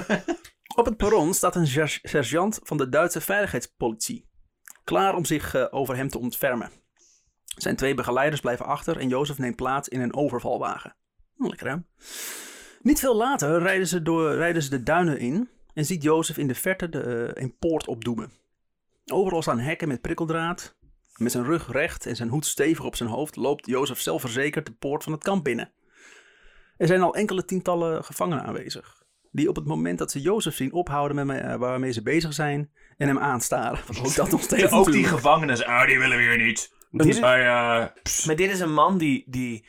Op het perron staat een ser- sergeant van de Duitse veiligheidspolitie. Klaar om zich eh, over hem te ontfermen. Zijn twee begeleiders blijven achter en Jozef neemt plaats in een overvalwagen. Hm, Lekker hè? Niet veel later rijden ze, door, rijden ze de duinen in en ziet Jozef in de verte de, eh, een poort opdoemen. Overal staan hekken met prikkeldraad. Met zijn rug recht en zijn hoed stevig op zijn hoofd loopt Jozef zelfverzekerd de poort van het kamp binnen. Er zijn al enkele tientallen gevangenen aanwezig. Die op het moment dat ze Jozef zien ophouden met eh, waarmee ze bezig zijn en hem aanstaren. Want Ook dat nog steeds Ook die gevangenen, ah, die willen we hier niet. Dit is- Hij, eh. Maar dit is een man die, die,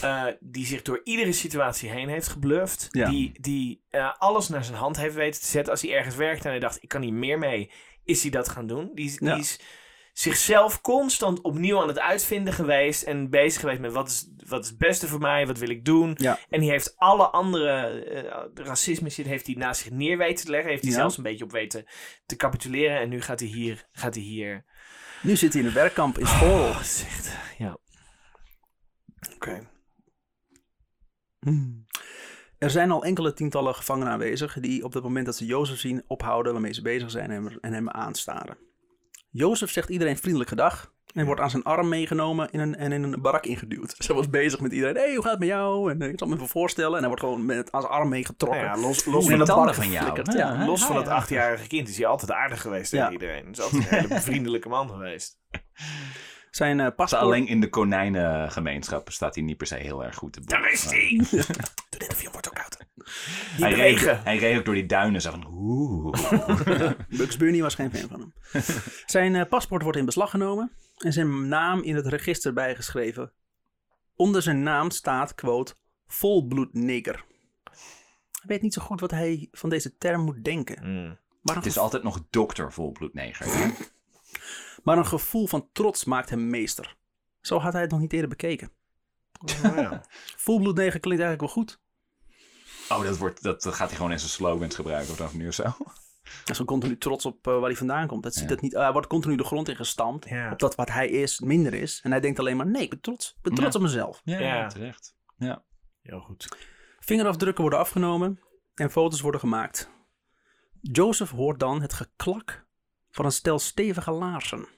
eh, die zich door iedere situatie heen heeft gebluft. Ja. Die, die eh, alles naar zijn hand heeft weten te zetten. Als hij ergens werkte en hij dacht, ik kan niet meer mee, is hij dat gaan doen. Die, is- Ja. die is zichzelf constant opnieuw aan het uitvinden geweest. En bezig geweest met wat is, wat is het beste voor mij, wat wil ik doen. Ja. En die heeft alle andere eh, racisme shit heeft hij naast zich neer weten te leggen. Heeft hij Ja. zelfs een beetje op weten te capituleren. En nu gaat hij hier, gaat hij hier Nu zit hij in een werkkamp in Schorl. Oh, zegt. Ja. Oké. Hmm. Er zijn al enkele tientallen gevangenen aanwezig die op het moment dat ze Jozef zien ophouden waarmee ze bezig zijn en hem, en hem aanstaren. Jozef zegt iedereen vriendelijk gedag en wordt aan zijn arm meegenomen in een, en in een barak ingeduwd. Ze was bezig met iedereen. hey, hoe gaat het met jou? En eh, ik zal me even voorstellen. En hij wordt gewoon met, aan zijn arm meegetrokken. Ja, los, van de dat, tanden van jou. Ja, Ja, los van Ah, dat ja. achtjarige kind is hij altijd aardig geweest tegen Ja. iedereen. Is altijd een hele vriendelijke man geweest. Zijn eh, paspoort... alleen in de konijnengemeenschap staat hij niet per se heel erg goed te boek. is hij! Dit interview wordt ook koud. Hij reed, hij reed ook door die duinen. Zo van, oeh. Bugs Bunny was geen fan van hem. Zijn eh, paspoort wordt in beslag genomen en zijn naam in het register bijgeschreven. Onder zijn naam staat, quote, volbloedneger. Hij weet niet zo goed wat hij van deze term moet denken. Mm. Maar een, Het is altijd nog dokter volbloedneger. Maar een gevoel van trots maakt hem meester. Zo had hij het nog niet eerder bekeken. Oh, ja. Klinkt eigenlijk wel goed. Oh, dat, wordt, dat gaat hij gewoon in zijn slogans gebruiken of dat nu of zo. Hij is gewoon continu trots op eh, waar hij vandaan komt. Dat ziet Ja. dat niet, hij wordt continu de grond in gestampt. Ja. Op dat wat hij is minder is. En hij denkt alleen maar, nee, ik ben trots. Ik ben trots Ja. op mezelf. Ja, Ja. terecht. Heel goed. Vingerafdrukken worden afgenomen en foto's worden gemaakt. Joseph hoort dan het geklak van een stel stevige laarzen.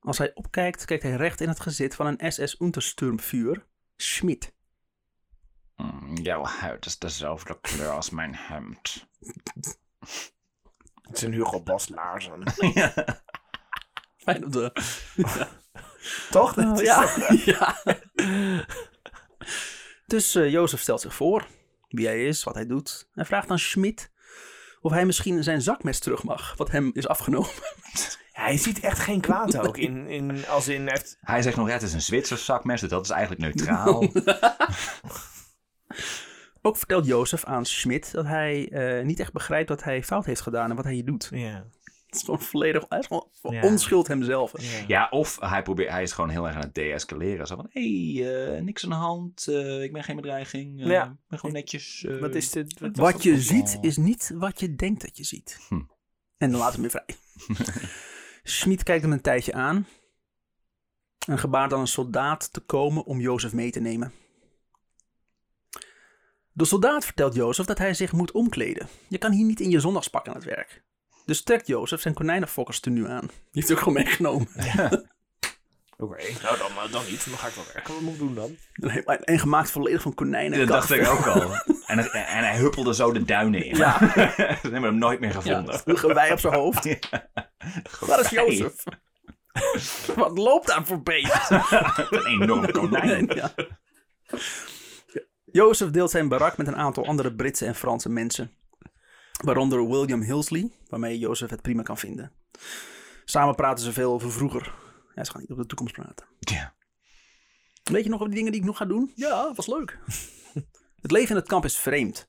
Als hij opkijkt, kijkt hij recht in het gezicht van een SS-Untersturmvuur, Schmidt. Mm, jouw huid is dezelfde kleur als mijn hemd. Het zijn Hugo Boss laarzen. Fijn op de... Toch? Dat is ja. toch- ja. Dus eh Jozef stelt zich voor wie hij is, wat hij doet. Hij vraagt aan Schmidt of hij misschien zijn zakmes terug mag, wat hem is afgenomen. Hij ziet echt geen kwaad ook. In, in, als in, hij heeft, Hij zegt nog, ja, het is een Zwitsers zakmes, dus dat is eigenlijk neutraal. Ook vertelt Jozef aan Schmidt dat hij eh, niet echt begrijpt wat hij fout heeft gedaan en wat hij hier doet. ja. Het is gewoon volledig, hij is gewoon Ja. onschuld hemzelf. Ja. ja, of hij, probeert, hij is gewoon heel erg aan het deescaleren. Zo van, hé, hey, eh, niks aan de hand, eh, ik ben geen bedreiging, eh, Ja. ik ben gewoon netjes. eh, Wat is dit? Wat, Wat je ziet is niet wat je denkt dat je ziet. Hm. En dan laat hem weer vrij. Schmid kijkt hem een tijdje aan. En gebaart dan een soldaat te komen om Jozef mee te nemen. De soldaat vertelt Jozef dat hij zich moet omkleden. Je kan hier niet in je zondagspak aan het werk. Dus trekt Jozef zijn konijnenfokkers tenue aan. Die heeft hij ook gewoon meegenomen. Oké, nou dan, eh, dan niet. Dan ga ik wel werken. Wat moet ik doen dan? En, en gemaakt volledig van konijnen. Dat dacht ik ook al. En, het- en hij huppelde zo de duinen in. Ja. Ze hebben hem nooit meer gevonden. Ja, een gewei op zijn hoofd. Waar is. Jozef? Wat loopt daar voor beest? Een enorm konijn. Ja. Jozef deelt zijn barak met een aantal andere Britse en Franse mensen. Waaronder William Hillsley, waarmee Jozef het prima kan vinden. Samen praten ze veel over vroeger. Ja, ze gaan niet over de toekomst praten. Ja. Weet je nog over die dingen die ik nog ga doen? Ja, was leuk. het leven in het kamp is vreemd.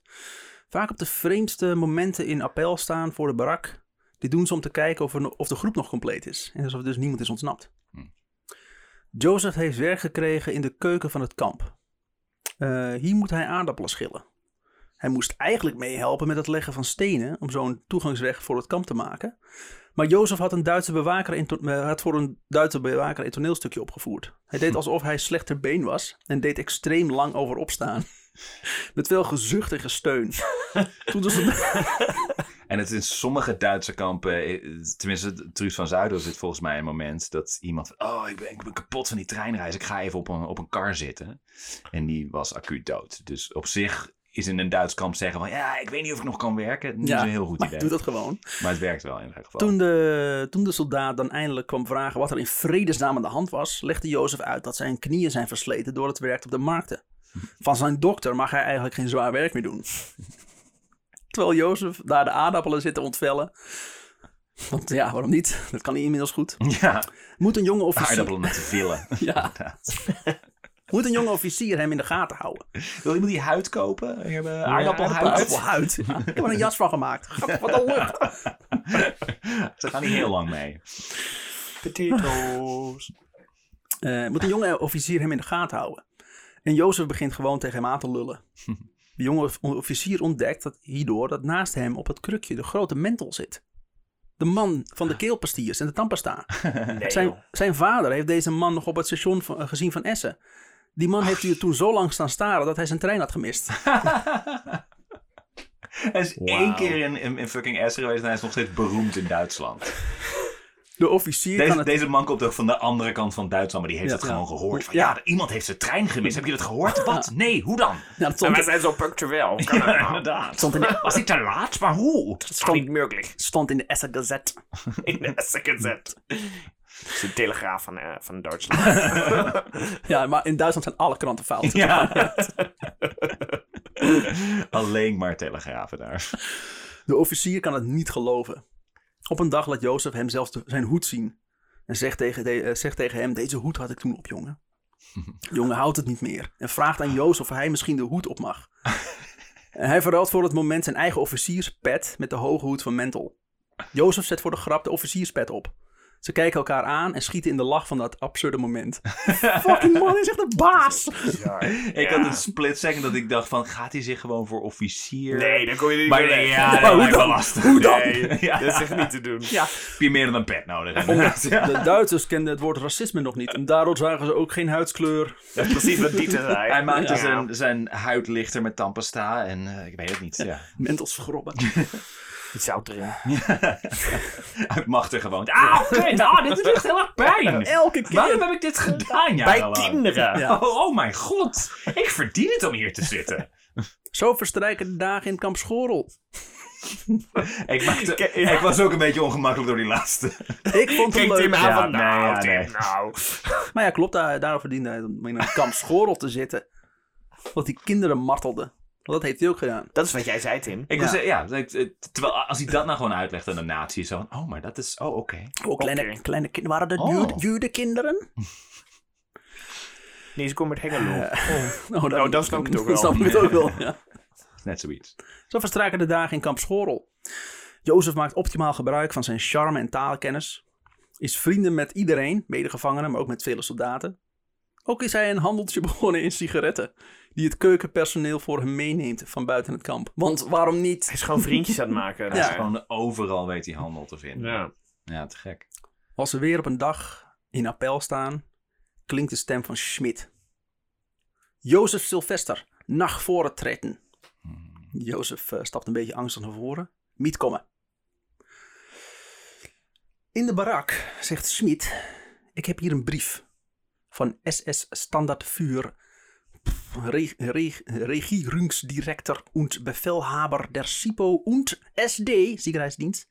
vaak op de vreemdste momenten in appel staan voor de barak. Dit doen ze om te kijken of, er, of de groep nog compleet is. En alsof dus niemand is ontsnapt. Hm. Joseph heeft werk gekregen in de keuken van het kamp. Eh, hier moet hij aardappelen schillen. Hij moest eigenlijk meehelpen met het leggen van stenen om zo'n toegangsweg voor het kamp te maken. Maar Jozef had, een Duitse bewaker in eh, had voor een Duitse bewaker een toneelstukje opgevoerd. Hij deed alsof hij slecht ter been was en deed extreem lang over opstaan. Met veel gezucht en gesteun. Toen de soldaten- En het in sommige Duitse kampen, eh, tenminste Truus van Zuidel zit volgens mij een moment dat iemand oh ik ben, ik ben kapot van die treinreis, ik ga even op een, op een kar zitten. En die was acuut dood. Dus op zich is in een Duits kamp zeggen van, ja ik weet niet of ik nog kan werken, niet Ja, zo'n heel goed maar idee. doe dat gewoon. Maar het werkt wel in ieder geval. Toen de, toen de soldaat dan eindelijk kwam vragen wat er in vredesnaam aan de hand was, legde Jozef uit dat zijn knieën zijn versleten door het werk op de markten. Van zijn dokter mag hij eigenlijk geen zwaar werk meer doen. Terwijl Jozef daar de aardappelen zit te ontvellen. Want ja, waarom niet? Dat kan hij inmiddels goed. Ja, Moet een jonge officier, aardappelen met te villen. Ja. Moet een jonge officier hem in de gaten houden. Wil iemand die huid kopen? We hebben aardappelhuid. Aardappelhuid. Ja, ik heb er een jas van gemaakt. Gap, Wat een lucht. Ze gaan niet heel lang mee. Potatoes. Eh, moet een jonge officier hem in de gaten houden. En Jozef begint gewoon tegen hem aan te lullen. De jonge officier ontdekt dat hierdoor dat naast hem op het krukje de grote mentel zit. De man van de keelpastiers en de tandpasta. Nee, Zijn, zijn vader heeft deze man nog op het station van- eh, gezien van Essen. Die man heeft hier toen zo lang staan staren dat hij zijn trein had gemist. Hij is één keer in, in, in fucking Essen geweest en hij is nog steeds beroemd in Duitsland. De officier kan Deze, het... deze man komt ook van de andere kant van Duitsland, maar die heeft Ja, het ja. gewoon gehoord. Van, Ja. ja. iemand heeft zijn trein gemist. Heb je dat gehoord? Wat? Nee, hoe dan? Ja, dat stond, wij zijn zo punctueel. Kan dat Ja, nou? inderdaad. stond in de, Was hij te laat? Maar hoe? Dat is niet mogelijk. stond in de Essen Gazette. In de second set. Dat is de telegraaf van, eh, van Duitsland. Ja, maar in Duitsland zijn alle kranten fout. Ja. Alleen maar telegrafen daar. De officier kan het niet geloven. Op een dag laat Jozef hem zelfs de- zijn hoed zien. En zegt tegen, de- eh, zegt tegen hem, deze hoed had ik toen op, jongen. De jongen houdt het niet meer. En vraagt aan Jozef of hij misschien de hoed op mag. En hij verruilt voor het moment zijn eigen officierspet met de hoge hoed van Mentel. Jozef zet voor de grap de officierspet op. Ze kijken elkaar aan en schieten in de lach van dat absurde moment. Fucking man, hij is echt een baas! Ik had een split second dat ik dacht van, gaat hij zich gewoon voor officier? Nee, dan kom je niet Maar meer nee, weg. ja, Maar dat hoe dan? lastig. Hoe dan? Nee, Ja. dat is echt niet te doen. Ja, Heb je meer dan een pet nodig? de Duitsers kenden het woord racisme nog niet. En daardoor zagen ze ook geen huidskleur. Dat is precies wat Dieter zei. Hij maakte Ja. zijn, zijn huid lichter met tandpasta en eh, ik weet het niet. Ja. Mentels vergrobben. Iets zout erin. Uit machten gewoon. Ah, ah, dit doet echt heel erg pijn. Elke keer. Waarom heb ik dit gedaan Bij kinderen. Ja. Oh, oh mijn god, ik verdien het om hier te zitten. Zo verstrijken de dagen in kamp Schorel. Ik, maakte, ja. ik was ook een beetje ongemakkelijk door die laatste. Ik vond het Kijk leuk. Tim aan Ja, van, nee, nou, ja, Tim, nee. nou. Maar ja, klopt. Daar, daarom verdiende hij om in een kamp Schorel te zitten. Want die kinderen martelden. Want dat heeft hij ook gedaan. Dat is wat jij zei, Tim. Ik Ja. was, ja, eh, terwijl als hij dat nou gewoon uitlegt aan de natie, zo van, oh, maar dat is, oh, oké. Oh, kleine, kleine kinderen. Waren dat Oh. Jude- Jude-kinderen? Nee, ze komen met Hengelo. Oh, Nou, dan snap ik het ook wel. Dan snap ik het ook wel, ja. Net zoiets. Zo verstrijken de dagen in kamp Schorel. Jozef maakt optimaal gebruik van zijn charme en taalkennis. Is vrienden met iedereen, medegevangenen, maar ook met vele soldaten. Ook is hij een handeltje begonnen in sigaretten. Die het keukenpersoneel voor hem meeneemt van buiten het kamp. Want waarom niet? Hij is gewoon vriendjes aan het maken. Hij is gewoon overal weet hij handel te vinden. Ja. Ja, te gek. Als ze weer op een dag in appel staan, klinkt de stem van Schmid. Jozef Sylvester, nacht voor het treden. Jozef eh, stapt een beetje angstig naar voren. Miet komen. In de barak zegt Schmid, ik heb hier een brief van SS Standard Vuur, Reg Reg Regierungsdirektor und Bevelhaber der SIPO und SD, Sicherheitsdienst.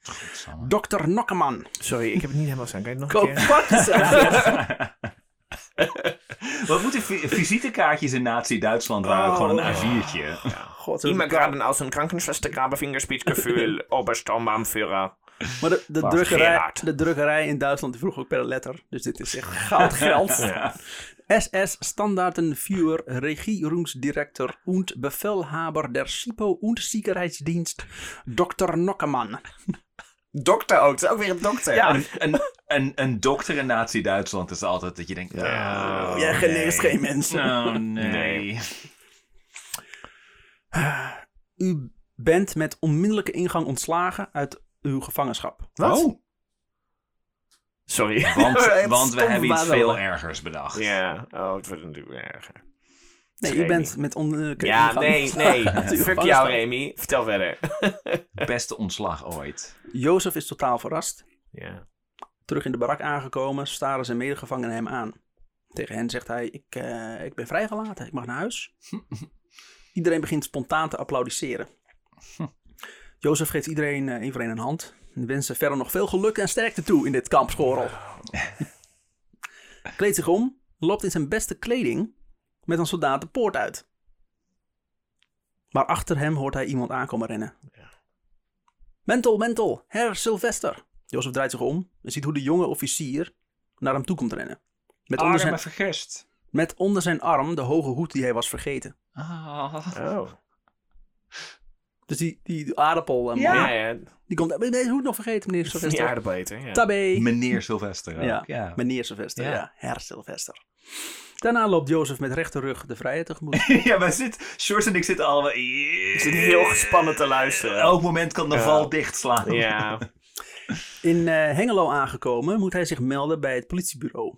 Dr. Nokkeman. Sorry, ik heb het niet helemaal staan. Kan je het nog een keer? Wat moeten vi- visitekaartjes in Nazi-Duitsland waren gewoon een A4'tje. God, zo Immer gerade aus dem Krankenschwester grabe Fingerspitzgefühl, Obersturmbannführer. Maar de, drukkerij, de drukkerij in Duitsland die vroeg ook per letter. Dus dit is echt goud geld. SS Standartenführer, Regierungsdirektor und Bevelhaber der SIPO und Sicherheitsdienst, Dr. Nockemann. Dokter ook. Het is ook weer een dokter. Ja. Een, een, een, een dokter in Nazi-Duitsland is altijd dat je denkt... Ja. Oh, Jij geneest nee. geen mensen. Oh, nee. Nee. U bent met onmiddellijke ingang ontslagen uit uw gevangenschap. Wat? Oh, Sorry. want, want we hebben iets wel. veel ergers bedacht. Ja. Oh, het wordt natuurlijk erger. Nee, u Remy. bent met onmiddellijke Ja, ingang nee, nee. Fuck jou, Remy. Vertel verder. Beste ontslag ooit. Jozef is totaal verrast. Ja. Terug in de barak aangekomen, staren zijn medegevangenen hem aan. Tegen hen zegt hij, ik, eh, ik ben vrijgelaten, ik mag naar huis. Iedereen begint spontaan te applaudisseren. Jozef geeft iedereen eh, één voor één een hand. En wenst ze verder nog veel geluk en sterkte toe in dit kampschorrel. Kleedt zich om, loopt in zijn beste kleding met een soldaat de poort uit. Maar achter hem hoort hij iemand aankomen rennen. Mentel, Mentel, Herr Sylvester. Jozef draait zich om en ziet hoe de jonge officier naar hem toe komt rennen. Met onder, zijn, vergist. met onder zijn arm de hoge hoed die hij was vergeten. Ah. Oh. Dus die, die aardappel, eh, Ja. man, Ja, ja. die komt... Deze hoed nog vergeten, meneer Die Sylvester? aardappeleter. Ja. Tabé. Meneer Sylvester ook. Ja, Ja. meneer Sylvester, ja. Ja. Herr Sylvester. Daarna loopt Jozef met rechte rug de vrijheid tegemoet. ja, wij zitten... Shorts en ik zitten allemaal... Ik zit heel gespannen te luisteren. Elk moment kan de Ja. val dichtslaan. Ja. In eh, Hengelo aangekomen moet hij zich melden bij het politiebureau.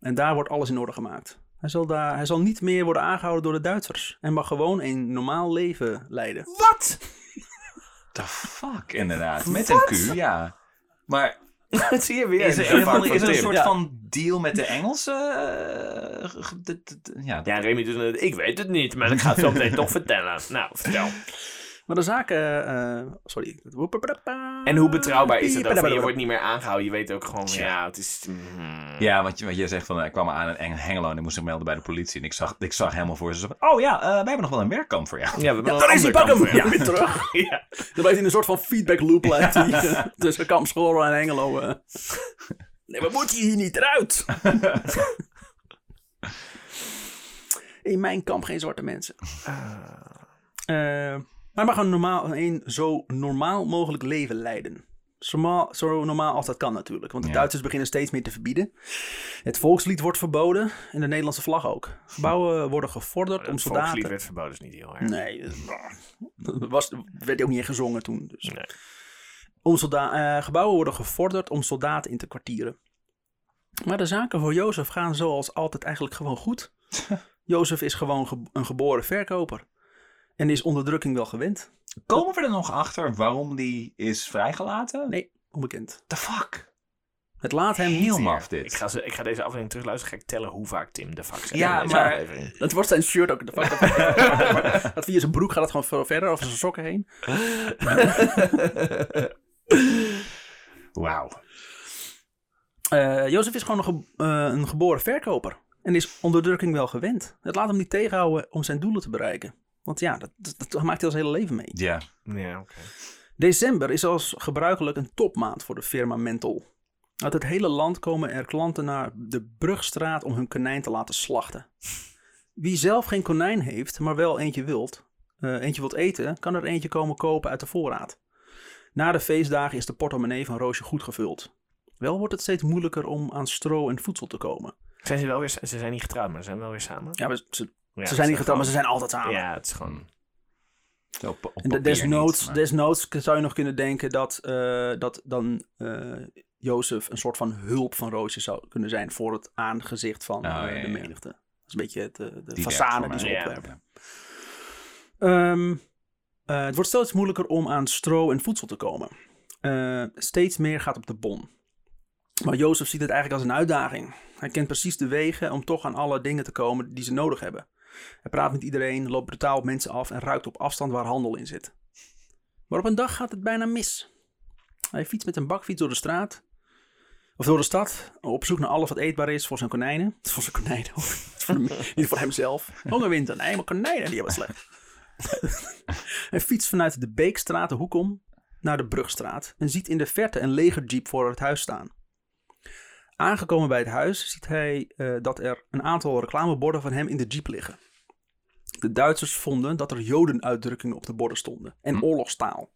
En daar wordt alles in orde gemaakt. Hij zal, daar, hij zal niet meer worden aangehouden door de Duitsers. En mag gewoon een normaal leven leiden. Wat? The fuck, inderdaad. Met een Q, ja. Maar Dat zie je weer. is er, een, is er een soort Ja. van deal met de Engelsen? eh, ja, Ja, Remy doet het. Ik weet het niet, maar ik ga het zo meteen toch vertellen. Nou, vertel. Maar de zaken... eh, sorry. En hoe betrouwbaar is het dan? Van, Je wordt niet meer aangehouden. Je weet ook gewoon ja, het is... mm. Ja, want je, want je zegt van, ik kwam aan in Eng- Hengelo en ik moest zich melden bij de politie. En ik zag, ik zag helemaal voor ze zo van, oh ja, eh, wij hebben nog wel een werkkamp voor jou. Ja, we hebben Ja, is pak hem! Ja, weer terug. Ja. Dan blijft hij in een soort van feedback loop eh, tussen Kampschorrel en Hengelo. eh. Nee, we moeten hier niet eruit. in mijn kamp geen zwarte mensen. Eh, maar hij mag een, normaal, een zo normaal mogelijk leven leiden. Zo normaal, zo normaal als dat kan natuurlijk. Want de Ja. Duitsers beginnen steeds meer te verbieden. Het volkslied wordt verboden. En de Nederlandse vlag ook. Gebouwen worden gevorderd om Het soldaten... volkslied werd verboden, is niet heel erg. Nee, dat was, werd ook niet gezongen toen. Dus. Nee. Om solda- eh, gebouwen worden gevorderd om soldaten in te kwartieren. Maar de zaken voor Jozef gaan zoals altijd eigenlijk gewoon goed. Jozef is gewoon ge- een geboren verkoper. En is onderdrukking wel gewend. Komen we er nog achter waarom die is vrijgelaten? Nee, onbekend. The fuck? Het laat hem niet Heel zeer. maf dit. Ik ga, ze, ik ga deze aflevering terugluisteren. Ga ik tellen hoe vaak Tim de fuck zegt. Ja, maar-. Het wordt zijn shirt ook. Dat via zijn broek gaat het gewoon verder over zijn sokken heen. Wauw. Eh, Jozef is gewoon een, ge- eh, een geboren verkoper. En is onderdrukking wel gewend. Het laat hem niet tegenhouden om zijn doelen te bereiken. Want ja, dat, dat, dat maakt hij al zijn hele leven mee. Ja. Ja, oké. December is als gebruikelijk een topmaand voor de firma Mental. Uit het hele land komen er klanten naar de Brugstraat om hun konijn te laten slachten. Wie zelf geen konijn heeft, maar wel eentje wilt, eh, eentje wilt eten, kan er eentje komen kopen uit de voorraad. Na de feestdagen is de portemonnee van Roosje goed gevuld. Wel wordt het steeds moeilijker om aan stro en voedsel te komen. Zijn ze wel weer... Ze zijn niet getrouwd, maar ze zijn wel weer samen. Ja, maar ze, ze zijn niet getrouwd, maar ze zijn altijd samen. Ja, het is gewoon... Op, op En desnoods, niet, maar- desnoods zou je nog kunnen denken dat, eh, dat dan eh, Jozef een soort van hulp van Roosje zou kunnen zijn voor het aangezicht van Oh, eh, ja, de menigte. Dat is een beetje het, de Die façade die ze. Ja. opwerpen. Ehm, eh, het wordt steeds moeilijker om aan stro en voedsel te komen. Steeds meer gaat op de bon. Maar Jozef ziet het eigenlijk als een uitdaging. Hij kent precies de wegen om toch aan alle dingen te komen die ze nodig hebben. Hij praat met iedereen, loopt brutaal op mensen af en ruikt op afstand waar handel in zit. Maar op een dag gaat het bijna mis. Hij fietst met een bakfiets door de straat. Of door de stad. Op zoek naar alles wat eetbaar is voor zijn konijnen. Voor zijn konijnen Niet voor hemzelf. Hongerwinter. Nee, maar konijnen die hebben slecht. hij fietst vanuit de Beekstraat de hoek om. naar de Brugstraat en ziet in de verte een legerjeep voor het huis staan. Aangekomen bij het huis ziet hij eh, dat er een aantal reclameborden van hem in de jeep liggen. De Duitsers vonden dat er jodenuitdrukkingen op de borden stonden en oorlogstaal.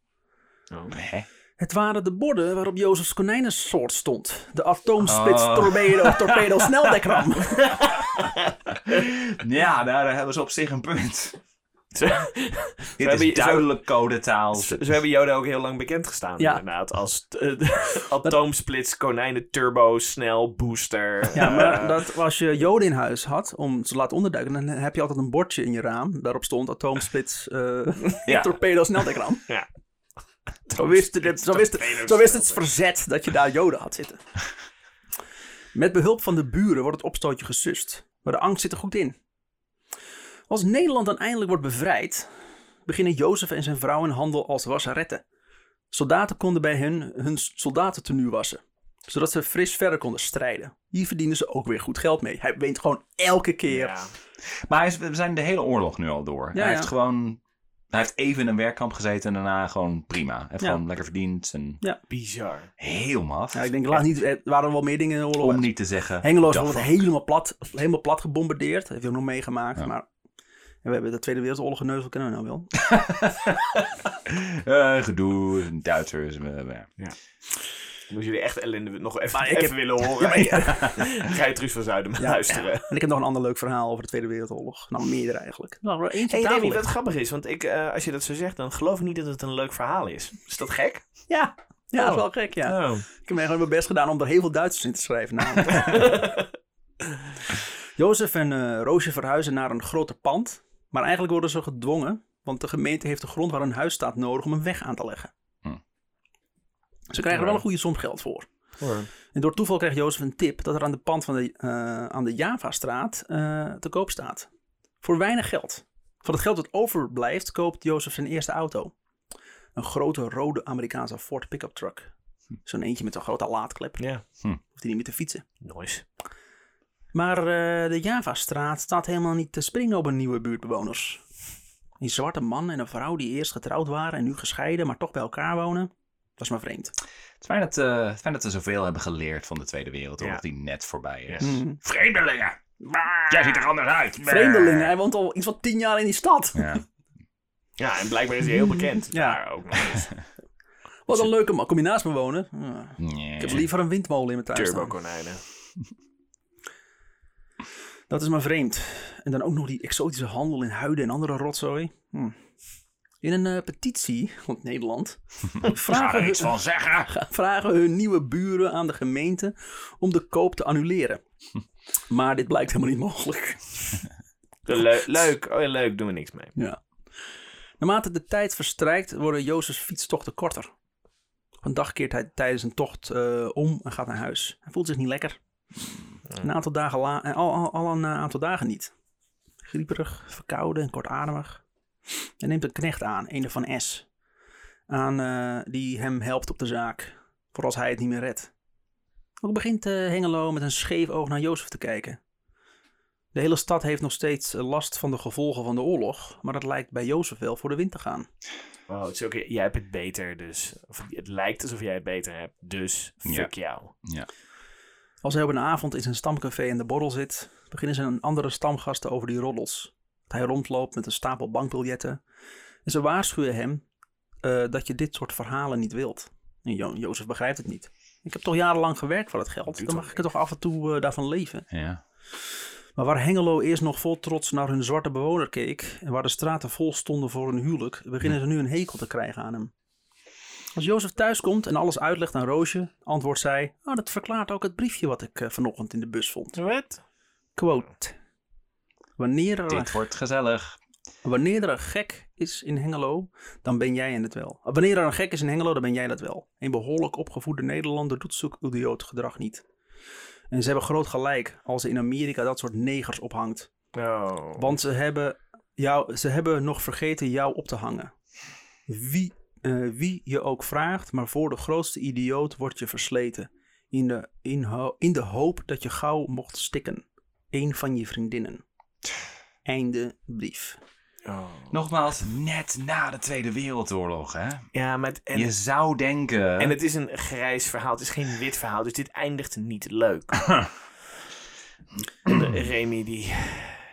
Hè? Het waren de borden waarop Jozefs konijnensoort stond. De atoomsplits Oh. torpedo, torpedo sneldekram. Ja, nou, daar hebben ze op zich een punt. Zo, Dit hebben- is duidelijk codetaal. zo hebben Yoda ook heel lang bekend gestaan. Ja. Inderdaad. Als eh, atoomsplits, konijnen, turbo, snel, booster. Ja, maar dat, als je joden in huis had om te laten onderduiken, dan heb je altijd een bordje in je raam. Daarop stond atoomsplits eh Ja. torpedo sneldekram. Ja. Zo wist, het, zo, wist het, zo wist het verzet dat je daar joden had zitten. Met behulp van de buren wordt het opstootje gesust. Maar de angst zit er goed in. Als Nederland dan eindelijk wordt bevrijd, beginnen Jozef en zijn vrouw een handel als wasseretten. Soldaten konden bij hen hun soldatentenu wassen, zodat ze fris verder konden strijden. Hier verdienen ze ook weer goed geld mee. Hij wint gewoon elke keer. Ja. Maar hij is, we zijn de hele oorlog nu al door. Ja, hij ja. heeft gewoon... Hij heeft even in een werkkamp gezeten en daarna gewoon prima. Hij heeft Ja. gewoon lekker verdiend en Bizar. heel maf. Ja, ik denk, laat niet, er waren wel meer dingen in de oorlog. Om niet te zeggen... Hengelo is dat bijvoorbeeld van- helemaal plat, helemaal plat gebombardeerd. Dat heeft hij ook nog meegemaakt. Ja. Maar en we hebben de Tweede Wereldoorlog geneuzel, kennen we nou wel. Eh, gedoe, Duitsers. eh, eh, ja. Moest jullie echt ellende nog even, Maar ik even heb- willen horen? Ga je Truus van Zuiden Ja. luisteren? En ik heb nog een ander leuk verhaal over de Tweede Wereldoorlog. Nou, meerdere eigenlijk. Nou, er eentje Hey wat grappig is, want ik, eh, als je dat zo zegt, dan geloof ik niet dat het een leuk verhaal is. Is dat gek? Ja, ja dat is Oh. wel gek, ja. Oh. Ik heb gewoon mijn best gedaan om er heel veel Duitsers in te schrijven. Jozef en eh, Roosje verhuizen naar een groter pand. Maar eigenlijk worden ze gedwongen, want de gemeente heeft de grond waar hun huis staat nodig om een weg aan te leggen. Hm. Ze krijgen er wel een goede som geld voor. En door toeval krijgt Jozef een tip dat er aan de pand van de, eh, aan de Javastraat eh, te koop staat. Voor weinig geld. Van het geld dat overblijft koopt Jozef zijn eerste auto. Een grote rode Amerikaanse Ford pick-up truck. Zo'n eentje met een grote laadklep. Ja, Hoeft hij niet meer te fietsen. nice. Maar eh, de Javastraat staat helemaal niet te springen op een nieuwe buurtbewoners. Een zwarte man en een vrouw die eerst getrouwd waren en nu gescheiden, maar toch bij elkaar wonen. Dat is maar vreemd. Het is fijn dat, eh, het is fijn dat we zoveel hebben geleerd van de Tweede Wereldoorlog Ja. die net voorbij is. Mm. Vreemdelingen! Jij ziet er anders uit. Vreemdelingen, hij woont al iets van tien jaar in die stad. Ja. Ja, en blijkbaar is hij heel bekend. Ja. Ook. Wat een leuke combinatie met wonen. Ja. Nee. Ik heb liever een windmolen in mijn tuin Turbo staan. konijnen. Dat is maar vreemd. En dan ook nog die exotische handel in huiden en andere rotzooi. Hm. In een eh, petitie van Nederland vragen, iets hun, van zeggen. vragen hun nieuwe buren aan de gemeente om de koop te annuleren. Maar dit blijkt helemaal niet mogelijk. Le- leuk, oh leuk, doen we niks mee. Ja. Naarmate de tijd verstrijkt worden Jozefs fietstochten korter. Op een dag keert hij tijdens een tocht eh, om en gaat naar huis. Hij voelt zich niet lekker. Een aantal dagen la eh, al, al, al een eh, aantal dagen niet. Grieperig, verkouden en kortademig. Hij neemt een knecht aan, een van S. Aan, eh, die hem helpt op de zaak. Voor als hij het niet meer redt. Ook begint eh, Hengelo met een scheef oog naar Jozef te kijken. De hele stad heeft nog steeds last van de gevolgen van de oorlog. Maar dat lijkt bij Jozef wel voor de wind te gaan. Oh, het is ook, jij hebt het beter, dus. Of het lijkt alsof jij het beter hebt, dus fuck jou. Ja. Als hij op een avond in zijn stamcafé in de borrel zit, beginnen zijn andere stamgasten over die roddels. Dat hij rondloopt met een stapel bankbiljetten. En ze waarschuwen hem eh, dat je dit soort verhalen niet wilt. En jo Jozef begrijpt het niet. Ik heb toch jarenlang gewerkt voor het geld. Dan mag ik er toch af en toe eh, daarvan leven. Ja. Maar waar Hengelo eerst nog vol trots naar hun zwarte bewoner keek en waar de straten vol stonden voor hun huwelijk, beginnen ze nu een hekel te krijgen aan hem. Als Jozef thuiskomt en alles uitlegt aan Roosje, antwoordt zij: oh, Dat verklaart ook het briefje wat ik eh, vanochtend in de bus vond. Wat? Quote. Wanneer er, Dit wordt gezellig. wanneer er een gek is in Hengelo, dan ben jij het wel. Wanneer er een gek is in Hengelo, dan ben jij dat wel. Een behoorlijk opgevoede Nederlander doet zulk idioot gedrag niet. En ze hebben groot gelijk als ze in Amerika dat soort negers ophangt. Oh. Want ze hebben, jou, ze hebben nog vergeten jou op te hangen. Wie, eh, wie je ook vraagt, maar voor de grootste idioot word je versleten. In de, in, ho- in de hoop dat je gauw mocht stikken. Een van je vriendinnen. Einde brief. Nogmaals, net na de Tweede Wereldoorlog, hè? Ja, maar het, en, Je zou denken... en het is een grijs verhaal. Het is geen wit verhaal. Dus dit eindigt niet leuk. en de Remy die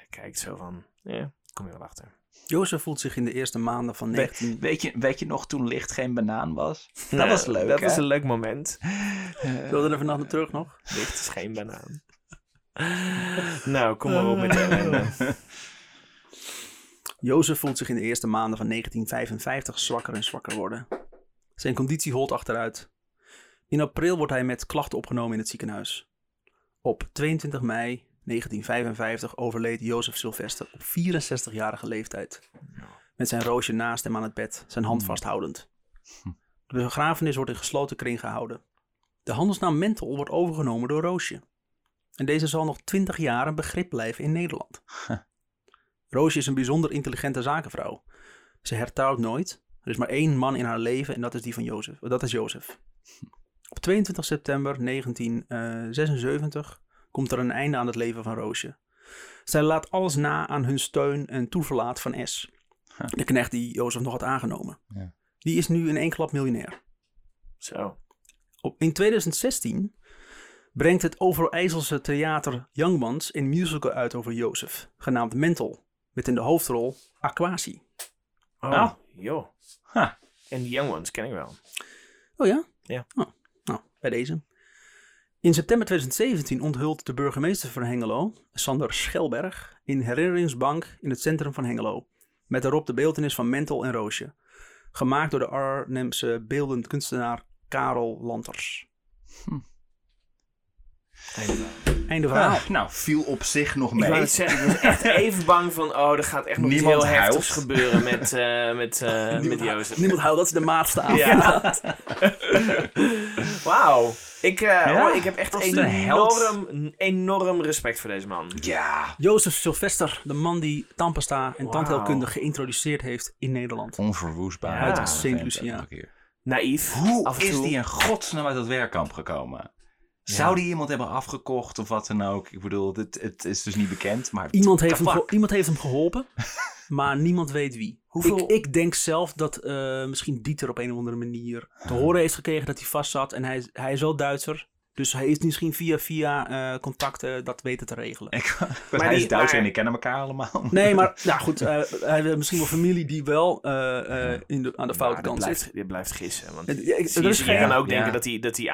kijkt zo van... Ja, kom je wel achter. Jozef voelt zich in de eerste maanden van 19... Weet je, weet je nog toen licht geen banaan was? Dat Nou, was leuk, Dat hè? was een leuk moment. Wil je er naar terug nog? Licht is geen banaan. nou, kom maar op met de. Jozef voelt zich in de eerste maanden van 1955 zwakker en zwakker worden. Zijn conditie holt achteruit. In april wordt hij met klachten opgenomen in het ziekenhuis. Op 22 mei 1955 overleed Jozef Sylvester op 64-jarige leeftijd. Met zijn roosje naast hem aan het bed, zijn hand vasthoudend. De begrafenis wordt in gesloten kring gehouden. De handelsnaam Mentel wordt overgenomen door Roosje. En deze zal nog 20 jaar een begrip blijven in Nederland. Roosje is een bijzonder intelligente zakenvrouw. Ze hertrouwt nooit. Er is maar één man in haar leven en dat is die van Jozef. Dat is Jozef. Op 22 september 1976 komt er een einde aan het leven van Roosje. Zij laat alles na aan hun steun en toeverlaat van S. De knecht die Jozef nog had aangenomen. Ja. Die is nu in één klap miljonair. Zo. In 2016 brengt het Overijsselse theater Youngmans een musical uit over Jozef, genaamd Mental, met in de hoofdrol Aquasi. Oh, Ah. joh. Ha. En die Young Ones ken ik wel. Oh ja? Ja. Oh, nou, bij deze. In september 2017 onthult de burgemeester van Hengelo, Sander Schelberg, een herinneringsbank in het centrum van Hengelo. Met daarop de beeltenis van Mental en Roosje. Gemaakt door de Arnhemse beeldend kunstenaar Karel Lanters. Einde verhaal. Ah, nou, viel op zich nog Ik wou mee. het zeggen, ik was echt even bang van, oh, er gaat echt nog iets Niemand heel heftigs huilt. gebeuren met, eh met, eh met Jozef. Niemand houdt, dat is de maatste aan. Ja. Wauw. Ik, eh, Ja, oh, ik heb echt enorm, enorm respect voor deze man. Ja, Jozef Sylvester, de man die tandpasta en tandheelkunde geïntroduceerd heeft in Nederland. onverwoestbaar. Ja. Uit Ja, Saint vent Lucia. ook nog een keer. Naïef. Hoe is die in godsnaam uit dat werkkamp gekomen? Zou die iemand hebben afgekocht of wat dan ook? Ik bedoel, het, het is dus niet bekend, maar... Iemand heeft, hem, iemand heeft hem geholpen, maar niemand weet wie. Hoeveel- Ik, ik denk zelf dat eh, misschien Dieter op een of andere manier te horen heeft gekregen dat hij vast zat. En hij, is- hij is wel Duitser. Dus hij is misschien via, via eh, contacten dat weten te regelen. Ik, Maar hij is die- Duits maar- en ik kennen elkaar allemaal. Nee, maar ja, goed. eh, hij heeft misschien wel familie die wel eh, eh, in de, aan de foute kant blijft, zit. dit blijft gissen. Want ja, ik- zie er je, is je geen- kan ook Ja. denken dat die, dat die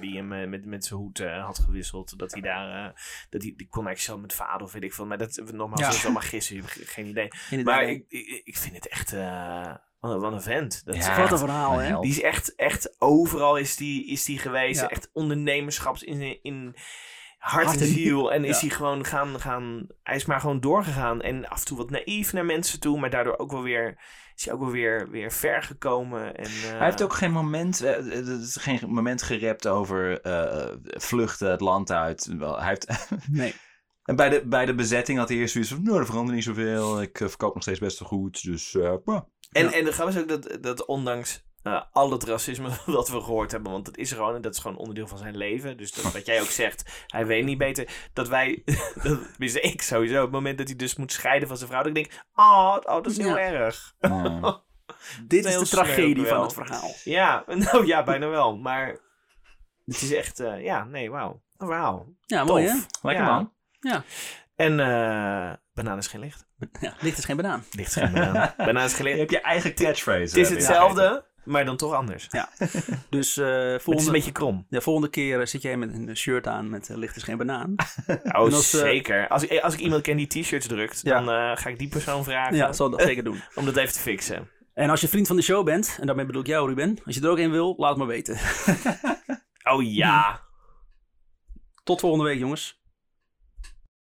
die hem met, met zijn hoed eh, had gewisseld, dat hij daar, eh, dat hij die connectie had met vader of weet ik veel. Maar dat, nogmaals, Ja. dat is allemaal gissen, je hebt ge- geen idee. Inderdaad. Maar ik, ik, ik vind het echt, eh, wat, een- wat een vent. Dat is Ja. Wat een verhaal, hè? Die is echt, echt overal is die, is die geweest. Ja. Echt ondernemerschaps in, in hart, Hart en en- ziel. En is Ja. hij gewoon gaan, gaan... Hij is maar gewoon doorgegaan. En af en toe wat naïef naar mensen toe. Maar daardoor ook wel weer... Is hij ook wel weer, weer ver gekomen. En, eh, Hij heeft ook geen moment, eh, het is geen moment gerept over eh, vluchten het land uit. Wel, hij heeft, Nee. en bij de, bij de bezetting had hij eerst zoiets van, nou, er verandert niet zoveel. Ik eh, verkoop nog steeds best wel goed, dus eh, bah. En, Ja. en de grap is ook dat, dat ondanks eh, al het racisme wat we gehoord hebben, want het is er gewoon en dat is gewoon onderdeel van zijn leven. Dus dat, wat jij ook zegt, hij weet niet beter. Dat wij, dat, tenminste ik sowieso, op het moment dat hij dus moet scheiden van zijn vrouw, dat ik denk, oh, oh dat is heel Ja. erg. eh, Dit is de tragedie van het verhaal. Ja, nou ja, bijna wel. Maar het is echt, eh, ja, nee, wauw. Een verhaal. Ja, mooi hè? Lekker Ja. man. En eh banaan is geen licht. Ja, licht is geen banaan. Licht is geen banaan. banaan is geen Je hebt je eigen catchphrase. Het is hetzelfde, maar dan toch anders. Dus eh, Het is volgende, een beetje krom. de volgende keer eh, zit jij met een shirt aan met eh, licht is geen banaan. Oh, als, zeker. Als ik, als ik iemand ken die t-shirts drukt, Ja. dan eh, ga ik die persoon vragen Ja, zal ik dat zeker doen. om dat even te fixen. En als je vriend van de show bent, en daarmee bedoel ik jou Ruben, als je er ook in wil, laat het maar weten. Oh ja. Tot volgende week jongens.